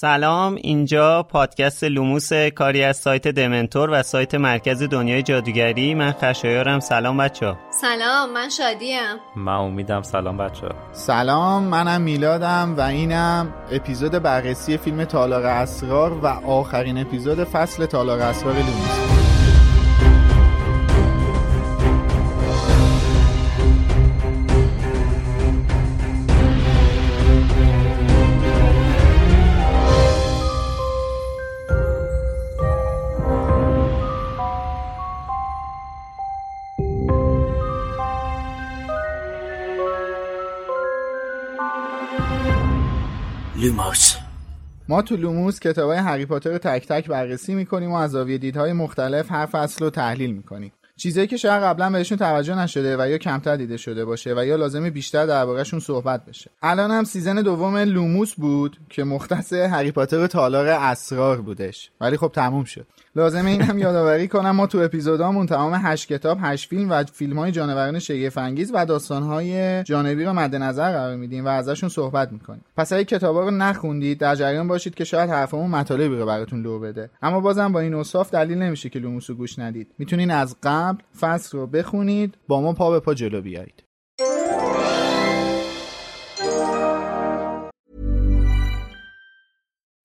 سلام اینجا پادکست لوموس کاری از سایت دمنتور و سایت مرکز دنیای جادوگری. من خشایارم. سلام بچه سلام من شادیم. من امیدم سلام بچه سلام منم میلادم و اینم اپیزود بررسی فیلم تالار اسرار و آخرین اپیزود فصل تالار اسرار لوموس. ما تو لوموس کتاب های هری پاتر رو تک تک بررسی می‌کنیم و از زاویه دیدهای مختلف هر فصل رو تحلیل می‌کنیم. چیزایی که شاید قبلا بهشون توجه نشده و یا کمتر دیده شده باشه و یا لازمه بیشتر دربارهشون صحبت بشه. الان هم season دوم لوموس بود که مختص هری پاتر تالار اسرار بودش. ولی خب تموم شد. لازمه این هم یادآوری کنم ما تو اپیزودامون تمام هشت کتاب هشت فیلم و فیلم های جانوران شگفت انگیز و داستان های جانبی رو مد نظر قرار میدیم و ازشون صحبت می‌کنیم. پس اگه کتابا رو نخوندید در جریان باشید که شاید حرفمون مطالبی رو براتون لو بده. اما بازم با این اوصاف دلیل نمیشه که لوموس رو گوش ندید. می‌تونین از قبل فصل رو بخونید با ما پا به پا جلو بیایید.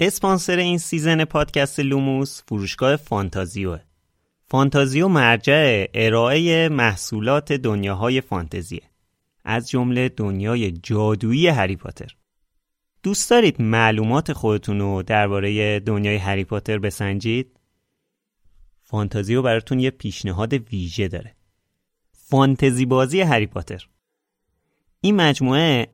اسپانسر این سیزن پادکست لوموس فروشگاه فانتازیوه فانتازیو مرجع ارائه محصولات دنیاهای فانتزیه. از جمله دنیای جادویی هری پاتر. دوست دارید معلومات خودتون رو درباره دنیای هری پاتر بسنجید؟ فانتازیو براتون یه پیشنهاد ویژه داره. فانتزی بازی هری پاتر. این مجموعه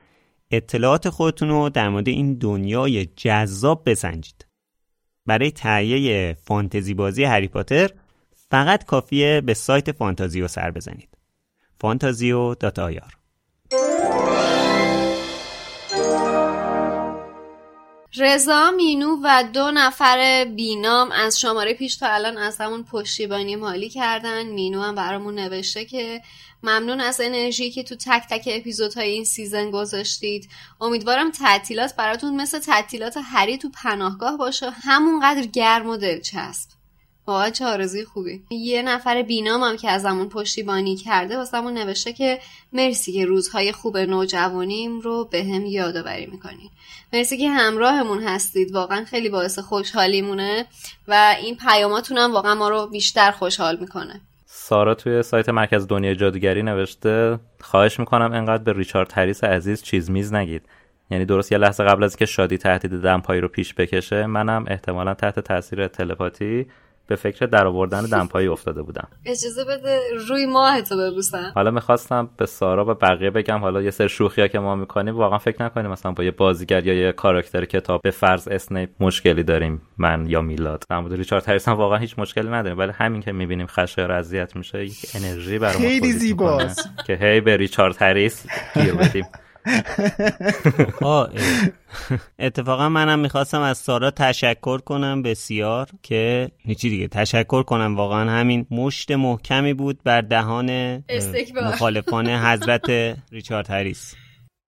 اطلاعات خودتون رو در مورد این دنیای جذاب بسنجید. برای تهیه فانتزی بازی هری پاتر فقط کافیه به سایت فانتازیو سر بزنید. فانتازیو رضا مینو و دو نفر بینام از شماره پیش تا الان از همون پشتیبانی مالی کردن. مینو هم برامون نوشته که ممنون از انرژی که تو تک تک اپیزودهای این season گذاشتید. امیدوارم تعطیلات براتون مثل تعطیلات هری تو پناهگاه باشه. همونقدر گرم و دلچسب. واقعا چه آرزوی خوبی. یه نفر بینام هم که از همون پشتیبانی کرده واسمون نوشته که مرسی که روزهای خوب نوجوانیم رو به هم یادآوری می‌کنین مرسی که همراهمون هستید. واقعا خیلی باعث خوشحالیمونه و این پیاماتون هم واقعا ما رو بیشتر خوشحال می‌کنه. سارا توی سایت مرکز دنیای جادوگری نوشته خواهش می‌کنم انقدر به ریچارد هریس عزیز چیز میز نگید. یعنی درست یه لحظه قبل از که شادی تهدید دمپایی رو پیش بکشه منم احتمالا تحت تاثیر تلپاتی به فکر درآوردن دمپایی افتاده بودم اجازه بده روی ماهتو ببوسم حالا می‌خواستم به سارا و بقیه بگم حالا یه سر شوخی ها که ما می‌کنیم واقعا فکر نکنیم مثلا با یه بازیگر یا یه کاراکتر کتاب به فرض اسنیپ مشکلی داریم من یا میلاد در مورد ریچارد هریس هم واقعا هیچ مشکلی نداریم ولی همین که می‌بینیم خشایار اذیت میشه یک انرژی برامون خیلی زیباست. که هی به ریچارد هریس گیر بدیم. اتفاقا منم می‌خواستم از سارا تشکر کنم بسیار که هیچی دیگه تشکر کنم. واقعا همین مشت محکمی بود بر دهان. مخالفان حضرت ریچارد هریس.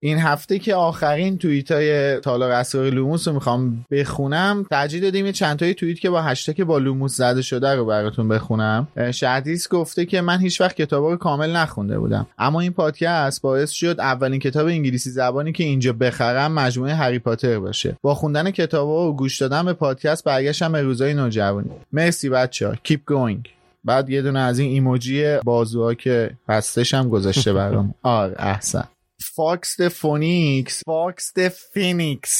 این هفته که آخرین توییت های تالار اسرار لوموس رو می‌خوام بخونم ترجیح دادیم یه چند تایی توییت که با هشتگ با لوموس زده شده رو براتون بخونم. شهدیس گفته که من هیچ وقت کتابا رو کامل نخونده بودم. اما این پادکست باعث شد اولین کتاب انگلیسی زبانی که اینجا بخرم مجموعه هری پاتر باشه. با خوندن کتابا و گوش دادن به پادکست برگشتم به روزای نوجوانی. مرسی بچه keep going بعد یه دونه از این ایموجی بازوها که هستش هم گذاشته برام آره احسن. Fawkes the Phoenix Fawkes the Phoenix.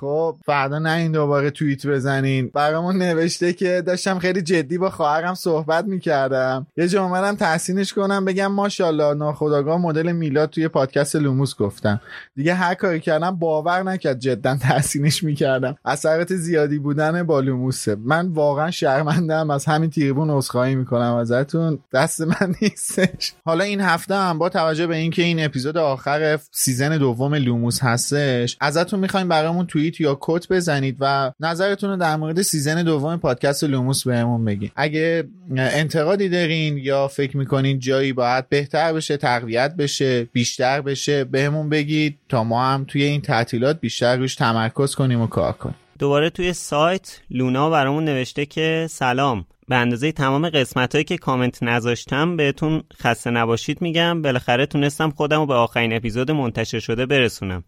خب فردا نه این دوباره توییت بزنین. برامون نوشته که داشتم خیلی جدی با خواهرم صحبت می‌کردم. یه جا اومدم تحسینش کنم بگم ماشاءالله ناخداگاه مدل میلاد توی پادکست لوموس گفتم. دیگه هر کاری کردم باور نکرد جدا تحسینش می‌کردم. اثرات زیادی بودن با لوموسه. من واقعا شرمندم از همین تریبون عذرخواهی می‌کنم ازتون. دست من نیستش. حالا این هفته هم با توجه به اینکه این اپیزود آخر season دوم لوموس هستش ازتون می‌خوایم برامون توییت یا quote بزنید و نظرتون رو در مورد season دوم پادکست لوموس بهمون بگین. اگه انتقادی دارین یا فکر می‌کنین جایی باید بهتر بشه تقویت بشه بیشتر بشه بهمون بگید. تا ما هم توی این تعطیلات بیشتر روش تمرکز کنیم و کار کنیم. دوباره توی سایت لونا برامون نوشته که سلام. به اندازه تمام قسمت هایی که کامنت نذاشتم بهتون خسته نباشید میگم. بالاخره تونستم خودم رو به آخرین اپیزود منتشر شده برسونم.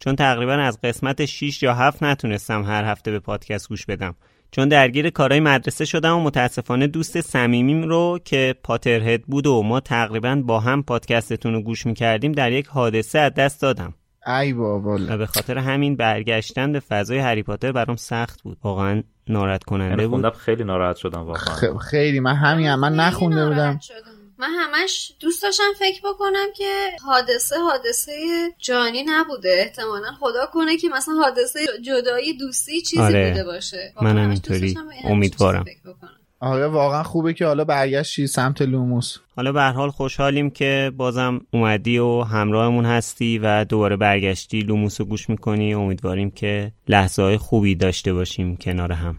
چون تقریبا از قسمت 6 یا 7 نتونستم هر هفته به پادکست گوش بدم. چون درگیر کارهای مدرسه شدم و متاسفانه دوست صمیمیم رو که پاترهد بود و ما تقریبا با هم پادکستتون رو گوش می‌کردیم در یک حادثه از دست دادم. ای بابا. و به خاطر همین برگشتن به فضای هری پاتر برام سخت بود. واقعا ناراحت کننده یعنی بود. خیلی ناراحت شدم واقعا. خ- خیلی. من همین هم. من نخونده بودم. شدم. من همش دوست داشتم فکر بکنم که حادثه حادثه جانی نبوده. احتمالا خدا کنه که مثلا حادثه جدایی دوستی چیزی آره. بوده باشه. منم دوست اینطوری. امیدوارم. آره واقعا خوبه که حالا برگشتی سمت لوموس. حالا به هر حال خوشحالیم که بازم اومدی و همراهمون هستی و دوباره برگشتی لوموس رو گوش می‌کنی. امیدواریم که لحظه های خوبی داشته باشیم کنار هم.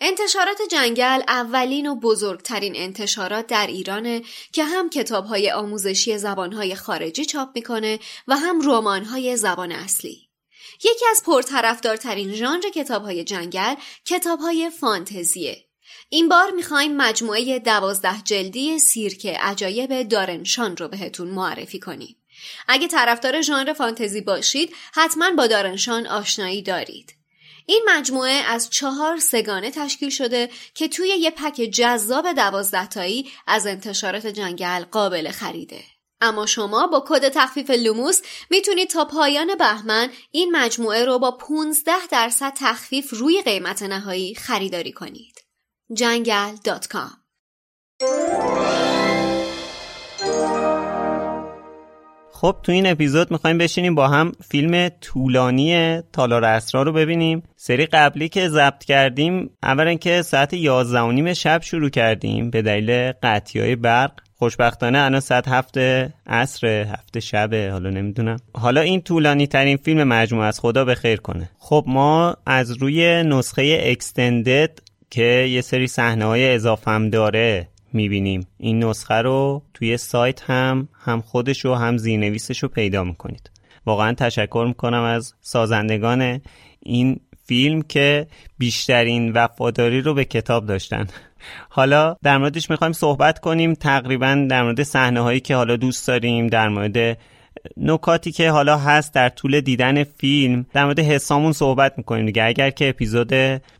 انتشارات جنگل اولین و بزرگترین انتشارات در ایرانه که هم کتابهای آموزشی زبانهای خارجی چاپ می‌کنه و هم رمان‌های زبان اصلی. یکی از پرطرفدارترین ژانر کتابهای جنگل کتابهای فانتزیه. این بار می‌خوایم مجموعه دوازده جلدی سیرک عجایب دارنشان رو بهتون معرفی کنیم. اگه طرفدار ژانر فانتزی باشید حتما با دارنشان آشنایی دارید. این مجموعه از چهار سگانه تشکیل شده که توی یه پک جذاب دوازده تایی از انتشارات جنگل قابل خریده. اما شما با کد تخفیف لوموس می‌تونید تا پایان بهمن این مجموعه رو با 15 درصد تخفیف روی قیمت نهایی خریداری کنید. جنگل.com خب تو این اپیزود می‌خوایم بشینیم با هم فیلم طولانی تالار اسرار رو ببینیم. سری قبلی که ضبط کردیم اولا که ساعت 11 و نیم شب شروع کردیم به دلیل قطعی های برق. خوشبختانه الان ساعت هفته عصر هفته شبه حالا نمی‌دونم. حالا این طولانی ترین فیلم مجموعه از خدا به خیر کنه. خب ما از روی نسخه extended که یه سری صحنه های اضافه هم داره می‌بینیم. این نسخه رو توی سایت هم هم خودش رو هم زیرنویسش رو پیدا می‌کنید. واقعا تشکر می‌کنم از سازندگان این فیلم که بیشترین وفاداری رو به کتاب داشتن. حالا در موردش می‌خوایم صحبت کنیم. تقریبا در مورد صحنه هایی که حالا دوست داریم در مورد نکاتی که حالا هست در طول دیدن فیلم در مورد حسامون صحبت می‌کنیم دیگه. اگر که اپیزود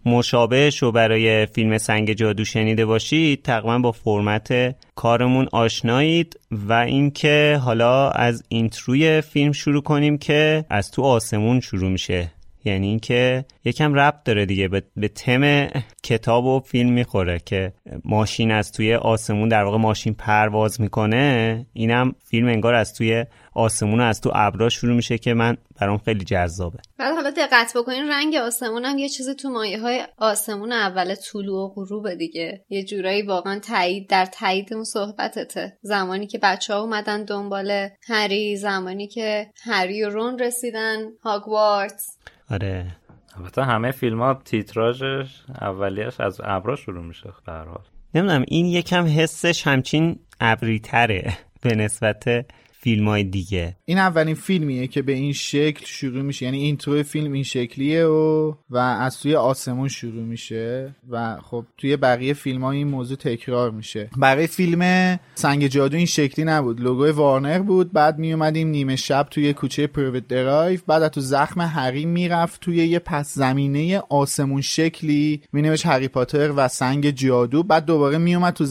مشابهش رو برای فیلم سنگ جادو شنیده باشید تقریبا با فرمت کارمون آشنایید و اینکه حالا از اینتروی فیلم شروع کنیم که از تو آسمون شروع میشه. یعنی اینکه یکم ربط داره دیگه. به, به تم کتاب و فیلم می‌خوره که ماشین از توی آسمون در واقع ماشین پرواز می‌کنه. اینم فیلم انگار از توی آسمون از تو ابرا شروع میشه که من برام خیلی جذابه. بعد حالا دقت بکنین رنگ آسمون هم یه چیزی تو مایه های آسمون اول طلوع و غروب دیگه. یه جورایی واقعا تایید در تایید اون صحبتته. زمانی که بچه ها اومدن دنبال هری زمانی که هری و رون رسیدن هاگوارتس. آره. البته همه فیلم ها تیتراژش اولیش از ابرا شروع میشه به حال. نمی‌دونم این یکم حسش همچین ابری تره به نسبت فیلم های دیگه. این اولین فیلمیه که به این شکل شروع میشه. یعنی intro فیلم این شکلیه و و از توی آسمون شروع میشه و خب توی بقیه فیلم ها این موضوع تکرار میشه. برای فیلم سنگ جادو این شکلی نبود. لوگوی وارنر بود. بعد میومدیم نیمه شب توی کوچه Privet Drive. بعد تو زخم هری می‌رفت توی یه پس زمینه آسمون شکلی. مینوشت هری پاتر و سنگ جادو. بعد دوباره میومد تو,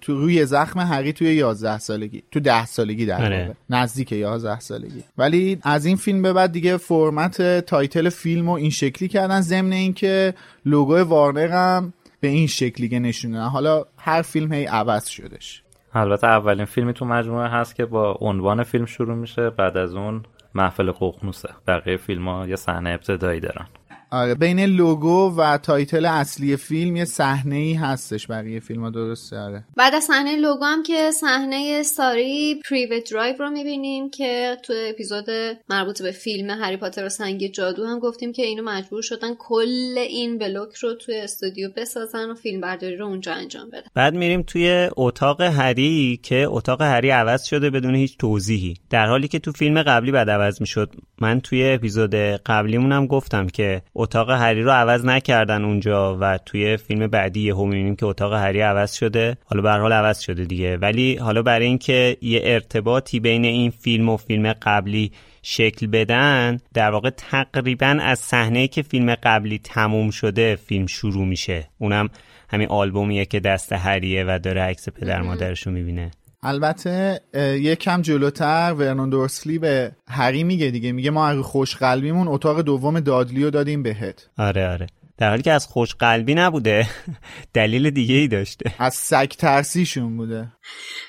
تو روی زخم هری توی 11 سالگی. تو 10 سالگی در نزدیک 11 سالگی. ولی از این فیلم به بعد دیگه فرمت title فیلم رو این شکلی کردن ضمن اینکه لوگو وارنر هم به این شکلی که نشوندن حالا هر فیلم هی عوض شدش. البته اولین فیلمی تو مجموعه هست که با عنوان فیلم شروع میشه بعد از اون محفل ققنوسه بقیه فیلم ها یه صحنه ابتدایی دارن. آره بین لوگو و title اصلی فیلم یه صحنه ای هستش بقیه فیلم ها درسته؟ آره. بعد از صحنه لوگو هم که صحنه سازی پریوت درایو رو می‌بینیم که تو اپیزود مربوط به فیلم هری پاتر و سنگ جادو هم گفتیم که اینو مجبور شدن کل این بلوک رو توی استودیو بسازن و فیلم برداری رو اونجا انجام بدن. بعد میریم توی اتاق هری که اتاق هری عوض شده بدون هیچ توضیحی. در حالی که تو فیلم قبلی باید عوض می‌شد من توی اپیزود قبلیمونم گفتم که اتاق هری رو عوض نکردن اونجا و توی فیلم بعدی یهو می‌بینیم که اتاق هری عوض شده. حالا به حال عوض شده دیگه. ولی حالا برای اینکه یه ارتباطی بین این فیلم و فیلم قبلی شکل بدن در واقع تقریبا از صحنه که فیلم قبلی تموم شده فیلم شروع میشه. اونم همین آلبومیه که دست هریه و داره عکس پدر مادرش رو می‌بینه. البته یه کم جلوتر ورنون دورسلی به هری میگه دیگه. میگه ما از خوش قلبیمون اتاق دوم دادلی رو دادیم بهت. آره آره. در حالی که از خوش قلبی نبوده دلیل دیگه ای داشته. از سگ ترسیشون بوده.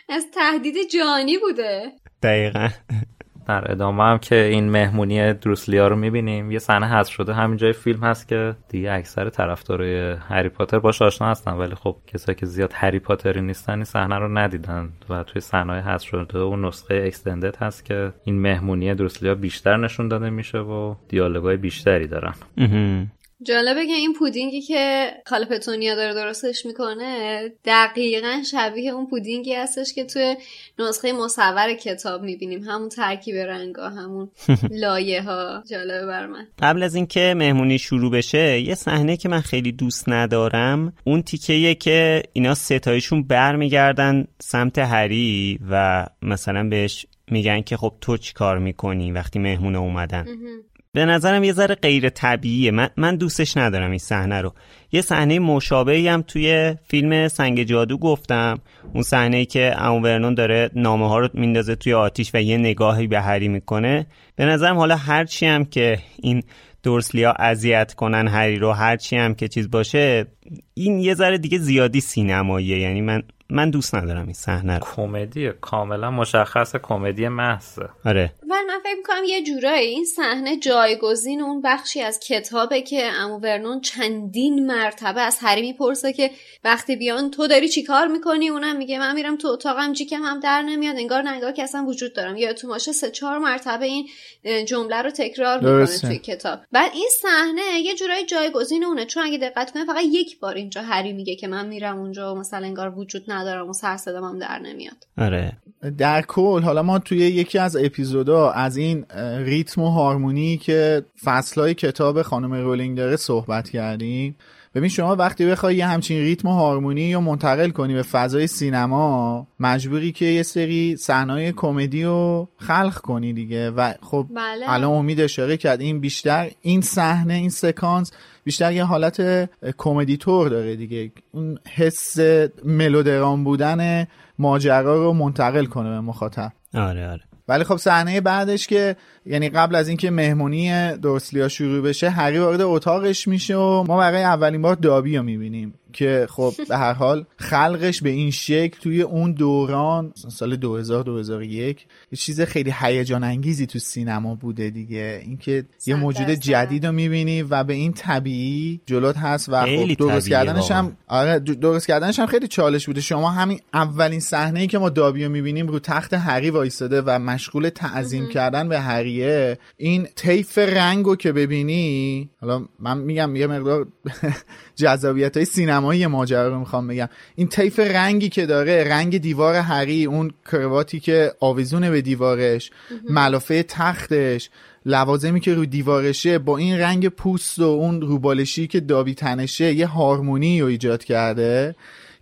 از تهدید جانی بوده. دقیقا. در ادامه هم که این مهمونی دروسلیا رو می‌بینیم. یه صحنه هست شده. همین جای فیلم هست که دیگه اکثر طرفدارای هری پاتر باش آشنا هستن. ولی خب کسایی که زیاد هری پاتری نیستن این صحنه رو ندیدن و توی صحنه هست شده و نسخه اکستندد هست که این مهمونی دروسلیا بیشتر نشون داده میشه و دیالوگای بیشتری دارن. جالبه که این پودینگی که خاله پتونیا داره درستش می‌کنه دقیقا شبیه اون پودینگی هستش که توی نسخه مصور کتاب می‌بینیم. همون ترکیب رنگا همون لایه ها جالبه بر من. قبل از اینکه مهمونی شروع بشه یه صحنه که من خیلی دوست ندارم اون تیکه که اینا ستایشون برمیگردن سمت هری و مثلا بهش میگن که خب تو چی کار می‌کنی وقتی مهمونه اومدن. به نظرم یه ذره غیر طبیعیه. من, من دوستش ندارم این صحنه رو. یه صحنه مشابهی هم توی فیلم سنگ جادو گفتم. اون صحنه که ورنون داره نامه ها رو میندازه توی آتیش و یه نگاهی به هری می‌کنه. به نظرم حالا هرچی هم که این دورسلیا اذیت کنن هری رو هرچی هم که چیز باشه این یه ذره دیگه زیادی سینماییه. یعنی من من دوست ندارم این صحنه رو. کمدی کاملا مشخص کمدی محضه. آره. ولی من فکر می‌کنم یه جورایی این صحنه جایگزین اون بخشی از کتابه که امو ورنون چندین مرتبه از هری می‌پرسه که وقتی بیان تو داری چیکار می‌کنی؟ اونم میگه من میرم تو اتاقم جیکم هم در نمیاد انگار نگاه که اصلا وجود دارم. یا تو ماشه سه چهار مرتبه این جمله رو تکرار می‌کنه توی کتاب. بعد این صحنه یه جورایی جایگزین اونه. چون اگه دقت کنه فقط یک بار اینجا هری میگه که من میرم اونجا و مثلا انگار وجود ندارم و سر صدام در نمیاد. آره. در کل حالا ما توی یکی از اپیزودا از این ریتم و هارمونی که فصلهای کتاب خانم رولینگ داره صحبت کردیم ببین شما وقتی بخوای یه همچین ریتم و هارمونی رو منتقل کنی به فضای سینما مجبوری که یه سری صحنه‌های کمدی رو خلق کنی دیگه. و خب بله. الان امید اشاره کرد این بیشتر این صحنه این سکانس بیشتر یه حالت کمدی تور داره دیگه. اون حس ملودرام بودن ماجرا رو منتقل کنه به مخاطب. آره آره. ولی خب صحنه بعدش که یعنی قبل از اینکه مهمونی دورسلیا شروع بشه هری وارد اتاقش میشه و ما برای اولین بار دابی رو می‌بینیم. که خب به هر حال خلقش به این شکل توی اون دوران سال 2000 2001 یه چیز خیلی هیجان انگیزی تو سینما بوده دیگه. اینکه یه موجود جدید رو می‌بینی و به این طبیعی جلوت هست و خب درست کردنش هم آره درست کردنش هم خیلی چالش بوده. شما همین اولین صحنه ای که ما دابی رو می‌بینیم رو تخت هری وایستاده و مشغول تعظیم کردن به هریه. این طیف رنگو که ببینی حالا من میگم یه مقدار جذابیت های سینمایی ماجرا رو می‌خوام بگم. این طیف رنگی که داره رنگ دیوار هری اون کرواتی که آویزونه به دیوارش ملافه تختش لوازمی که رو دیوارشه با این رنگ پوست و اون روبالشی که دابی تنشه یه هارمونی رو ایجاد کرده.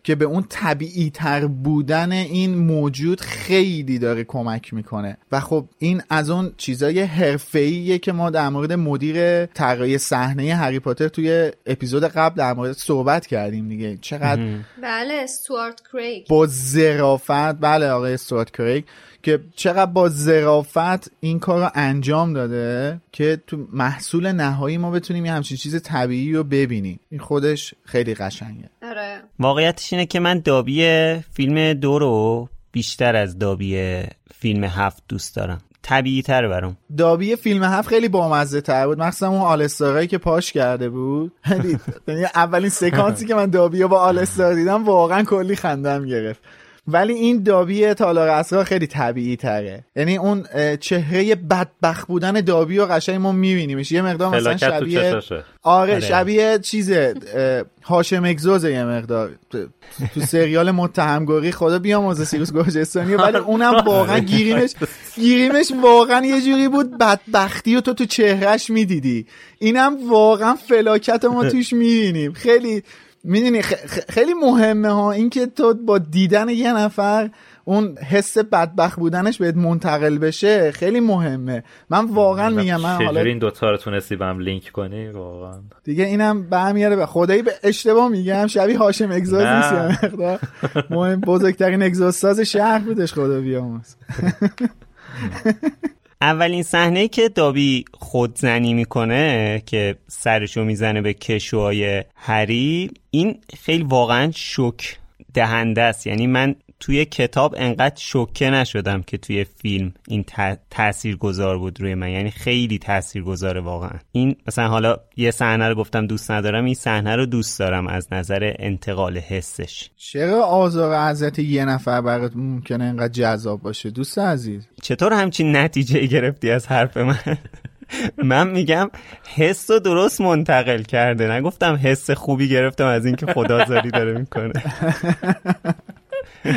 که به اون طبیعی تر بودن این موجود خیلی داره کمک می‌کنه. و خب این از اون چیزای حرفه‌ایه که ما در مورد مدیر طراحی صحنه هری پاتر توی اپیزود قبل در مورد صحبت کردیم دیگه. چقدر بله استوارت کریگ. با ظرافت بله آقای استوارت کریگ. که چقدر با ظرافت این کار رو انجام داده که تو محصول نهایی ما بتونیم یه همچین چیز طبیعی رو ببینیم. این خودش خیلی قشنگه. آره. واقعیتش اینه که من دابی فیلم دو رو بیشتر از دابی فیلم هفت دوست دارم. طبیعی تر برام. دابی فیلم هفت خیلی بامزه تر بود. مخصوصا اون آلستارایی که پاش کرده بود. یعنی اولین سکانسی که من دابی رو با آلستار دیدم واقعا کلی خندم گرفت. ولی این دابی تالار اسرا خیلی طبیعی تره. یعنی اون چهره بدبخت بودن دابی رو قشنگ ما میبینیمش. یه مقدار مثلا شبیه آره شبیه چیزه هاشم اگزوزه یه مقدار. تو سریال متهمگوری خدا بیامرزه سیروس گرجستانی ولی اونم واقعا گیریمش گیریمش واقعا یه جوری بود بدبختی و تو تو چهرهش می‌دیدی. اینم واقعا فلاکت ما توش می‌بینیم. خیلی می‌دونی خیلی مهمه ها. اینکه تو با دیدن یه نفر اون حس بدبخت بودنش بهت منتقل بشه خیلی مهمه. من واقعا میگم من حالا این دوتا رو تونستی بهم لینک کنی؟ واقعا. دیگه اینم برمیگرده به خدایی به اشتباه میگم. شبیه هاشم اگزاز نیست مهم بزرگترین اگزاز ساز شهر بودش خدا بیامرز. اولین صحنه که دابی خودزنی می‌کنه که سرشو می‌زنه به کشوهای هری این خیلی واقعا شک دهنده است. یعنی من توی کتاب انقدر شوکه نشدم که توی فیلم این تأثیر گذار بود روی من. یعنی خیلی تأثیر گذاره واقعا. این مثلا حالا یه صحنه رو گفتم دوست ندارم این صحنه رو دوست دارم از نظر انتقال حسش. چرا آزار عزت یه نفر برات ممکنه انقدر جذاب باشه؟ دوست عزیز. چطور همچین نتیجه گرفتی از حرف من؟ من میگم حس رو درست منتقل کرده. نگفتم حس خوبی گرفتم از اینکه خدازاری داره می‌کنه.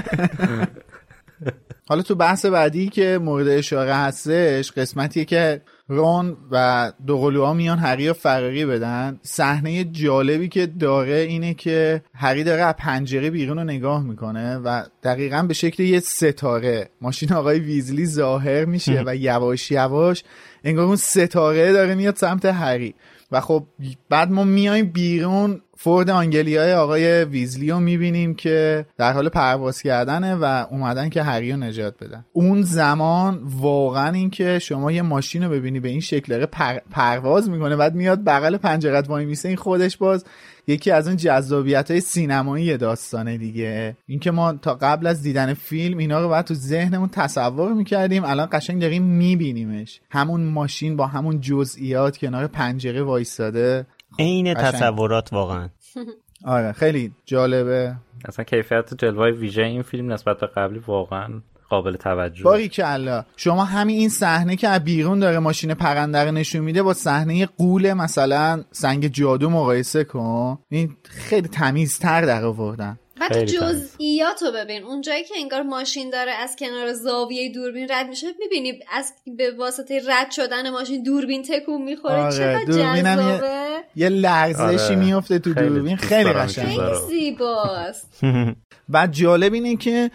حالا تو بحث بعدی که مورد اشاره هستش قسمتیه که رون و دوقلوها میان هری و فراری بدن. صحنه جالبی که داره اینه که هری داره از پنجره بیرون رو نگاه می‌کنه و دقیقا به شکل یه ستاره. ماشین آقای ویزلی ظاهر میشه و یواش یواش انگار اون ستاره داره میاد سمت هری و خب بعد ما میایم بیرون فورد آنگلیای آقای ویزلی رو می‌بینیم که در حال پرواز کردنه و اومدن که هری رو نجات بدن. اون زمان واقعا اینکه شما یه ماشین رو ببینی به این شکل پر... پرواز می‌کنه بعد میاد بغل پنجرت وای میسه این خودش باز یکی از اون جذابیت های سینمایی داستانه دیگه. اینکه ما تا قبل از دیدن فیلم اینا رو بعد تو ذهنمون تصور می‌کردیم الان قشنگ داریم میبینیمش. همون ماشین با همون جزئیات کنار پنجره وایستاده. عین تصورات واقعا. آره خیلی جالبه. اصلا کیفیت جلوه ویژه این فیلم نسبت به قبلی واقعا قابل توجه. باری کلا شما همین این صحنه که از بیرون داره ماشین پرنده رو نشون میده با صحنه قول مثلا سنگ جادو مقایسه کن. این خیلی تمیزتر در آوردن. بعد جزئیات رو ببین. اونجایی که انگار ماشین داره از کنار زاویه دوربین رد میشه می‌بینی از به واسطه رد شدن ماشین دوربین تکون می‌خوره. آره چقدر جذابه یه, یه لرزشی آره. میفته تو دوربین. خیلی قشنگه خیلی زیباست. بعد جالب اینه که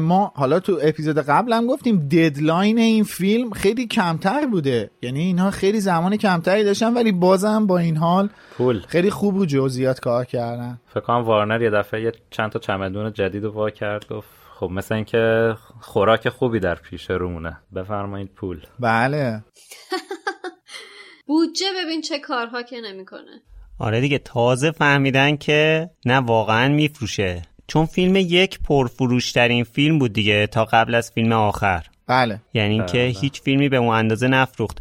ما حالا تو اپیزود قبل هم گفتیم ددلاین این فیلم خیلی کمتر بوده. یعنی اینها خیلی زمان کمتری داشتن ولی بازم با این حال پول. خیلی خوب رو جزئیات کار کردن. فکر کنم وارنر یه دفعه یه چند تا چمدون جدید رو وا کرد گفت خب مثل اینکه خوراک خوبی در پیش رومونه. بفرمایید پول. بله. بودجه ببین چه کارها که نمی‌کنه. آره دیگه تازه فهمیدن که نه واقعا میفروشه. چون فیلم یک پرفروشترین فیلم بود دیگه تا قبل از فیلم آخر. بله. یعنی اینکه بله. هیچ فیلمی به اون اندازه نفروخت.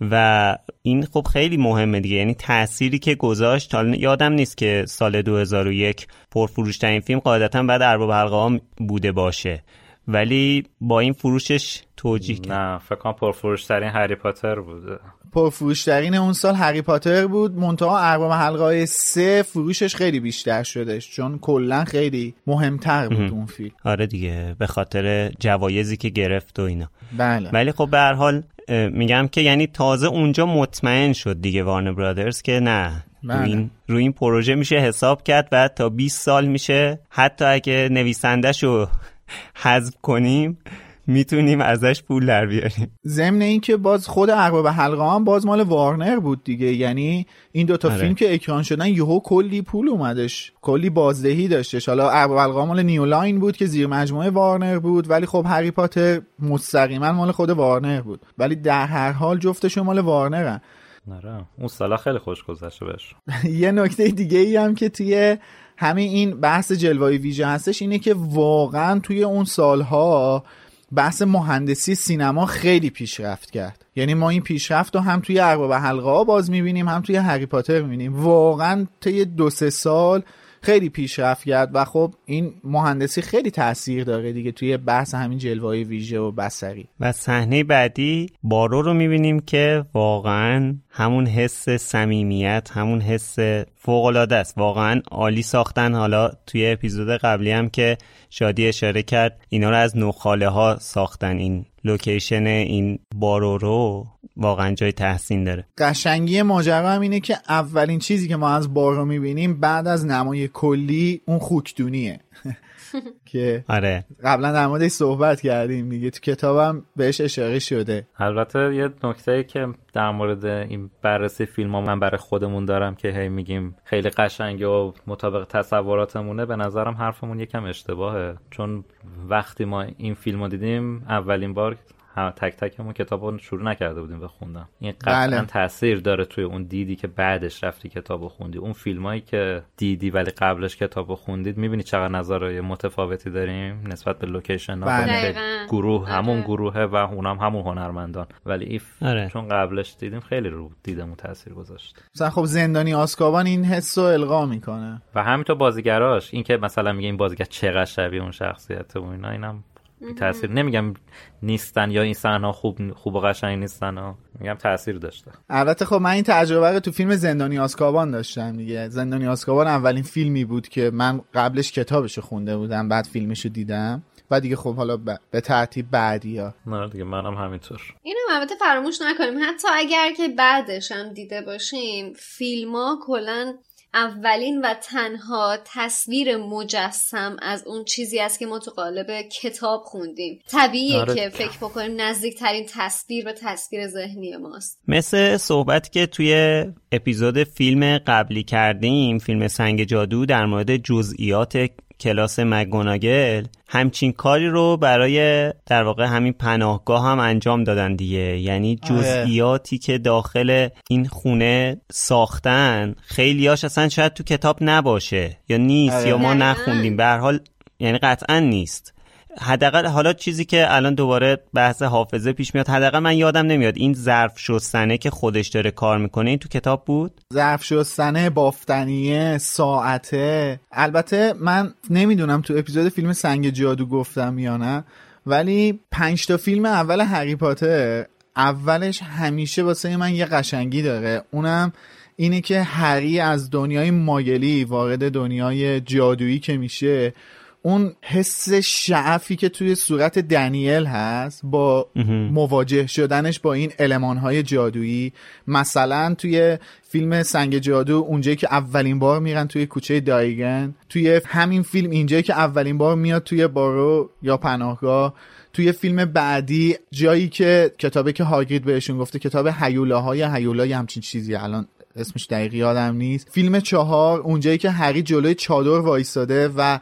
و این خب خیلی مهمه دیگه. یعنی تأثیری که گذاشت حالا یادم نیست که سال 2001 پرفروشترین فیلم قاعدتا بعد ارباب حلقه بوده باشه. ولی با این فروشش توجیه کرد. نه فکر کنم پرفروشترین هری پاتر بوده. پرفروشترین اون سال هری پاتر بود. منتها ارباب حلقه سه فروشش خیلی بیشتر شدش چون کلا خیلی مهمتر بود اون فیلم. آره دیگه به خاطر جوایزی که گرفت و اینا. بله. ولی خب به هر حال میگم که یعنی تازه اونجا مطمئن شد دیگه وارنر برادرز که نه بله. روی, این, روی این پروژه میشه حساب کرد بعد تا 20 سال میشه. حتی اگه نویسندش رو حذف کنیم می‌تونیم ازش پول در بیاریم. ضمن اینکه باز خود ارباب حلقه هم باز مال وارنر بود دیگه. یعنی این دوتا آره. فیلم که اکران شدن یهو کلی پول اومدش. کلی بازدهی داشتش. حالا ارباب حلقه مال نیولاین بود که زیر مجموعه وارنر بود ولی خب هری پاتر مستقیما مال خود وارنر بود. ولی در هر حال جفتشون مال وارنرن. نره اون سالا خیلی خوش گذشته بهش. یه نکته دیگه ای هم که توی همین این بحث جلوه ویژه هستش اینه که واقعا توی اون سالها بحث مهندسی سینما خیلی پیشرفت کرد. یعنی ما این پیشرفت رو هم توی ارباب حلقه ها باز می‌بینیم هم توی هری پاتر می‌بینیم. واقعا طی دو سه سال خیلی پیشرفت کرد و خب این مهندسی خیلی تاثیر داره دیگه توی بحث همین جلوه ویژه و بسری و صحنه بعدی بارو رو می‌بینیم که واقعا همون حس صمیمیت همون حس فوق العاده است. واقعا عالی ساختن. حالا توی اپیزود قبلی هم که شادی اشاره کرد اینا رو از نخاله ها ساختن. این لوکیشن این بارو رو واقعا جای تحسین داره. قشنگی ماجرا هم اینه که اولین چیزی که ما از بارو می‌بینیم بعد از نمای کلی اون خوکدونیه. که آره. قبلا در موردش صحبت کردیم دیگه. تو کتابم بهش اشاره شده. البته یه نکته که در مورد این بررسی فیلم ها من برای خودمون دارم که هی میگیم خیلی قشنگه و مطابق تصوراتمونه به نظرم حرفمون یکم اشتباهه. چون وقتی ما این فیلم رو دیدیم اولین بار تک تکمون کتاب رو شروع نکرده بودیم بخوندم این قطعا بله. تاثیر داره توی اون دیدی که بعدش رفتی کتاب رو خوندی اون فیلمایی که دیدی ولی قبلش کتاب رو خوندید می‌بینی چقدر نظرهای متفاوتی داریم نسبت به لوکیشن بله. گروه آره. همون گروهه و اونم همون هنرمندان ولی ایف آره. چون قبلش دیدیم خیلی رو دیدمون تاثیر گذاشت مثلا خب زندانی آسکابان این حس رو القا می‌کنه و همینطور بازیگراش این که مثلا میگه این بازیگر چقدر شبیه اون شخصیت و اینا اینم تاثیر نمیگم نیستن یا این صحنه خوب خوب و قشنگ نیستن ها. میگم تاثیر داشته. البته خب من این تجربه رو تو فیلم زندانی آسکابان داشتم دیگه. زندانی آسکابان اولین فیلمی بود که من قبلش کتابش خونده بودم بعد فیلمش رو دیدم. و دیگه خب حالا به ترتیب بعدی ها. نه دیگه منم همینطور. اینو البته فراموش نکنیم. حتی اگر که بعدش هم دیده باشیم فیلم ها کلا اولین و تنها تصویر مجسم از اون چیزی است که ما تو قالب کتاب خوندیم طبیعیه آره. که فکر بکنیم نزدیکترین تصویر به تصویر ذهنی ماست مثل صحبت که توی اپیزود فیلم قبلی کردیم فیلم سنگ جادو در مورد جزئیات کلاس مگوناگل همچین کاری رو برای در واقع همین پناهگاه هم انجام دادن دیگه یعنی آره. جزئیاتی که داخل این خونه ساختن خیلیاش اصلا شاید تو کتاب نباشه یا نیست آره. یا ما. نخوندیم به هر حال یعنی قطعا نیست حداقل حالا چیزی که الان دوباره بحث حافظه پیش میاد حداقل من یادم نمیاد این ظرف شستنه که خودش داره کار می‌کنه این تو کتاب بود؟ ظرف شستنه بافتنیه ساعته. البته من نمی‌دونم تو اپیزود فیلم سنگ جادو گفتم یا نه ولی پنج تا فیلم اول هری پاتر اولش همیشه واسه من یه قشنگی داره. اونم اینه که هری از دنیای ماگلی وارد دنیای جادویی که میشه اون حس شعفی که توی صورت دنیل هست با مواجه شدنش با این المانهای جادویی. مثلا توی فیلم سنگ جادو اونجایی که اولین بار میرن توی کوچه دایگن توی همین فیلم اینجایی که اولین بار میاد توی بارو یا پناهگاه توی فیلم بعدی جایی که کتابی که هاگرید بهشون گفته کتاب هیولاهای هیولای همچین چیزی الان اسمش دقیق یادم نیست. فیلم چهار اونجایی که هری جلوی چادر وایستاده و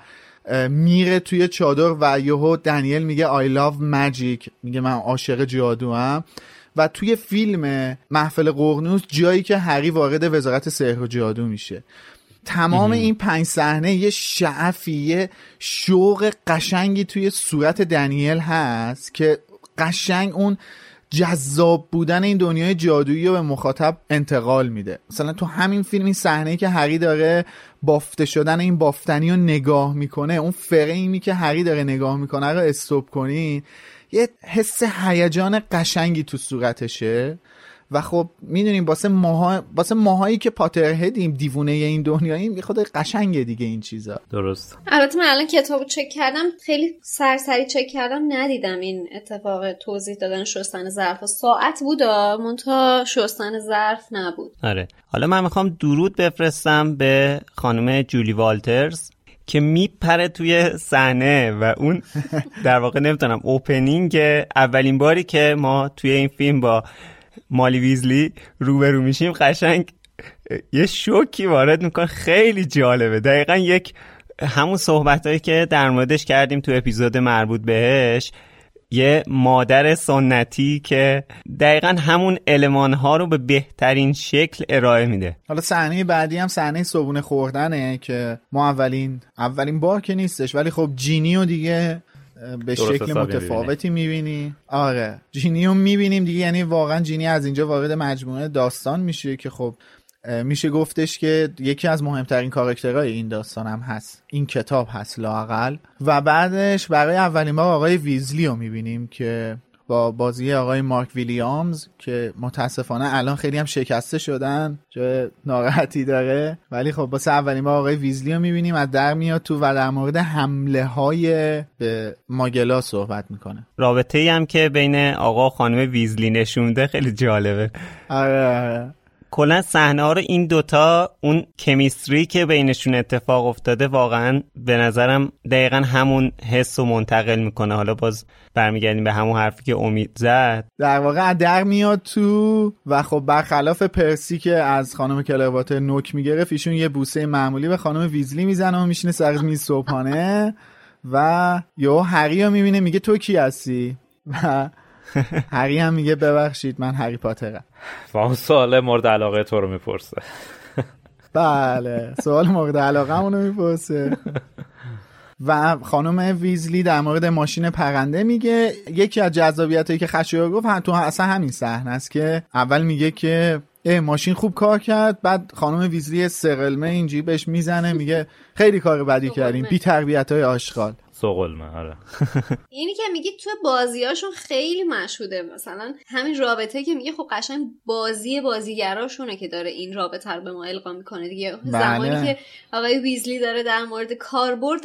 میره توی چادر و یهو دنیل میگه I love magic. میگه من عاشق جادو هم و توی فیلم محفل قرنوس جایی که هری وارد وزارت سحر و جادو میشه. تمام این پنج صحنه یه شعفی یه شوق قشنگی توی صورت دنیل هست که قشنگ اون جذاب بودن این دنیای جادویی رو به مخاطب انتقال میده. مثلا تو همین فیلم این صحنه که هری داره بافته شدن این بافتنی رو نگاه می‌کنه اون فریمی که هری داره نگاه می‌کنه رو استوب کنین یه حس هیجان قشنگی تو صورتشه. و خب می‌دونیم واسه ماها واسه ماهایی که پاترهدیم دیوونه این دنیاییم یه خود قشنگه دیگه این چیزا. درست. البته من الان کتاب چک کردم خیلی سرسری چک کردم ندیدم این اتفاق توضیح دادن شستن ظرف. ساعت بودا منتها شستن ظرف نبود. آره. حالا من می‌خوام درود بفرستم به خانم جولی والترز که میپره توی صحنه و اون در واقع نمی‌تونم اوپنینگ اولین باری که ما توی این فیلم با مالی ویزلی روبرو میشیم قشنگ یه شوکی وارد می‌کنه. خیلی جالبه. دقیقا یک همون صحبت هایی که در موردش کردیم تو اپیزود مربوط بهش. یه مادر سنتی که دقیقا همون علمان ها رو به بهترین شکل ارائه میده. حالا صحنه بعدی هم صحنه صبونه خوردنه که ما اولین اولین بار که نیستش ولی خب جینی و دیگه به شکل متفاوتی می‌بینی. آره. جینی رو می‌بینیم دیگه یعنی واقعا جینی از اینجا وارد مجموعه داستان میشه که خب میشه گفتش که یکی از مهمترین کاراکترهای این داستان هم هست. این کتاب هست لاقل. و بعدش برای اولین بار آقای ویزلی رو می‌بینیم که با بازی آقای مارک ویلیامز که متاسفانه الان خیلی هم شکسته شدن جای ناراحتی داره. ولی خب واسه اولین بار آقای ویزلی رو می‌بینیم از در میاد تو و در مورد حمله های به ماگلا صحبت می‌کنه. رابطه ای هم که بین آقا و خانم ویزلی نشونده خیلی جالبه. آره آره. کلا صحنه ها رو این دوتا اون کمیستری که بینشون اتفاق افتاده واقعا به نظرم دقیقا همون حس رو منتقل می‌کنه. حالا باز برمیگردیم به همون حرفی که امید زد. در واقع در میاد تو و خب برخلاف پرسی که از خانم کلرواتر نوک می‌گرفت ایشون یه بوسه معمولی به خانم ویزلی می‌زنه و میشینه سر میز صبحانه و یهو هری رو می‌بینه میگه تو کی هستی؟ و هری هم میگه ببخشید من هری پاترم. و اون سوال مورد علاقه تو رو می‌پرسه. بله سوال مورد علاقه رو می‌پرسه. و خانم ویزلی در مورد ماشین پرنده میگه یکی از جذابیت هایی که خشایار گفت هم- تو اصلا همین صحنه است که اول میگه که اه ماشین خوب کار کرد بعد خانم ویزلی سرلمه اینجوری بهش می‌زنه میگه خیلی کار بدی کردیم بی تربیت های آشغال. سوقلمه آره. اینی که میگی تو بازیاشون خیلی مشهوده. مثلا همین رابطه که میگه خب قشنگ بازی بازیگراشونه که داره این رابطه رو به ما القا می‌کنه دیگه. بله. زمانی که آقای ویزلی داره در مورد کاربرد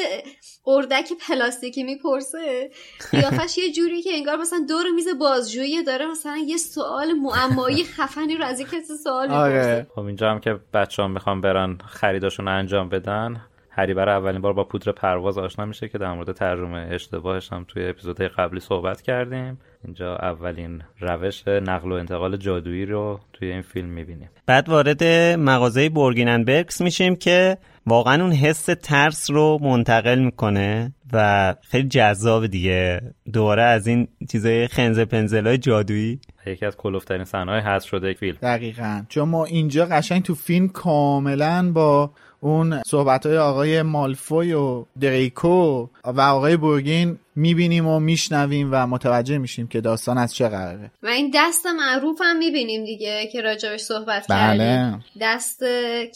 اردک پلاستیکی می‌پرسه قیافش یه جوری که انگار مثلا دور میز بازجویی داره مثلا یه سوال معمایی خفنی رو از یک کسی سوال می‌پرسه. آره خب اینجا هم که بچه ها می‌خوان برن خریداشون انجام بدن هری برای اولین بار با پودر پرواز آشنا میشه که در مورد ترجمه اشتباهش هم توی اپیزودهای قبلی صحبت کردیم. اینجا اولین روش نقل و انتقال جادویی رو توی این فیلم می‌بینیم. بعد وارد مغازه بورگیننبرگس میشیم که واقعا اون حس ترس رو منتقل می‌کنه و خیلی جذاب دیگه. دوباره از این چیزای خنزه پنزلای جادویی. یکی از کلوفترین صحنه‌های حذف شده فیلم. دقیقا. چون ما اینجا قشنگ تو فیلم کاملا با اون صحبت های آقای مالفوی و دریکو و آقای بورگین می‌بینیم و میشنویم و متوجه میشیم که داستان از چه قراره و این دست معروف هم می‌بینیم دیگه که راجبش صحبت بله. کردیم. دست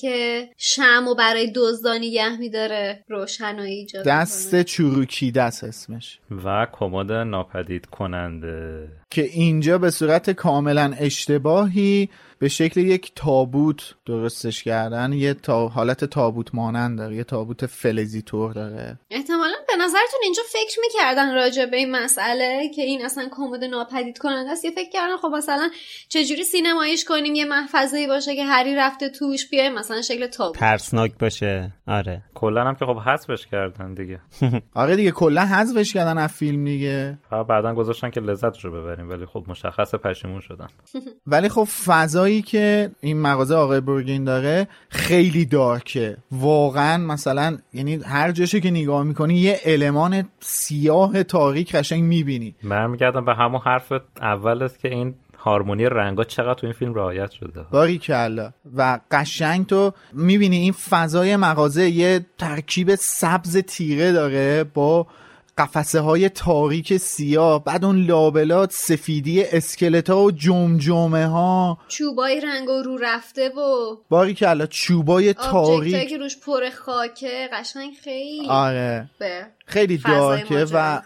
که شمو برای دزدان نگه میداره روشنایی ایجاد دست می‌کنه. چروکی دست اسمش. و کمد ناپدید کننده. که اینجا به صورت کاملا اشتباهی به شکل یک تابوت درستش کردن. یه تا... حالت تابوت مانند داره یه تابوت فلزی طور داره. احتمالا به نظرتون اینجا فکر می‌کردن راجع به این مسئله که این اصلا کمد ناپدید کننده است. یا فکر کردن خب مثلا چجوری سینماییش کنیم یه محفظه باشه که هری رفته توش بیای مثلا شکل تابوت. ترسناک باشه. آره. کلا هم که خب حذفش کردن دیگه. آره دیگه کلا حذفش کردن از فیلم دیگه. فقط بعدا گذاشتن که لذتش رو ببریم ولی خب مشخص پشیمون شدن. ولی خب فضایی که این مغازه آقای برگین داره خیلی دارکه. واقعا مثلا یعنی هر جاشو که نگاه می‌کنی یه المان سیاه تاریک قشنگ می‌بینی. برمیگردم به همون حرف اولت که این هارمونی رنگا چقدر تو این فیلم رعایت شده. باری کلا. و قشنگ تو می‌بینی این فضای مغازه یه ترکیب سبز تیره داره با قفسه های تاریک سیاه بعد اون لابلات سفیدی اسکلت ها و جمجمه ها چوبای رنگ رو رفته و باری کلا چوبای تاریک. که روش پر خاکه قشنگ خیلی آره. به خیلی دارکه و.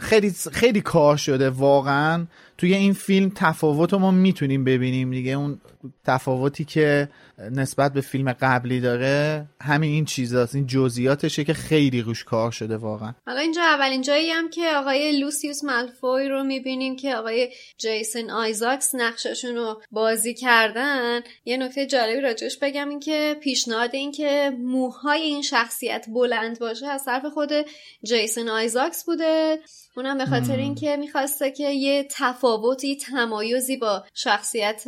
خیلی خیلی کار شده واقعا. توی این فیلم تفاوت رو ما می‌تونیم ببینیم دیگه. اون تفاوتی که نسبت به فیلم قبلی داره همین این چیزاست این جزئیاتشه که خیلی روش کار شده واقعا. حالا اینجا اولین جایی هم که آقای لوسیوس مالفوی رو می‌بینیم که آقای جیسن آیزاکس نقششون رو بازی کردن. یه نکته جالبی راجعش بگم این که پیشنهاد این که موهای این شخصیت بلند باشه از طرف خود جیسن آیزاکس بوده. اونم به خاطر اینکه می‌خواسته که یه تفاوتی تمایزی با شخصیت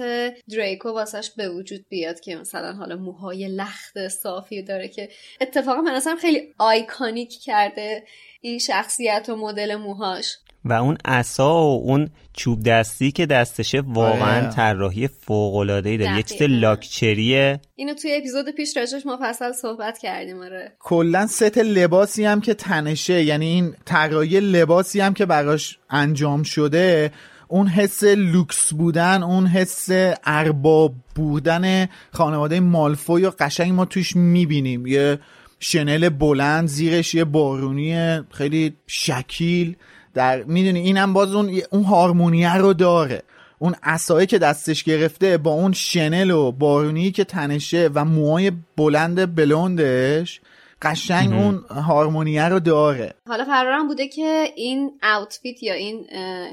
دریکو واسش به وجود بیاد که مثلا حالا موهای لخت صافی داره که اتفاقا من اصلا خیلی iconic کرده این شخصیت و مدل موهاش. و اون عصا و اون چوب دستی که دستشه واقعا آره. طراحی فوق العاده ای داره. یه چیز. لاکچریه. اینو توی اپیزود پیش راجعش مفصل صحبت کردیم آره. کلا ست لباسی هم که تنشه یعنی این طراحی لباسی هم که براش انجام شده اون حس لوکس بودن اون حس ارباب بودن خانواده مالفوی و قشنگ ما توش می‌بینیم. یه شنل بلند زیرش یه بارونی خیلی شکیل. در می‌دونی اینم باز اون اون هارمونیه رو داره. اون عصایی که دستش گرفته با اون شنل و بارونی که تنشه و موهای بلند بلوندش قشنگ اون هارمونیه رو داره. حالا قرارم بوده که این اوتفیت یا این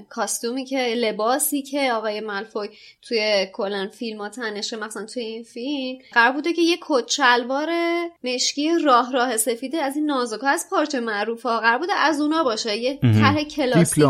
کاستومی که لباسی که آقای مالفوی توی کلن فیلم ها تنشه مثلا توی این فیلم قرار بوده که یه کت شلوار مشکی راه راه سفیده از این نازک از پارچه معروف ها قرار بوده از اونا باشه. یه طرح.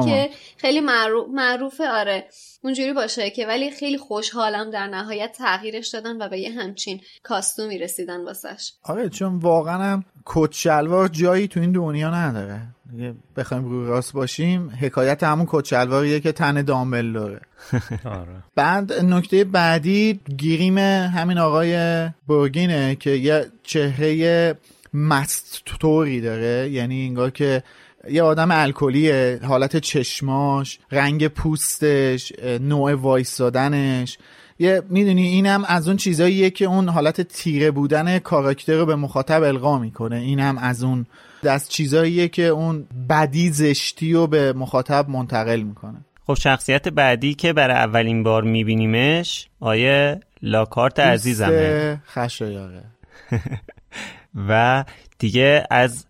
که خیلی معروف معروفه آره. اونجوری باشه که ولی خیلی خوشحالم در نهایت تغییرش دادن و به یه همچین کاستومی رسیدن واسش. آره چون واقعا هم کت شلوار جایی تو این دنیا نداره. دیگه بخوایم روی راست باشیم حکایت همون کت شلواریه که تن دامبلدوره آره. بعد نکته بعدی گیریم همین آقای برگینه که یه چهره مستوری داره. یعنی انگار که یه آدم الکلیه حالت چشماش رنگ پوستش نوع وایسادنش. یه می‌دونی اینم از اون چیزاییه که اون حالت تیره بودن کاراکتر رو به مخاطب القا می‌کنه. اینم از اون. دست چیزاییه که اون بدی زشتی رو به مخاطب منتقل می‌کنه. خب شخصیت بعدی که برای اولین بار میبینیمش آیه لاکارت عزیزمه. خشایاره. و دیگه از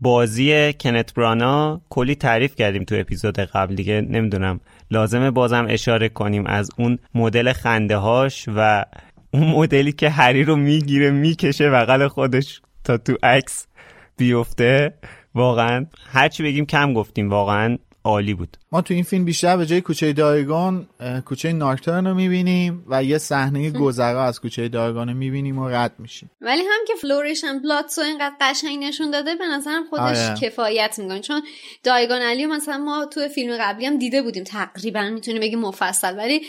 بازی کنت برانا کلی تعریف کردیم تو اپیزود قبل دیگه نمی‌دونم. لازمه بازم اشاره کنیم از اون مدل خنده هاش و اون مدلی که هری رو می‌گیره می‌کشه بغل خودش تا تو عکس بیفته. واقعا هرچی بگیم کم گفتیم واقعا. عالی بود. ما تو این فیلم بیشتر به جای کوچه دایگان کوچه ناکترن رو می‌بینیم و یه صحنه گذرا از کوچه دیاگون رو می‌بینیم و رد میشیم. ولی هم که Flourish and Blotts و اینقدر قشنگ نشون داده به نظرم خودش آره. کفایت می‌کنه. چون Diagon Alley مثلا ما تو فیلم قبلی هم دیده بودیم تقریبا می‌تونیم بگیم مفصل. ولی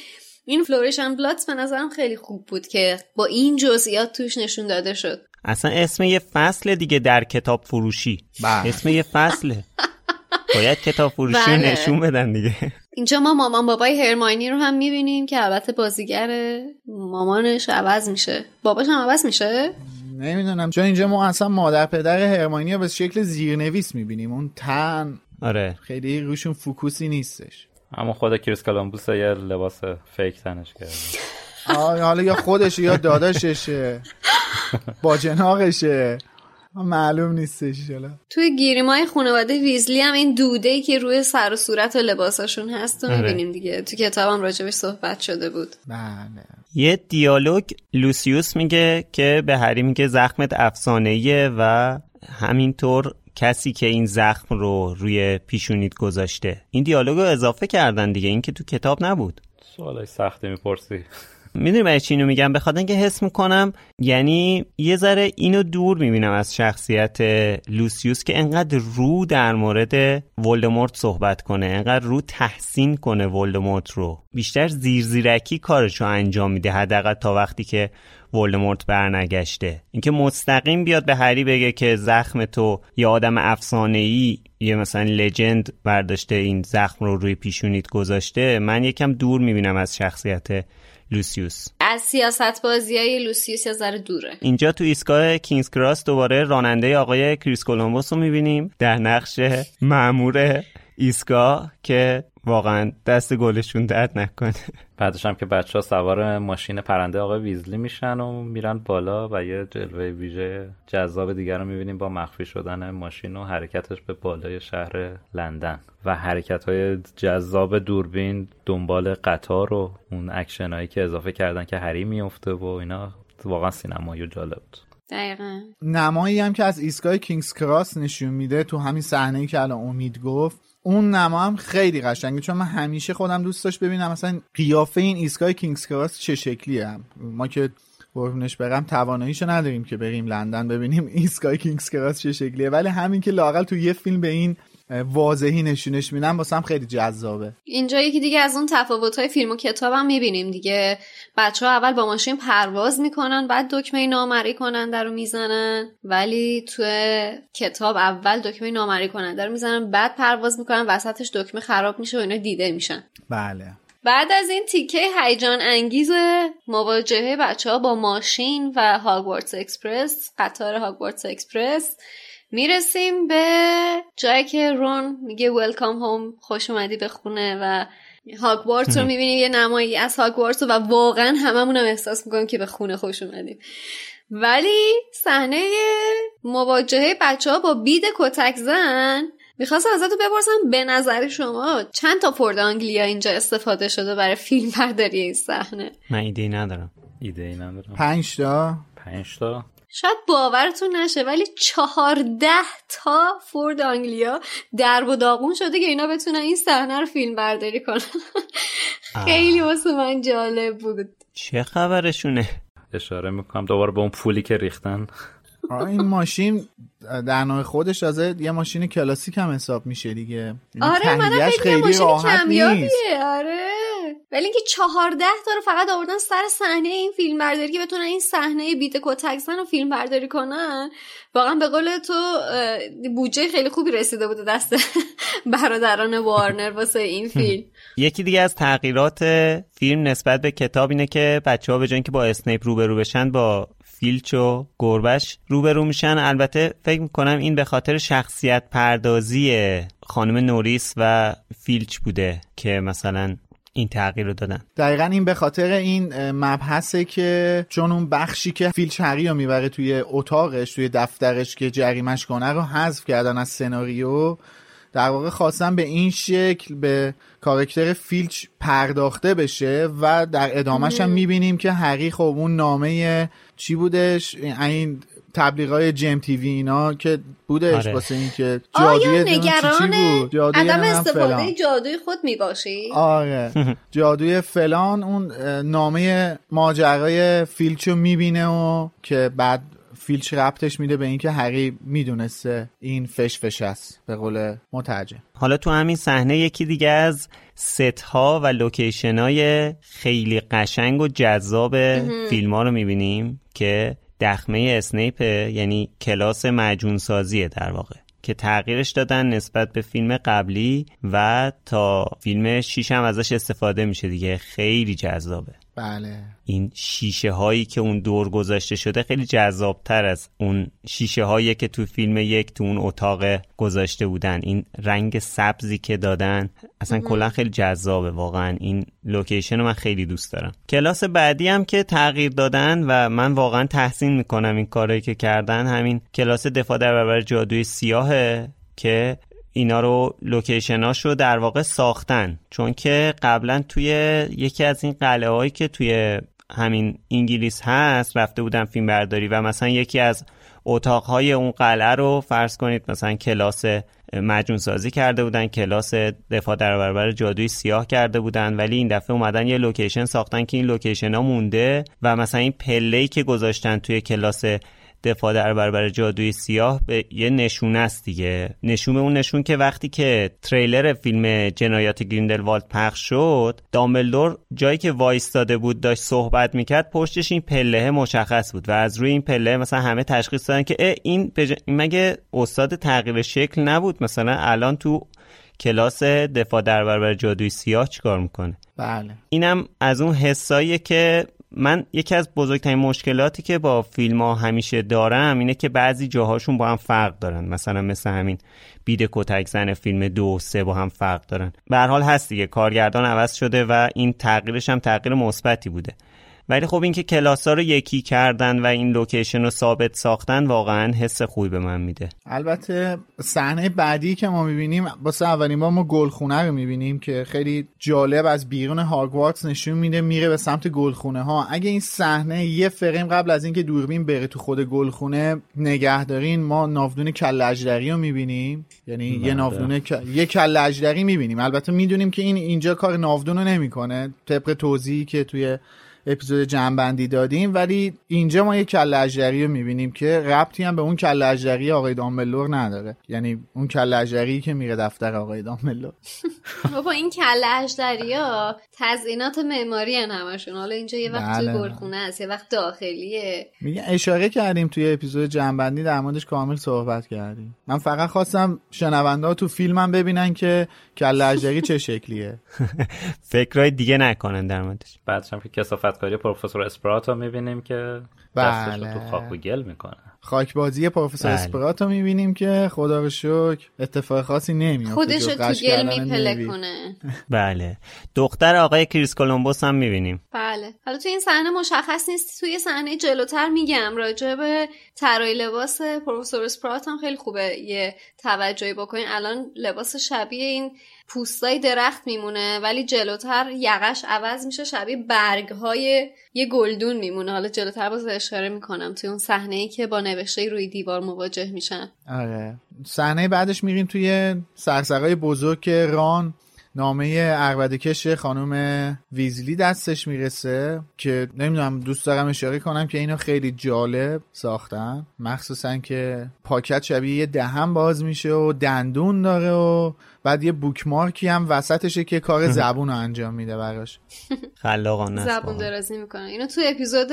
این Flourish and Blotts به نظرم خیلی خوب بود که با این جزئیات توش نشون داده شد. اصلا اسم یه فصل دیگه در کتاب فروشی. بله. اسم یه فصله. باید کتاب فروشی رو بله. نشون بدن دیگه. اینجا ما مامان بابای هرماینی رو هم می‌بینیم که البته بازیگر مامانش عوض میشه. باباش هم عوض میشه؟ نمی‌دونم. چون اینجا ما اصلا مادر پدر هرماینی رو به شکل زیرنویس می‌بینیم. اون تن آره. خیلی روشون focus ی نیستش. اما خود کریس کلمبوس یه لباس فیک تنش کرده. آه، حالا یا خودشه یا داداششه. باجناقشه. معلوم نیستش حالا. توی گیریمای خانواده ویزلی هم این دوده ای که روی سر و صورت و لباساشون هست رو آره. می‌بینیم دیگه. تو کتابم راجبش صحبت شده بود. بله. یه دیالوگ لوسیوس میگه که به هری میگه زخمت افسانه‌ایه و همینطور کسی که این زخم رو روی پیشونیت گذاشته. این دیالوگ رو اضافه کردن دیگه. این که تو کتاب نبود. سوالای سختی می‌پرسی. می‌دونی برای چی اینو میگم؟ به خاطر اینکه حس می‌کنم یعنی یه ذره اینو دور می‌بینم از شخصیت لوسیوس که انقدر رو در مورد ولدمورت صحبت کنه انقدر رو تحسین کنه ولدمورت رو. بیشتر زیرزیرکی کارشو انجام میده حداقل تا وقتی که ولدمورت برنگشته. اینکه مستقیم بیاد به هری بگه که زخم تو یه آدم افسانه ای یه مثلا لجند برداشته این زخم رو روی پیشونیت گذاشته من یکم دور می‌بینم از شخصیت لوسیوس. از سیاست بازی های لوسیوس یه ذره دوره. اینجا تو ایستگاه کینگز کراس دوباره راننده آقای کریس کلمبوس رو می‌بینیم. در نقش مأمور ایستگاه که واقعا دست گلشون درد نکنه. بعدش هم که بچه ها سوار ماشین پرنده آقای ویزلی میشن و میرن بالا و یه جلوه ویژه جذاب دیگر رو می‌بینیم با مخفی شدن ماشین و حرکتش به بالای شهر لندن. و حرکت های جذاب دوربین دنبال قطار و اون اکشن هایی که اضافه کردن که هری میفته و اینا واقعا سینمایی و جالب بود. دقیقا. نمایی هم که از ایستگاه کینگز کراس نشون میده تو همین صحنه که الان امید گفت اون نما هم خیلی قشنگه چون من همیشه خودم دوست داشت ببینم مثلا قیافه این ایستگاه کینگز کراس چه شکلیه هم. ما که قربونش برم تواناییشو نداریم که بریم لندن ببینیم ایستگاه کینگز کراس چه شکلیه ولی همین که لاقل تو یه فیلم به این واضحی نشونش میدن واسم خیلی جذابه. اینجا یکی دیگه از اون تفاوت های فیلم و کتاب هم می‌بینیم دیگه. بچه ها اول با ماشین پرواز می‌کنن بعد دکمه نامرئی کننده رو می‌زنن. ولی تو کتاب اول دکمه نامرئی کننده رو می‌زنن بعد پرواز می‌کنن وسطش دکمه خراب میشه و اینا دیده میشن. بله. بعد از این تیکه هیجان انگیز مواجهه بچه ها با ماشین و Hogwarts Express قطار Hogwarts Express. می‌رسیم به جایی که رون میگه welcome home خوش اومدی به خونه و هاگوارتس رو می‌بینیم یه نمایی از هاگوارتس و واقعا هممون هم احساس می‌کنیم که به خونه خوش اومدیم. ولی صحنه مواجهه بچه ها با بید کتک زن می‌خواستم ازتون بپرسم به نظر شما چند تا فورد آنگلیا اینجا استفاده شده برای فیلم برداری این صحنه؟ من ایده ندارم. ایده ای ندارم. پنج تا؟ پنج تا. شاید باورتون نشه ولی چهارده تا فورد آنگلیا درب و داغون شده که اینا بتونن این صحنه رو فیلم برداری کنن. خیلی واسه من جالب بود. چه خبرشونه؟ اشاره می‌کنم دوباره به اون پولی که ریختن. این ماشین در نوع خودش تازه یه ماشین کلاسیک هم حساب میشه دیگه. یعنی آره فکر کنم ماشین کمیابیه. آره. ولی اینکه چهارده تا رو فقط آوردن سر صحنه این فیلم برداری که بتونن این صحنه بیت کتک زن رو فیلم برداری کنن واقعا به قول تو بودجه خیلی خوبی رسیده بوده دست برادران وارنر واسه این فیلم. یکی دیگه از تغییرات فیلم نسبت به کتاب اینه که بچه ها به جای که با اسنیپ روبرو بشن با فیلچ و گربش روبرو میشن. البته فکر می‌کنم این به خاطر شخصیت پردازی خانم نوریس و فیلچ بوده که مثلا این تغییر رو دادن. دقیقا این به خاطر این مبحثه که چون اون بخشی که فیلچ هری رو می‌بره توی اتاقش توی دفترش که جریمش کنه رو حذف کردن از سناریو در واقع خواستن به این شکل به کارکتر فیلچ پرداخته بشه و در ادامهش هم می‌بینیم که هری خب اون نامه چی بودش؟ این تبلیغای جیم تیوی اینا که بودش آره. واسه این که جادوی نگران عدم استفاده جادوی خود می‌باشی؟ آره. جادوی فلان اون نامه ماجرای فیلچو می‌بینه و که بعد فیلچ ربطش میده به اینکه هری می‌دونسته این فشفشه است به قول مترجم. حالا تو همین صحنه یکی دیگه از ست ها و لوکیشن های خیلی قشنگ و جذاب فیلم ها رو می‌بینیم که دخمه اسنیپ یعنی کلاس معجون سازیه در واقع که تغییرش دادن نسبت به فیلم قبلی و تا فیلم شیش هم ازش استفاده میشه دیگه. خیلی جذابه. بله. این شیشه هایی که اون دور گذاشته شده خیلی جذابتر از اون شیشه هایی که تو فیلم یک تو اون اتاق گذاشته بودن. این رنگ سبزی که دادن اصلا کلا خیلی جذابه واقعا. این لوکیشن رو من خیلی دوست دارم. کلاس بعدی هم که تغییر دادن و من واقعا تحسین می‌کنم این کارایی که کردن همین کلاس دفاع در برابر جادوی سیاهه که اینا رو لوکیشناش رو در واقع ساختن. چون که قبلا توی یکی از این قلعه هایی که توی همین انگلیس هست رفته بودن فیلم برداری و مثلا یکی از اتاقهای اون قلعه رو فرض کنید مثلا کلاس معجون سازی کرده بودن کلاس دفاع در برابر جادوی سیاه کرده بودن ولی این دفعه اومدن یه لوکیشن ساختن که این لوکیشن ها مونده و مثلا این پله که گذاشتن توی کلاس دفاع در برابر جادوی سیاه به یه نشونه است دیگه. نشون اون نشون که وقتی که تریلر فیلم جنایات گریندلوالد پخش شد دامبلدور جایی که وایستاده بود داشت صحبت می‌کرد پشتش این پله مشخص بود و از روی این پله مثلا همه تشخیص دادن که این, بج... مگه استاد تغییر شکل نبود؟ مثلا الان تو کلاس دفاع در برابر جادوی سیاه چیکار می‌کنه؟ بله. اینم از اون حساییه که من یکی از بزرگترین مشکلاتی که با فیلم ها همیشه دارم اینه که بعضی جاهاشون با هم فرق دارن. مثلا مثل همین بید کتک زن فیلم دو و سه با هم فرق دارن. به حال هست دیگه. کارگردان عوض شده و این تغییرش هم تغییر مثبتی بوده. ولی خب اینکه کلاس ها رو یکی کردن و این لوکیشن رو ثابت ساختن واقعا حس خوبی به من میده. البته صحنه بعدی که ما می‌بینیم واسه اولین بار ما گلخونه رو می‌بینیم که خیلی جالب از بیرون هاگوارتس نشون میده میره به سمت گلخونه ها اگه این صحنه یه فریم قبل از اینکه دوربین بره تو خود گلخونه نگهدارین ما ناودون کل رو می‌بینیم. یعنی یه بله. ناودون یه کل اجدری می‌بینیم. البته می‌دونیم که این اینجا کار ناودون رو نمی‌کنه. طبق توضیحی که توی اپیزود جنبندی دادیم. ولی اینجا ما یک کله اجدری رو می‌بینیم که ربطی هم به اون کله اجدری آقای دامبلور نداره. یعنی اون کله اجدری که میره دفتر آقای دامبلور بابا این کله اجدری ها تزیینات معماری همشون. حالا اینجا یه وقت بله. گلخونه است یه وقت داخلیه. میگه اشاره کردیم توی اپیزود جنبندی در موردش کامل صحبت کردیم. من فقط خواستم شنونده ها تو فیلمم ببینن که کله اجدری چه شکلیه؟ فکرای دیگه نکنن در موردش. بعدش هم که کسافت کاری پروفسور اسپراتو می‌بینیم که بله. تو خاک و گل می‌کنه. خاکبازی پروفسور بله. اسپراتو می‌بینیم که خدا رو شکر اتفاق خاصی نمیافته خودش تو گل میپله کنه. بله. دختر آقای کریس کولومبوس هم می‌بینیم. بله. حالا تو این صحنه مشخص نیست توی صحنه جلوتر میگم. راجع به طراحی لباس پروفسور اسپرات هم خیلی خوبه یه توجهی بکنین. الان لباس شبیه این پوستای درخت میمونه ولی جلوتر یقش عوض میشه شبیه برگ های یه گلدون میمونه. حالا جلوتر باز اشاره می‌کنم توی اون صحنه ای که با نوشته روی دیوار مواجه میشن. آره. صحنه بعدش میریم توی سرسرای بزرگ ران. نامه عربدکش خانم ویزلی دستش می‌رسه که نمی‌دونم دوست دارم اشاره کنم که اینو خیلی جالب ساختن. مخصوصا که پاکت شبیه یه دهن باز میشه و دندون داره و بعد یه بوکمارکی هم وسطشه که کار زبون رو انجام میده براش. خلاقانه زبون. درازی می‌کنه. اینو تو اپیزود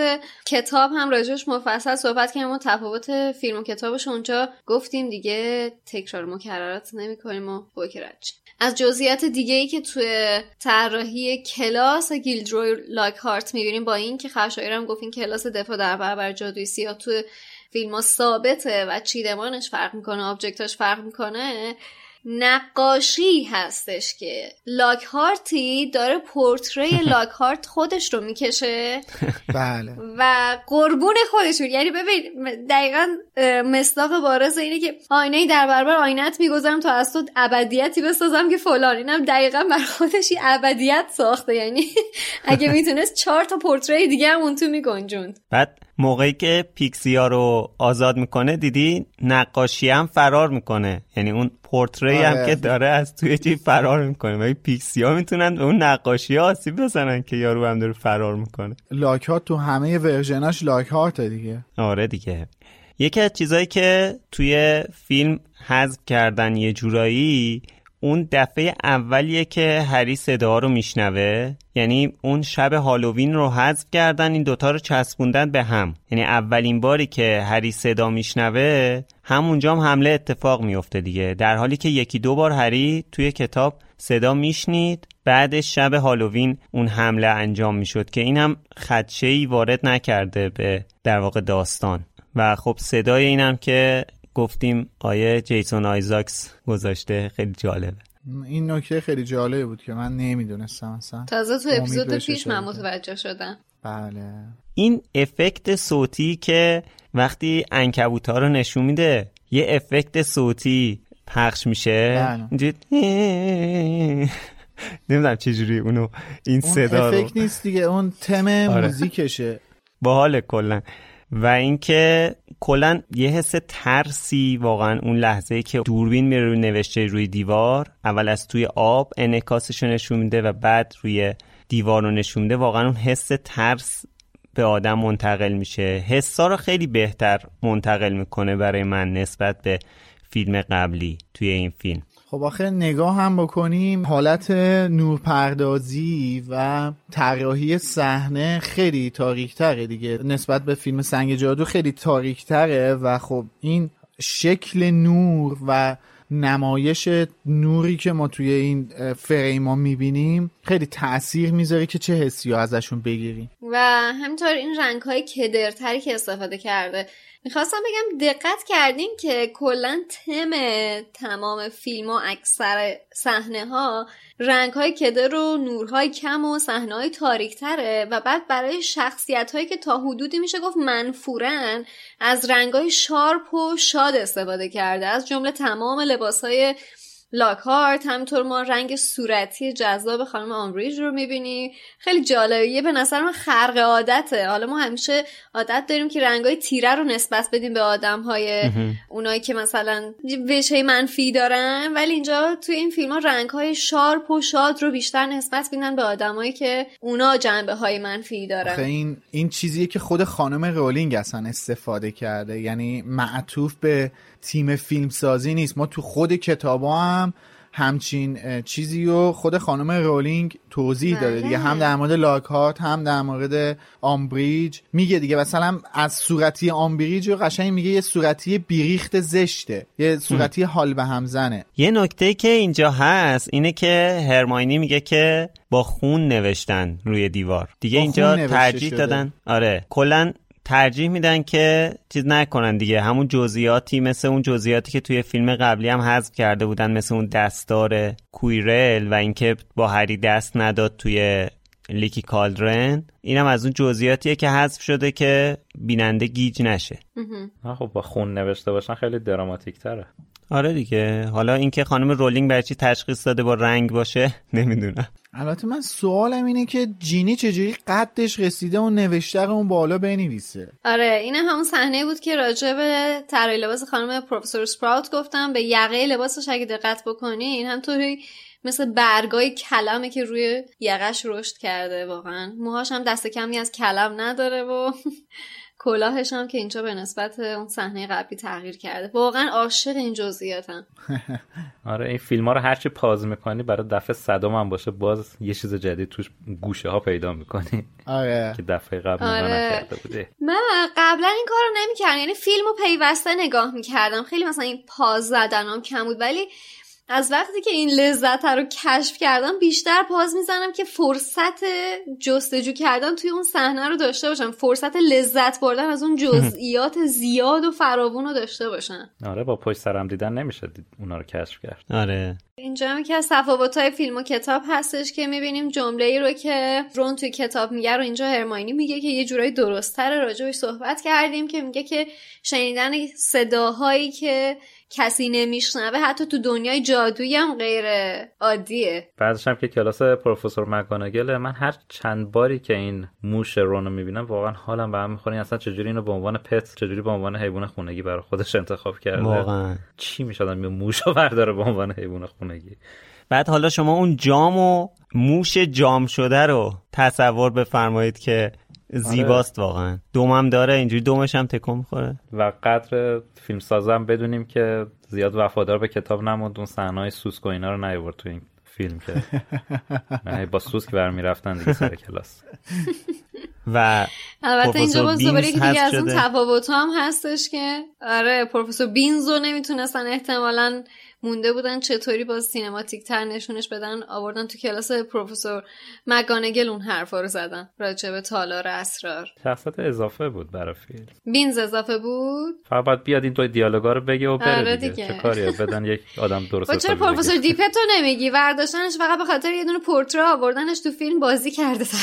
کتاب هم راجعش مفصل صحبت کردیم و تفاوت فیلم و کتابش اونجا گفتیم دیگه تکرار مکررات نمی‌کنیم و بکرج از جزئیات دیگه ای که توی طراحی کلاس گیلدروی لاکهارت می‌بینیم با این که خشایر هم گفت این کلاس دفاع در برابر جادوی سیاه توی فیلم ثابته و چیدمانش فرق می‌کنه آبجکتاش فرق می‌کنه. نقاشی هستش که لاکهارتی داره پورتری لاکهارت خودش رو می‌کشه. بله. و قربون خودشون. یعنی ببین دقیقا مصداق بارز اینه که آینه در برابر آینت می‌گذارم تا از تو ابدیتی بسازم که فلان. اینم دقیقا بر خودش ابدیت ساخته. یعنی اگه می‌تونست چهار تا portrait دیگه هم اون تو میگنجوند. بعد موقعی که پیکسیا رو آزاد می‌کنه دیدی؟ نقاشی هم فرار می‌کنه. یعنی اون portrait هم آره. که داره از توی چی فرار می‌کنه. ولی پیکسیا می‌تونن به اون نقاشی ها آسیب بزنن که یارو هم داره فرار می‌کنه. لاکهارت تو همه ورژناش لاکهارت دیگه. آره دیگه. یکی از چیزایی که توی فیلم حذف کردن یه جورایی اون دفعه اولیه که هری صدا رو میشنوه. یعنی اون شب هالووین رو حذف کردن این دوتا رو چسبوندن به هم. یعنی اولین باری که هری صدا میشنوه همونجا هم حمله اتفاق میفته دیگه. در حالی که یکی دو بار هری توی کتاب صدا میشنید بعدش شب هالووین اون حمله انجام می‌شد که این هم خدشه وارد نکرده به در واقع داستان. و خب صدای اینم که گفتیم آیه جیسون آیزاکس گذاشته. خیلی جالبه. این نکته خیلی جالبی بود که من نمی‌دونستم اصلا. تازه تو اپیزود پیش من. متوجه شدم. بله. این افکت صوتی که وقتی انکبوتا رو نشون میده یه افکت صوتی پخش میشه. بله. اینجوری نمی‌دونم چجوری اونو این اون صدا رو افکت نیست دیگه اون تم آره. موزیکشه. باحال کلا. و اینکه کلا یه حس ترسی واقعا اون لحظه که دوربین میره روی نوشته روی دیوار اول از توی آب انعکاسش رو نشون میده و بعد روی دیوار رو نشون میده. واقعا اون حس ترس به آدم منتقل میشه. حسا رو خیلی بهتر منتقل می‌کنه برای من نسبت به فیلم قبلی توی این فیلم. خب آخه نگاه هم بکنیم حالت نورپردازی و طراحی صحنه خیلی تاریک تره دیگه. نسبت به فیلم سنگ جادو خیلی تاریک تره و خب این شکل نور و نمایش نوری که ما توی این اه، فریم ها می‌بینیم خیلی تاثیر می‌ذاره که چه حسی ازشون بگیریم. و همینطور این رنگ های کدرتری که استفاده کرده می‌خواستم بگم دقت کردین که کلا تم تمام فیلم و اکثر صحنه ها رنگ های کدر و نورهای کم و صحنه های تاریک تره و بعد برای شخصیت هایی که تا حدودی میشه گفت منفورن از رنگ های sharp و شاد استفاده کرده. از جمله تمام لباس های لاکهارت همینطور ما رنگ صورتی جذاب خانم آمبریج رو می‌بینیم خیلی جالبه یه به نظر من خرق عادته. حالا ما همیشه عادت داریم که رنگای تیره رو نسبت بدیم به آدم های اونایی که مثلا وجه منفی دارن. ولی اینجا توی این فیلم ها رنگ های sharp و شاد رو بیشتر نسبت میدن به آدمایی که اونا جنبه های منفی دارن. این این چیزیه که خود خانم رولینگ اصلا استفاده کرده. یعنی معطوف به تیم فیلم سازی نیست. ما تو خود کتابا هم همچین اه، چیزی رو خود خانم رولینگ توضیح داده دیگه. هم در مورد لاکهارت هم در مورد آمبریج میگه دیگه. مثلا از صورتی آمبریج رو قشنگ میگه یه صورتی بیریخت زشته یه صورتی حال به هم زنه. یه نکته که اینجا هست اینه که هرماینی میگه که با خون نوشتن روی دیوار. دیگه اینجا ترجیح شده. دادن. آره. کلا ترجیح میدن که چیز نکنن دیگه. همون جزئیاتی مثل اون جزئیاتی که توی فیلم قبلی هم حذف کرده بودن مثل اون دستار کویرل و اینکه با هری دست نداد توی لیکی کالدرون. اینم از اون جزئیاتیه که حذف شده که بیننده گیج نشه. خب با خون نوشته باشن خیلی دراماتیک تره آره دیگه. حالا اینکه خانم رولینگ برای چی تشخیص داده با رنگ باشه نمی‌دونم. البته من سوالم اینه که جینی چجوری قدش رسیده اون نوشته رو اون بالا بنویسه؟ آره این همون صحنه بود که راجع به طراحی لباس خانم پروفسور سپراوت گفتم. به یقه لباسش اگه دقت بکنین همطوری مثل برگای کلمه که روی یقش رشد کرده واقعا. موهاش هم دست کمی از کلم نداره و کلاهش هم که اینجا به نسبت اون صحنه قبلی تغییر کرده. واقعا عاشق این جزئیاتم. آره این فیلم ها رو هرچی پاز می‌کنی برای دفعه صدام هم باشه باز یه چیز جدید توش گوشه ها پیدا می‌کنی. آره. که دفعه قبل آره. نکرده بوده من قبلا این کار رو نمی‌کردم. یعنی فیلم رو پیوسته نگاه می‌کردم. خیلی مثلا این پاز زدنم کم بود. ولی از وقتی که این لذت رو کشف کردم بیشتر پاز می‌زنم که فرصت جستجو کردن توی اون صحنه رو داشته باشم. فرصت لذت بردن از اون جزئیات زیاد و فراوون رو داشته باشم. آره با پشت سرم دیدن نمیشه دید اونا رو کشف کرد. آره. اینجا هم که از تفاوت‌های فیلم و کتاب هستش که می‌بینیم جمله ای رو که رون توی کتاب میگه رو اینجا هرماینی میگه که یه جورایی درستتر راجبش صحبت کردیم که میگه که شنیدن صداهایی که کسی نمیشنوه حتی تو دنیای جادویی هم غیر عادیه. بعدش هم که کلاس پروفسور مکانگل من هر چند باری که این موش رونو می‌بینم واقعا حالم به هم می‌خوره. اصلا چجوری اینو به عنوان پت چجوری به عنوان حیوان خونگی برای خودش انتخاب کرده؟ واقعا. چی می‌شد یه موش رو برداره به عنوان حیوان خونگی. بعد حالا شما اون جام و موش جام شده رو تصور بفرمایید که زیباست واقعا. دومم داره اینجوری دومش هم تکون می‌خوره. و قدر فیلم سازم بدونیم که زیاد وفادار به کتاب نموند. اون صحنه‌های سوسک و اینا رو نیورد تو این فیلم که نه با سوسک برمی رفتن دیگه سر کلاس. و البته اینجا باز دوباره که دیگه از اون. تفاوت هم هستش که آره پروفسور بینز رو نمی‌تونستن احتمالا مونده بودن چطوری باز سینماتیک تر نشونش بدن آوردن تو کلاس پروفسور مگانگل اون حرفا رو زدن. راجع به تالار اسرار. شخصیت اضافه بود برای فیلم. بینز اضافه بود؟ فقط باید بیاد این دو دیالوگا رو بگه و بره آره دیگه. دیگه. چه کاریه؟ بدن یک آدم درست با چرا. پروفسور دیپتو نمیگی؟ ورداشتنش فقط به خاطر یه دونه پورتره آوردنش تو فیلم بازی کرده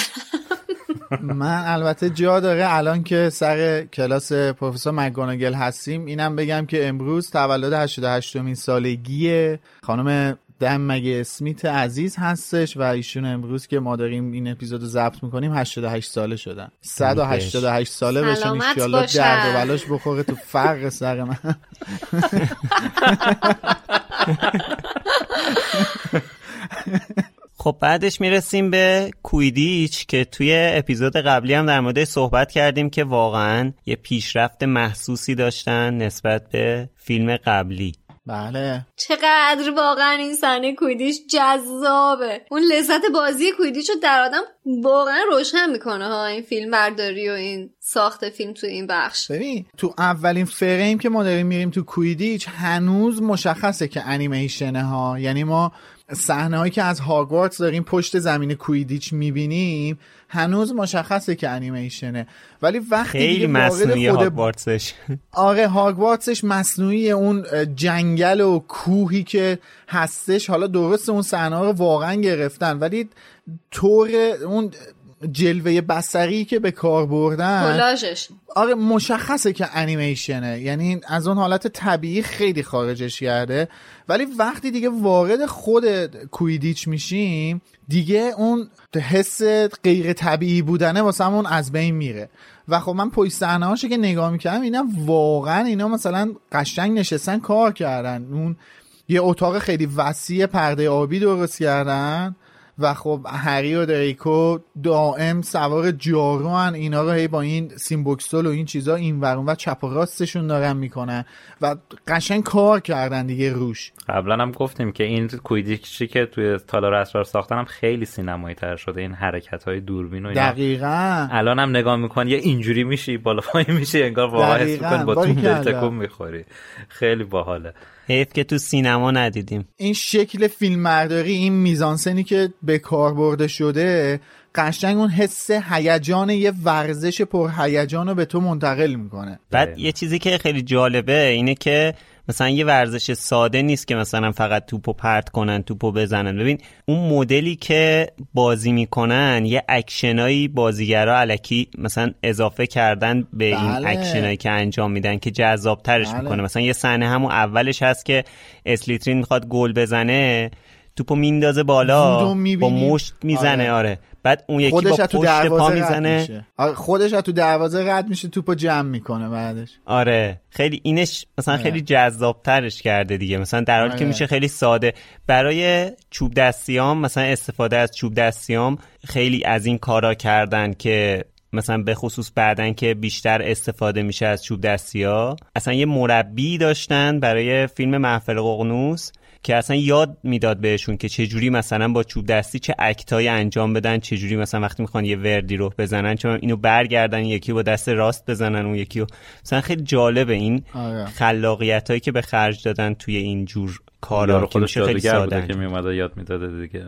من البته جا داره الان که سر کلاس پروفسور مکگوناگل هستیم اینم بگم که امروز تولد 88 مین سالگی خانم دم مگه اسمیت عزیز هستش و ایشون امروز که ما داریم این اپیزودو ضبط می‌کنیم 88 ساله شدن. 188 ساله بشن باشن. درد و بلاش بخوره تو فرق سر من. خب بعدش می‌رسیم به کویدیچ که توی اپیزود قبلی هم در موردش صحبت کردیم که واقعا یه پیشرفت محسوسی داشتن نسبت به فیلم قبلی. بله. چقدر واقعا این صحنه کویدیش جذابه. اون لذت بازی کویدیش رو در آدم واقعا روشن می‌کنه ها این فیلم برداری و این ساخت فیلم تو این بخش. ببین تو اولین فریم که ما داریم میریم تو کویدیچ هنوز مشخصه که انیمیشنه ها. یعنی ما صحنه هایی که از هاگوارتس داریم پشت زمین کویدیچ می‌بینیم هنوز مشخصه که انیمیشنه. ولی وقتی خیلی مصنوعی خود هاگوارتسش آره هاگوارتسش مصنوعی اون جنگل و کوهی که هستش. حالا درست اون صحنه رو واقعا گرفتن ولی طور اون جلوه بسری که به کار بردن. کلاژش. آره مشخصه که انیمیشنه. یعنی از اون حالت طبیعی خیلی خارجش کرده. ولی وقتی دیگه وارد خود کویدیچ میشیم دیگه اون حس غیر طبیعی بودنه واسمون از بین میره. و خب من پشت صحنه که نگاه می‌کردم اینا واقعا اینا مثلا قشنگ نشستن کار کردن. اون یه اتاق خیلی وسیع پرده آبی درست کردن. و خب هری و دریکو دائم سوار جارو هن اینا رو هی با این سیمبوکسل و این چیزا این ورون و چپ و راستشون دارن می‌کنن و قشنگ کار کردن دیگه روش. قبلا هم گفتیم که این کویدیچی که توی تالار اسرار ساختن هم خیلی سینمایی تر شده این حرکت های دوربین و اینا. دقیقا. الان هم نگاه می‌کنی یه اینجوری میشی بالا پایین میشی انگار واقعا حس با تو باریکلا. تکون می‌خوری. خیلی باحاله. حیف که تو سینما ندیدیم. این شکل فیلمبرداری این میزانسنی که به کار برده شده قشنگ اون حس هیجان یه ورزش پرهیجان رو به تو منتقل می‌کنه. بعد یه چیزی که خیلی جالبه اینه که مثلا یه ورزش ساده نیست که مثلا فقط توپو پرت کنن توپو بزنن ببین اون مدلی که بازی می‌کنن یه اکشنایی بازیگرا علکی مثلا اضافه کردن به این بله. اکشنایی که انجام میدن که جذابترش بله. می‌کنه مثلا یه صحنه همون اولش هست که اسلیترین می‌خواد گل بزنه توپو میندازه بالا با. مشت می‌زنه آره. آره. بعد اون یکی خودش با تو پشت پا دروازه رد می‌زنه آره، خودش تو دروازه رد میشه توپو جمع می‌کنه بعدش آره خیلی اینش مثلا آره. خیلی جذابترش کرده دیگه مثلا در حالی که آره. میشه خیلی ساده برای چوب دستیام مثلا استفاده از چوب دستیام خیلی از این کارا کردن که مثلا به خصوص بعدن که بیشتر استفاده میشه از چوب دستی ها اصلا یه مربی داشتن برای فیلم محفل ققنوس که اصلا یاد می‌داد بهشون که چجوری مثلا با چوب دستی چه اکتایی انجام بدن چجوری مثلا وقتی می‌خوان یه وردی رو بزنن چون اینو برگردن یکی با دست راست بزنن اون یکی رو مثلا خیلی جالبه این آره. خلاقیت هایی که به خرج دادن توی این جور کارا که خودش خیلی ساده بوده که. میومده یاد می‌داده دیگه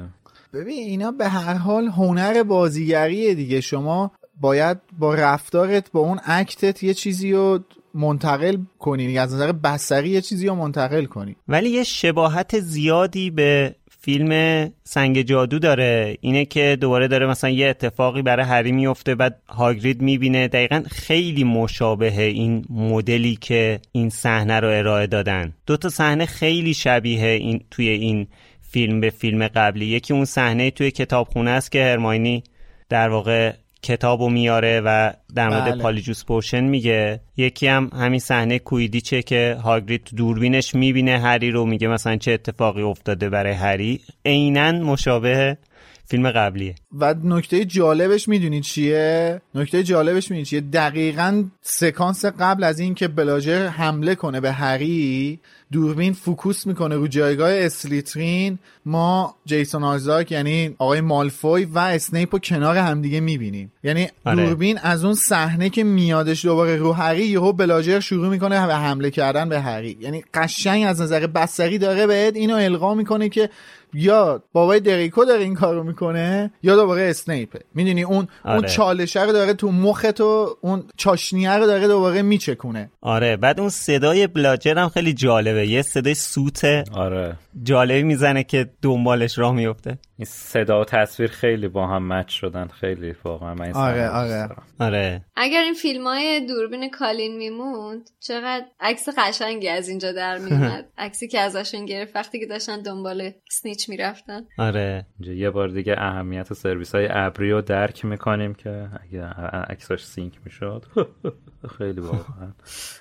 ببین اینا به هر حال هنر بازیگریه دیگه شما باید با رفتارت با اون اکتت یه چیزی رو منتقل کنی. یعنی از نظر بصری یه چیزی رو منتقل کنی. ولی یه شباهت زیادی به فیلم سنگ جادو داره. اینه که دوباره داره مثلا یه اتفاقی برای هری میفته بعد هاگرید می‌بینه. دقیقا خیلی مشابه این مدلی که این صحنه رو ارائه دادن. دو تا صحنه خیلی شبیه این توی این فیلم به فیلم قبلی. یکی اون صحنه توی کتابخونه است که هرماینی در واقع کتابو میاره و در مورد بله. پالیجوس پوشن میگه یکی هم همین صحنه کویدیچه که هاگرید تو دوربینش می‌بینه هری رو میگه مثلا چه اتفاقی افتاده برای هری عینا مشابه فیلم قبلیه. و نکته جالبش می‌دونی چیه؟ نکته جالبش می‌دونی چیه؟ دقیقا سکانس قبل از این که بلاجر حمله کنه به هری دوربین focus می‌کنه رو جایگاه اسلیترین. ما جیسون آیزاک یعنی آقای مالفوی و اسنیپ رو کنار همدیگه می‌بینیم. یعنی آره. دوربین از اون صحنه که میادش دوباره رو هری یهو بلاجر شروع می‌کنه به حمله کردن به هری. یعنی قشنگ از نظر بصری داره بهت اینو القا می‌کنه که یا بابای دریکو داره این کارو می‌کنه یا دوباره اسنیپه. می‌دونی اون اون آره. چالشه رو داره تو مخت و اون چاشنیه رو داره دوباره میچکونه. آره بعد اون صدای بلاجر هم خیلی جالبه. یه صدای سوت آره. جالبی می‌زنه که دنبالش راه میفته. این صدا و تصویر خیلی با هم مچ شدن. خیلی واقعا من این آره، آره. آره. اگر این فیلم های دوربین کالین میموند چقدر عکس قشنگی از اینجا در میومد عکسی که ازشون گرفت وقتی که داشتن دنبال سنیچ می‌رفتن. آره. اینجا یه بار دیگه اهمیت سرویس های ابری رو درک می‌کنیم که اگه عکساش سینک می‌شد. خیلی واقعا.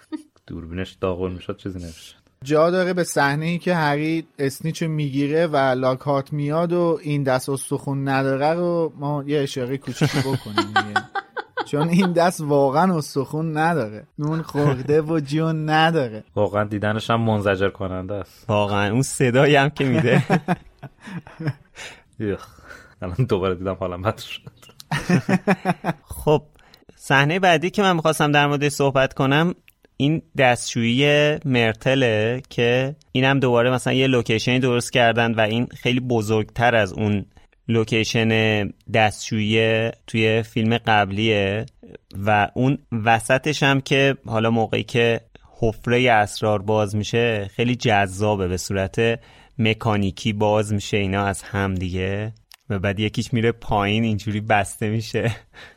دوربینش داغون می‌شد چیزی نمی‌شد. جا داره به صحنه ای که هری اسنیچ می‌گیره و لاکارت میاد و این دست استخون نداره رو ما یه اشاره کوچیکی بکنیم. چون این دست واقعا استخون نداره. نون خورده و جون نداره. واقعا دیدنش هم منزجر کننده است. واقعا. اون صدایی هم که میده. یخ. الان دوباره دیدم حالم بد شد. خب. صحنه بعدی که من می‌خواستم در موردش صحبت کنم این دستشویی مرتله که اینم دوباره مثلا یه location ی درست کردن و این خیلی بزرگتر از اون location دستشویی توی فیلم قبلیه و اون وسطش هم که حالا موقعی که حفره اسرار باز میشه خیلی جذابه به صورت مکانیکی باز میشه اینا از هم دیگه. و بعد یکیش میره پایین اینجوری بسته میشه.